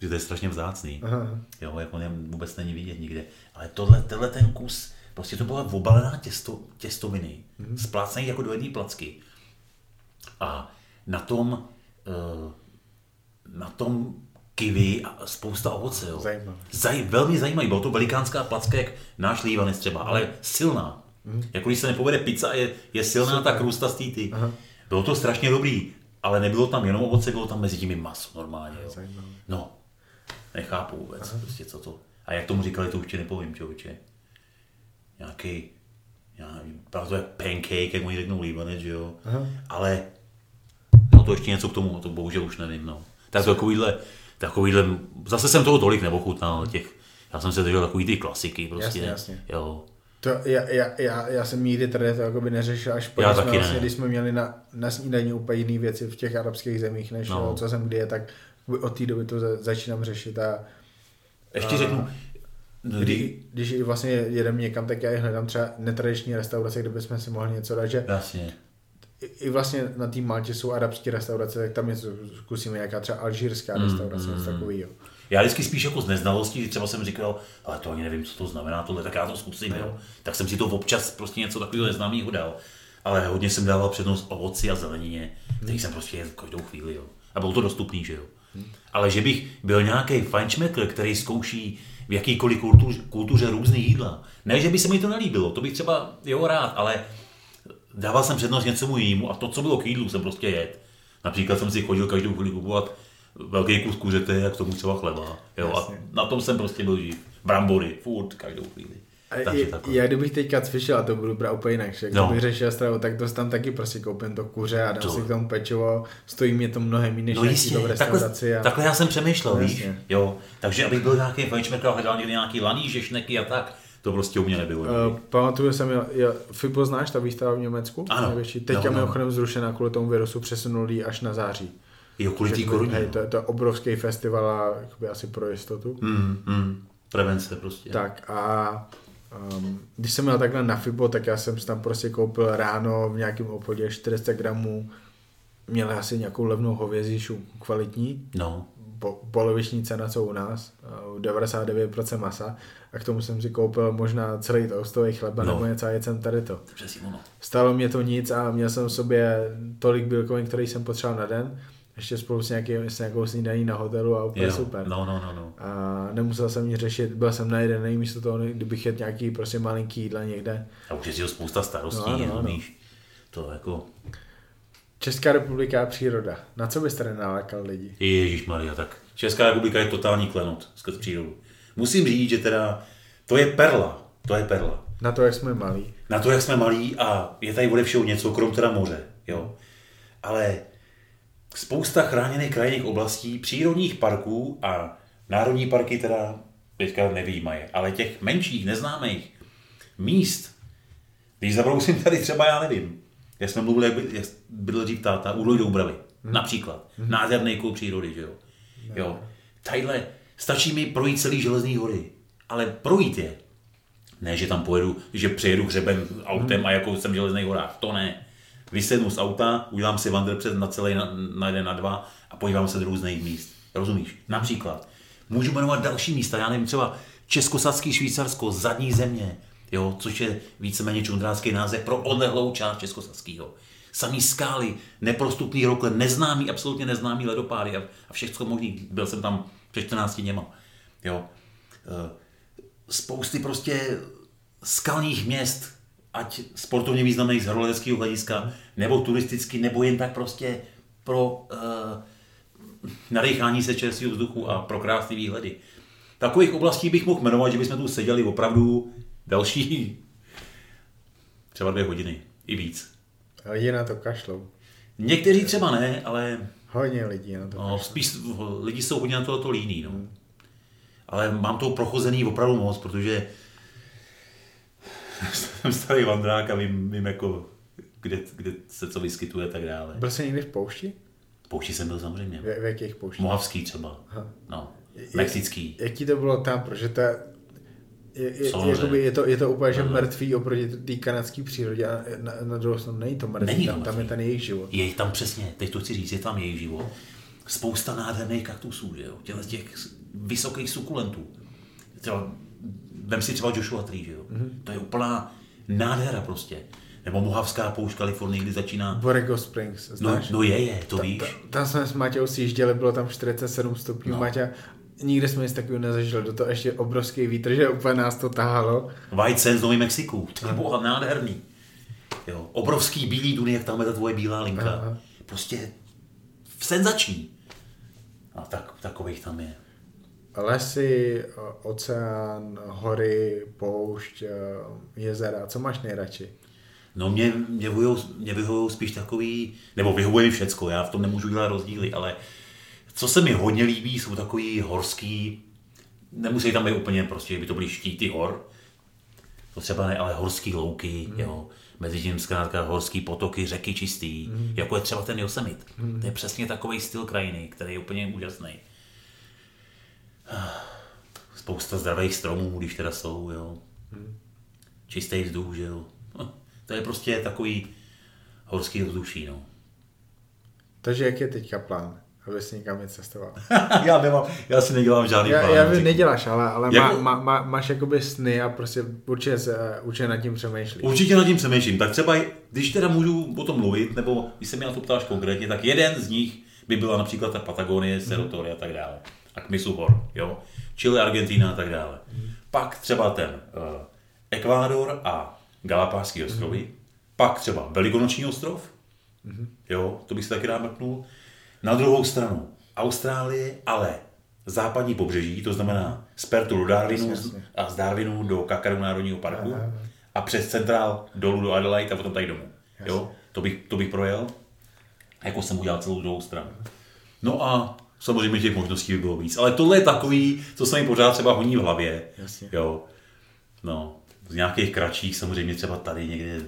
že to je strašně vzácný. Aha. Jo, jako ne, vůbec není vidět nikde. Ale tohle, tenhle ten kus, prostě to byla obalená těsto, těstoviny, Mhm. mm-hmm. splácený jako do jedné placky. A na tom, uh, na tom kiwi a spousta ovoce. Jo. Zajímavé. Zaj, velmi zajímavý, byla to velikánská placka, jak náš lívanec třeba, ale silná. Mm. Jako když se nepovede pizza, je, je silná Mhm. Super. ta krusta z té ty. Aha. Bylo to strašně dobrý, ale nebylo tam jenom ovoce, bylo tam mezi tím maso normálně. Jo. Zajímavé. No, nechápu vůbec, prostě co to. A jak tomu říkali, to určitě nepovím, člověče. Nějaký, já nevím, to je pancake, jak oni řeknou líbanec, že jo. Aha. Ale, no to ještě něco k tomu, to bohužel už nevím, no. Tak takovýhle, takovýhle, zase jsem toho tolik neochutnal, těch, já jsem se držel takový ty klasiky prostě. Jasně, jasně. Jo. To, já, já, já, já jsem nikdy tady to jakoby neřešil, až po, jsme, vlastně, když jsme měli na, na snídaní úplně jiné věci v těch arabských zemích, než No. no. co jsem kdy je, tak od té doby to za, začínám řešit a Ještě A- řeknu, kdy, kdy, když vlastně jedeme někam, tak já hledám třeba netradiční restaurace, kde bychom si mohli něco dát, že jasně, i, vlastně na té Maltě jsou arabské restaurace, tak tam něco zkusíme, nějaká třeba alžírská Mm, restaurace, něco takového. Já vždycky spíš jako z neznalosti, že třeba jsem říkal, ale to ani nevím, co to znamená tohle, tak já to zkusím, jo. Tak jsem si to občas prostě něco takového neznámého dal. Ale hodně jsem dával přednost ovoci a zelenině, který jsem prostě jedl každou chvíli, jo. A bylo to dostupný, že jo. Ale že bych byl nějaký fajnšmekr, který zkouší v jakýkoliv kultuře, kultuře různý jídla. Ne, že by se mi to nelíbilo, to bych třeba, jo, rád, ale dával jsem přednost něčemu jinému a to, co bylo k jídlu, jsem prostě jet. Například jsem si chodil každou chvíli kupovat velký kus kuřete a k tomu třeba chleba. Jo, a na tom jsem prostě byl živ. Brambory, furt, každou chvíli. Takže takhle. já kdybych teďka cvičil, a to budu brát úplně jinak, že No. kdybych řešil stravu, tak to tam taky prostě koupím to kuře a dám To- si k tomu pečivo, stojí mě to mnohem méně, než No jistě, to v takhle, restauraci. A... takhle já jsem přemýšlel, No, víš? Jo, takže abych byl nějaký fajnšmekr a hledal někde nějaký laní, žešneky a tak, to prostě u mě nebylo. Uh, pamatuju jsem, jo, jo, FIPO znáš, ta výstava v Německu? Ano. Největší. Teďka No, no, no. mimochodem zrušená kvůli tomu virusu, přesunuli až na září. jo, kvůli té Řekli, koruně. Hej, no. to, to je obrovský festival a asi pro jistotu. Mm, mm, prevence prostě. Tak a um, když jsem měl takhle na FIBO, tak já jsem si tam prostě koupil ráno v nějakém obchodě 400 gramů, měl asi nějakou levnou hovězí šu, kvalitní, No, po, poloviční cena, co u nás, uh, 99% masa a k tomu jsem si koupil možná celý toastový chleba No. nebo něco a jsem tady to. přesně ono. Stalo mě to nic a měl jsem v sobě tolik bílkovin, který jsem potřeboval na den, ještě spolu s, nějaký, s nějakou snídaní na hotelu a úplně Jo, super. No, no, no, no. A nemusel jsem nic řešit, byl jsem najedený místo toho, kdybych jedl nějaký prostě malinký jídla někde. A už je spousta starostí, No, no, víš. To jako, Česká republika a příroda. Na co byste nenalákal lidi? Ježíš Maria, tak Česká republika je totální klenot skrz přírodu. Musím říct, že teda to je perla, to je perla. Na to, jak jsme malí. Na to, jak jsme malí a je tady ode všeho něco, krom teda moře, jo. Ale spousta chráněných krajinných oblastí, přírodních parků a národní parky teda teďka nevýjímají, ale těch menších, neznámých míst, když zabrousím tady třeba, já nevím, jak jsme mluvili, jak by- jak bydl dřív táta, Údolí Doubravy, například. Nádherný kout přírody, že jo. jo. Tadyhle stačí mi projít celý železný hory, ale projít je. Ne, že tam pojedu, že přejedu hřebem autem a jako jsem v železných horách, to ne. Vysednu z auta, udělám si vandrpřed na celý na, na jeden, na dva a podívám se do různých míst. Rozumíš? Například. Můžu jmenovat další místa, já nevím, třeba Českosadský Švýcarsko, zadní země, jo, což je víceméně čundrácký název pro odlehlou část Českosadského. Samý skály, neprostupný rokle, neznámý, absolutně neznámý ledopády a, a všechno možný. Byl jsem tam před 14 dněma. Jo. Eh, spousty prostě skalních měst, ať sportovně významných z horolezeckého hlediska, nebo turisticky, nebo jen tak prostě pro uh, nadechání se čerstvého vzduchu a pro krásné výhledy. Takových oblastí bych mohl jmenovat, že bychom tu seděli opravdu další třeba dvě hodiny, i víc. Lidi na to kašlou. Někteří třeba ne, ale Hodně lidí na to. No, spíš lidi jsou hodně na to, to líní, no. Ale mám to prochozený opravdu moc, protože jsem starý vandrák a vím, vím jako, kde, kde se co vyskytuje a tak dále. Byl jsi někdy v poušti? V poušti jsem byl samozřejmě. V, v jakých pouštích? Mohavský třeba. Aha. No. Mexický. Jak ti to bylo tam, protože to je, je, je, Samozřejmě. jakoby je, to, je to úplně že mrtvý oproti té kanadské přírodě a na, na druhou stranu není to mrtvý, Není tam, tam je ten jejich život. Je tam přesně, teď to chci říct, je tam jejich život. Spousta nádherných kaktusů, že jo? Těch vysokých sukulentů. Třeba, vem si třeba Joshua Tree, že jo? Mm-hmm. To je úplná nádhera prostě. Nebo Mohavská poušť Kalifornie, kdy začíná... Borrego Springs, No, znáš? no je, je, to víš. Ta- Tam jsme s Matějou sjížděli, bylo tam 47 stupňů, no. No. Maťa, nikde jsme nic takového nezažili, do toho ještě obrovský vítr, že úplně nás to tahalo. White Sands, Nový Mexiku. To je boha, nádherný. Jo, obrovský bílý duny, jak tam je ta tvoje bílá linka. Aha. Prostě senzační. A tak, takových tam je. Lesy, o- oceán, hory, poušť, eh, jezera, co máš nejradši? No mě, mě, vyhovujou, mě vyhovují spíš takový, nebo vyhovuje mi všecko, já v tom nemůžu dělat rozdíly, ale co se mi hodně líbí, jsou takový horský, nemusí tam být úplně prostě, že by to byly štíty hor, to třeba ne, ale horský louky, mm. jo, mezi tím zkrátka horský potoky, řeky čistý, mm. jako je třeba ten Yosemite. Mm. To je přesně takový styl krajiny, který je úplně úžasný. Spousta zdravých stromů, když teda jsou, jo. Čistý vzduch, že jo. Hm, To je prostě takový horský ovzduší, no. Takže jak je teďka plán, aby si někam nic cestoval? já nemám, já si nedělám žádný Já, plán. já vím, neděláš, ale, ale Jako- má, má, má, máš jakoby sny a prostě určitě, se, určitě nad tím přemýšlíš. Určitě nad tím přemýšlím. Tak třeba, když teda můžu o tom mluvit, nebo když se mě na to ptáš konkrétně, tak jeden z nich by byla například ta Patagonie, Serotory a tak dále. A k mysu hor, jo. Chile, Argentina a tak dále. Pak třeba ten uh, Ekvádor a Galapáský ostrovy. Pak třeba Velikonoční ostrov. Jo, to bych si taky rád mrknul. Na druhou stranu Austrálie, ale západní pobřeží, to znamená z Pertu do Darwinu a z Darwinu do Kakaru národního parku Aha. a přes centrál dolů do Adelaide a potom tady domů. Jo, to bych, to bych projel. Jako jsem udělal celou druhou stranu. No a samozřejmě těch možností by bylo víc. Ale tohle je takový, co se mi pořád třeba honí v hlavě. Jasně. Jo. No, z nějakých kratších samozřejmě třeba tady někde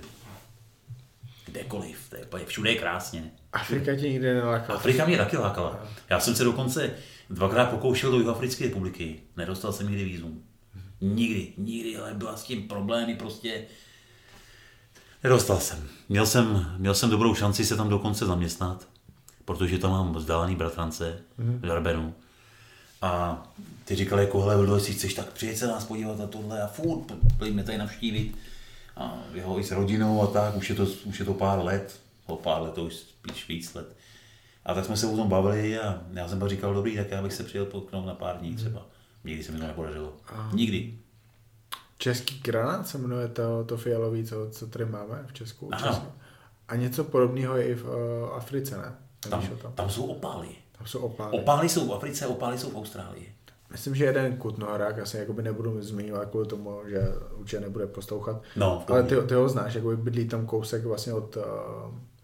kdekoliv, to je, úplně- všude je krásně. Afrika tě nikdy nelákala. Afrika mě taky lákala. Já jsem se dokonce dvakrát pokoušel do Jihoafrické republiky. Nedostal jsem nikdy vízum. Nikdy, nikdy, ale byla s tím problémy prostě. Nedostal jsem. Měl jsem, měl jsem dobrou šanci se tam dokonce zaměstnat, protože tam mám vzdálený bratrance v Darbenu. A ty říkali jako, hele, Vildo, jestli chceš, tak přijeď se nás podívat na tohle a furt, pojďme tady navštívit. A jeho i s rodinou a tak, už je to, už je to pár let, o pár let, to už spíš víc let. A tak jsme se o tom bavili a já jsem pak říkal, dobrý, tak já bych se přijel potknout na pár dní třeba. Nikdy se mi to nepodařilo. Nikdy. Český granát se jmenuje to, to fialový, co, co tady máme v. Česku. A něco podobného je i v uh, Africe, ne? Tam, tam jsou opály. Tam jsou opály. Opály jsou v Africe, opály jsou v Austrálii. Myslím, že jeden kutnohorák, asi jakoby nebudu zmiňovat kvůli tomu, že určitě nebude poslouchat. No, Ale ty, ty ho znáš, jakoby bydlí tam kousek vlastně od, uh,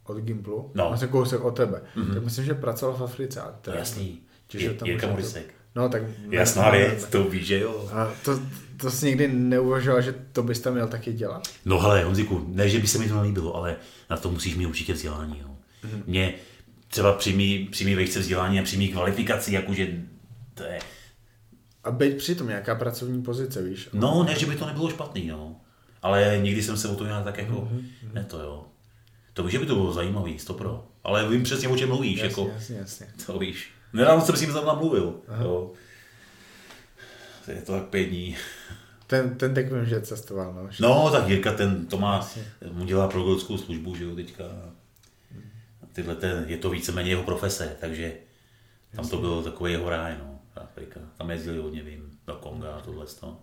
od Gimplu. No. Vlastně kousek od tebe. Mm-hmm. Tak myslím, že pracoval v Africe. A je jasný. Je, tam Jirka Morisek. No, tak... Jasná věc, to víš, že jo. A to, to jsi nikdy neuvažoval, že to bys tam měl taky dělat? No hele, Honziku, ne, že by se mi to nelíbilo, ale na to musíš mít určitě vzdělání. Jo. Mhm. Mě třeba při mý, při mý vejce vzdělání a při mý kvalifikaci, jakože to je, A být přitom nějaká pracovní pozice, víš? no ne, že by to nebylo špatný, no. Ale nikdy jsem se o to nějak tak jako, Mhm, ne to jo. To víš, že by to bylo zajímavý, stopro. Ale vím přesně, o čem mluvíš, jasně, jako, jasně, jasně. to víš. Nedávno jsem s ním tam mluvil, jo. To je to tak pět dní. Ten, ten tak vím, že cestoval, no. No, tak Jirka, ten to má, mu dělá progolskou službu, že jo, teďka. Tyhle ten, je to víceméně jeho profese, takže tam to byl takový jeho ráj, no, Afrika. Tam jezdili hodně, vím, do Konga a tohle to.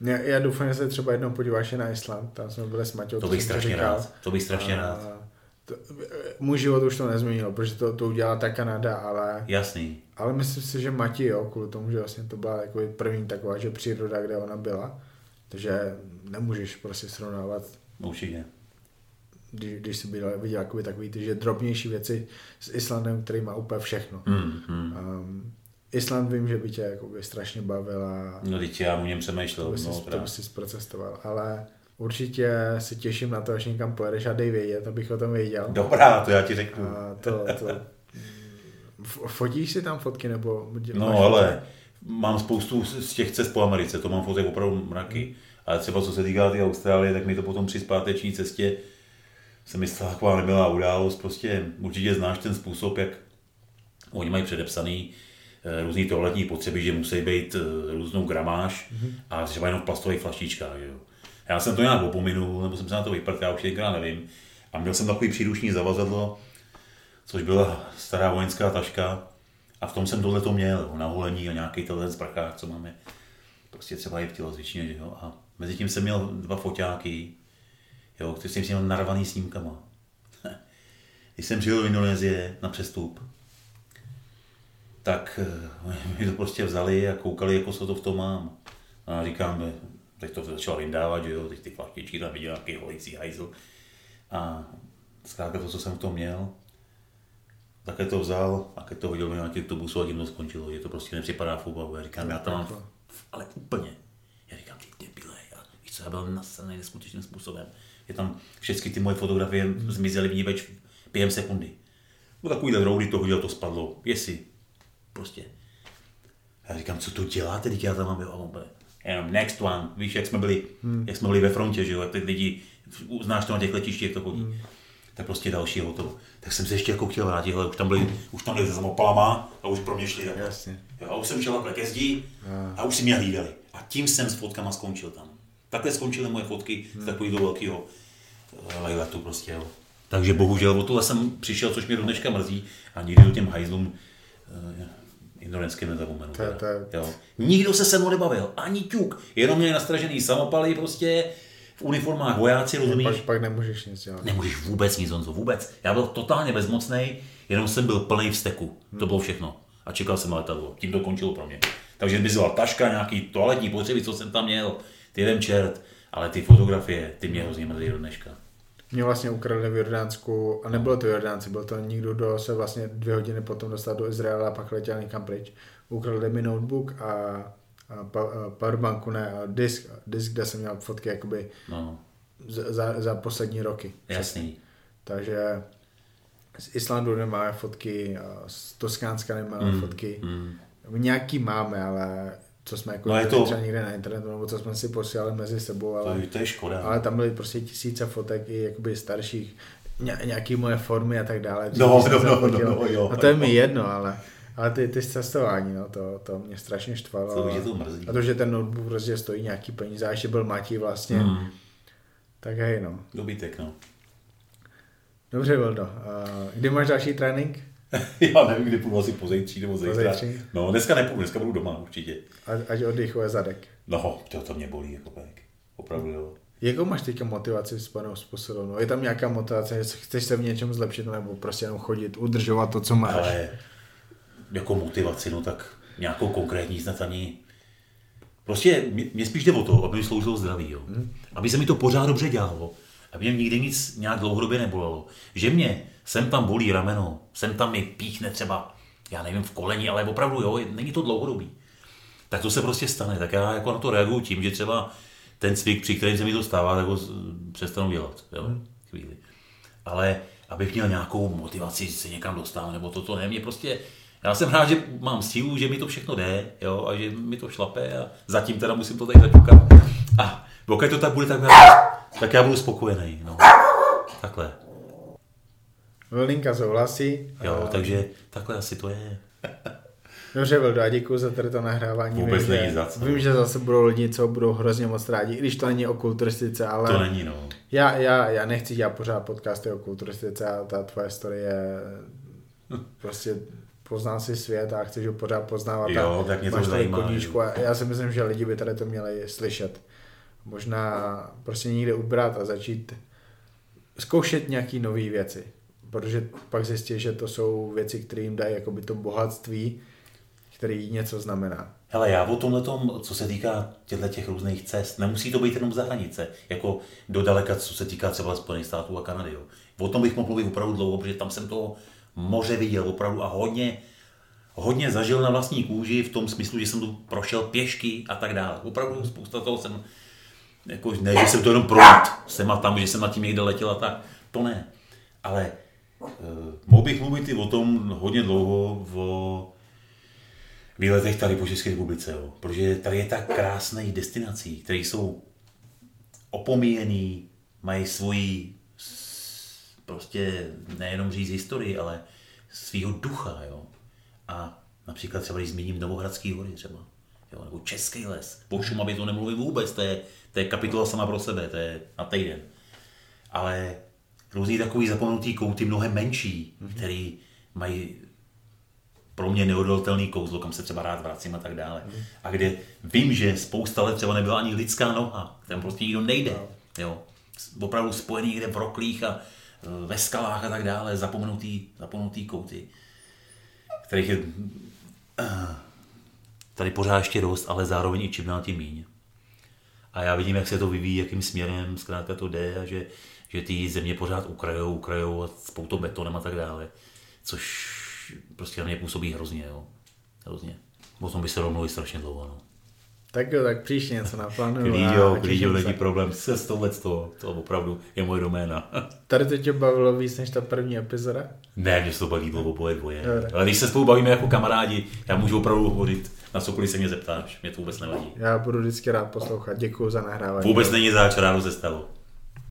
Já, já doufám, že se třeba jednou podíváš na Island, tam jsme byli s Maťou. To bych strašně říkal. rád, to bych strašně A rád. To, můj život už to nezměnilo, protože to, to udělala ta Kanada, ale, Jasný, ale myslím si, že Mati jo, kvůli tomu, že vlastně to byla jako první taková, že příroda, kde ona byla, takže nemůžeš prostě srovnávat určitě. Když, když jsi viděl, viděl jakoby takový ty, že drobnější věci s Islandem, který má úplně všechno. Mm, mm. Um, Island vím, že by tě jakoby strašně bavil a No, teď já o něm přemýšlel. to by, No, si, to no, by si zprocestoval, ale určitě se těším na to, až někam pojedeš a dej vědět, abych o tom věděl. Dobrá, to já ti řeknu. A to, to, fotíš si tam fotky, nebo No ale mám spoustu z těch cest po Americe, to mám fotek opravdu mraky. Ale třeba co se týká té Austrálie, tak mi to potom při zpáteční cestě se mi stala taková nebyla událost. Prostě určitě znáš ten způsob, jak oni mají předepsaný eh, různý toaletní potřeby, že musí být eh, různou gramáž a třeba jenom v plastových flaštičkách. Že jo. Já jsem to nějak opominul, nebo jsem se na to vyprt, já už tenkrát nevím. A měl jsem takový příruční zavazadlo, což byla stará vojenská taška a v tom jsem tohle to měl, na holení a nějaký tenhle sprchák, co máme prostě třeba i v tělocvičně, že jo. A mezi tím jsem měl dva foťáky, jo, který jsem si měl narvaný snímkama. Když jsem přijel do Indonésie na přestup, tak eh, mi to prostě vzali a koukali, jako co to v tom mám. A říkám, eh, teď to začal vyndávat, že jo, teď ty flaštičky tam viděl nějaký holící hajzl. A zkrátka to, co jsem v tom měl, také to vzal a keď to hodil do nějakého autobusu a tím to skončilo, že to prostě nepřipadá v úvahu. Já říkám, já to mám, ale úplně. Já říkám, ty debile, já, víš co, já byl nasraný neskutečným způsobem. Je tam všechny ty moje fotografie zmizely v ní več během sekundy. No takovýhle roudy to hodil, to spadlo. Jestli. Prostě. Já říkám, co to děláte, teď já tam mám jo, jenom next one, víš, jak jsme byli, hmm. jak jsme byli ve frontě, že jo, jak ty lidi, uznáš to na těch letištích, jak to chodí. Hmm. Tak prostě další je hotovo. Tak jsem se ještě jako chtěl vrátit, ale už tam byli, už tam byli se samopalama a už pro mě šli. takhle. Jasně. Jo, a už jsem šel takhle ke zdi a už si mě hlídali. A tím jsem s fotkama skončil tam. Takhle skončily moje fotky z takového velkého lejletu prostě, jo. Takže bohužel o tohle jsem přišel, což mě do dneška mrzí a nikdy do těm hajzlům uh, indonéským nezapomenu. To je- teda. to je- Jo. Nikdo se se mnou nebavil, ani ťuk. Jenom měli nastražený samopaly prostě v uniformách vojáci, rozumíš? Pak, pak nemůžeš nic dělat. Nemůžeš vůbec nic, Honzo, vůbec. Já byl totálně bezmocný, jenom jsem byl plný vzteku. To bylo všechno. A čekal jsem na letadlo. Tím to končilo pro mě. Takže zmizela taška, nějaký toaletní potřeby, co jsem tam měl, ty jeden čert, ale ty fotografie, ty mě hrozně mrzí do dneška. Mě vlastně ukradli v Jordánsku, a nebylo to Jordánci, byl to někdo, kdo se vlastně dvě hodiny potom dostal do Izraela a pak letěl někam pryč. Ukradli mi notebook a, a, pa, a powerbanku, ne, a disk, disk, kde jsem měl fotky jakoby No, za, za, poslední roky. jasný. Takže z Islandu nemáme fotky, z Toskánska nemáme mm, fotky. Mm. Nějaký máme, ale co jsme jako No, je to- třeba někde na internetu, nebo co jsme si posílali mezi sebou, ale... To, to je škoda. Ale tam byly prostě tisíce fotek i jakoby starších, ně, nějaký moje formy a tak dále. No, no, no, fotil. no, jo. A to je mi jedno, ale, ale ty, ty cestování, no, to, to mě strašně štvalo. To je to mrzí. A to, že ten notebook prostě stojí nějaký peníze a ještě byl matí vlastně, Mm. tak hej, no. Dobytek, no. Dobře, Vildo. Uh, kdy máš další trénink? Já nevím, kdy půjdu asi pozejtří nebo. Pozejtří? No, dneska nepůjdu, dneska budu doma určitě. Ať, ať oddychuje zadek. No, to, to mě bolí jako pek. Opravdu jo. Jakou máš teďka motivaci spojenou s posilovnou? Je tam nějaká motivace, že chceš se v něčem zlepšit, nebo prostě jenom chodit, udržovat to, co máš? Ale jako motivaci, no tak nějakou konkrétní snad ani... Prostě mě, mě spíš jde o to, aby mi sloužilo zdraví, jo. Aby se mi to pořád dobře dělalo. Aby mě nikdy nic nějak dlouhodobě nebolelo. Že mě sem tam bolí rameno, sem tam mi píchne třeba, já nevím, v koleni, ale opravdu jo, není to dlouhodobý. Tak to se prostě stane. Tak já jako na to reaguju tím, že třeba ten cvik, při kterém se mi to stává, tak ho přestanu dělat. Jo, chvíli. Ale abych měl nějakou motivaci se někam dostat, nebo toto ne, mě prostě, já jsem rád, že mám sílu, že mi to všechno jde, jo, a že mi to šlape a zatím teda musím to tady zaťukat. A pokud to tak bude, tak já, tak já budu spokojený, no. Takhle, Vlninka souhlasí. jo, A- takže takhle asi to je. Dobře, Vildo, a děkuji za tady to nahrávání. Vůbec vím, není že, za co. Vím, že zase budou lidi, co budou hrozně moc rádi, i když to není o kulturistice, ale To není, no. já, já, já nechci dělat pořád podcasty o kulturistice a ta tvoje story je prostě poznal si svět a chceš ho pořád poznávat Jo, tak mě to zajímá, koníčku a já si myslím, že lidi by tady to měli slyšet. Možná prostě někde ubrat a začít zkoušet nějaký nové věci, protože pak zjistí, že to jsou věci, které jim dají jakoby to bohatství, který něco znamená. Hele, já o tomhle tom, co se týká těchto těch různých cest, nemusí to být jenom za hranice, jako do daleka, co se týká třeba Spojených států a Kanady. Jo. O tom bych mohl mluvit opravdu dlouho, protože tam jsem to moře viděl opravdu a hodně, hodně zažil na vlastní kůži v tom smyslu, že jsem tu prošel pěšky a tak dále. Opravdu spousta toho jsem, jako ne, že jsem to jenom projít, jsem a tam, že jsem na tím někde letěl a tak, to ne. Ale uh, mohl bych mluvit i o tom hodně dlouho, o výletech tady po České republice, jo. protože tady je tak krásných destinací, které jsou opomíjený, mají svoji prostě nejenom říct historii, ale svého ducha, jo. A například třeba, když zmíním Novohradský hory třeba, jo, nebo Český les, po Šumavě to nemluvím vůbec, to je, to je kapitola sama pro sebe, to je na týden. Ale různý takový zapomenutý kouty, mnohem menší, mm-hmm. který mají pro mě neodolatelný kouzlo, kam se třeba rád vracím a tak dále. Mm. A kde vím, že spousta let třeba nebyla ani lidská noha, tam prostě nikdo nejde. No. Jo. Opravdu spojený někde v roklích a e, ve skalách a tak dále, zapomenutý, zapomenutý kouty, kterých je e, tady pořád ještě dost, ale zároveň i čím dál tím míň. A já vidím, jak se to vyvíjí, jakým směrem zkrátka to jde a že, že ty země pořád ukrajou, ukrajou a spoutou betonem a tak dále. Což prostě na mě působí hrozně, jo. Hrozně. O tom by se rovnou strašně dlouho, no. Tak jo, tak příště něco naplánuju. Klíďo, klíďo, není problém se s tohle, to, to opravdu je moje doména. Tady to tě bavilo víc než ta první epizoda? Ne, mě se to baví dlouho boje dvoje. Dobre. Ale když se spolu bavíme jako kamarádi, já můžu opravdu hovorit na cokoliv se mě zeptáš, mě to vůbec nevadí. Já budu vždycky rád poslouchat, děkuji za nahrávání. Vůbec není záč, ráno se stalo.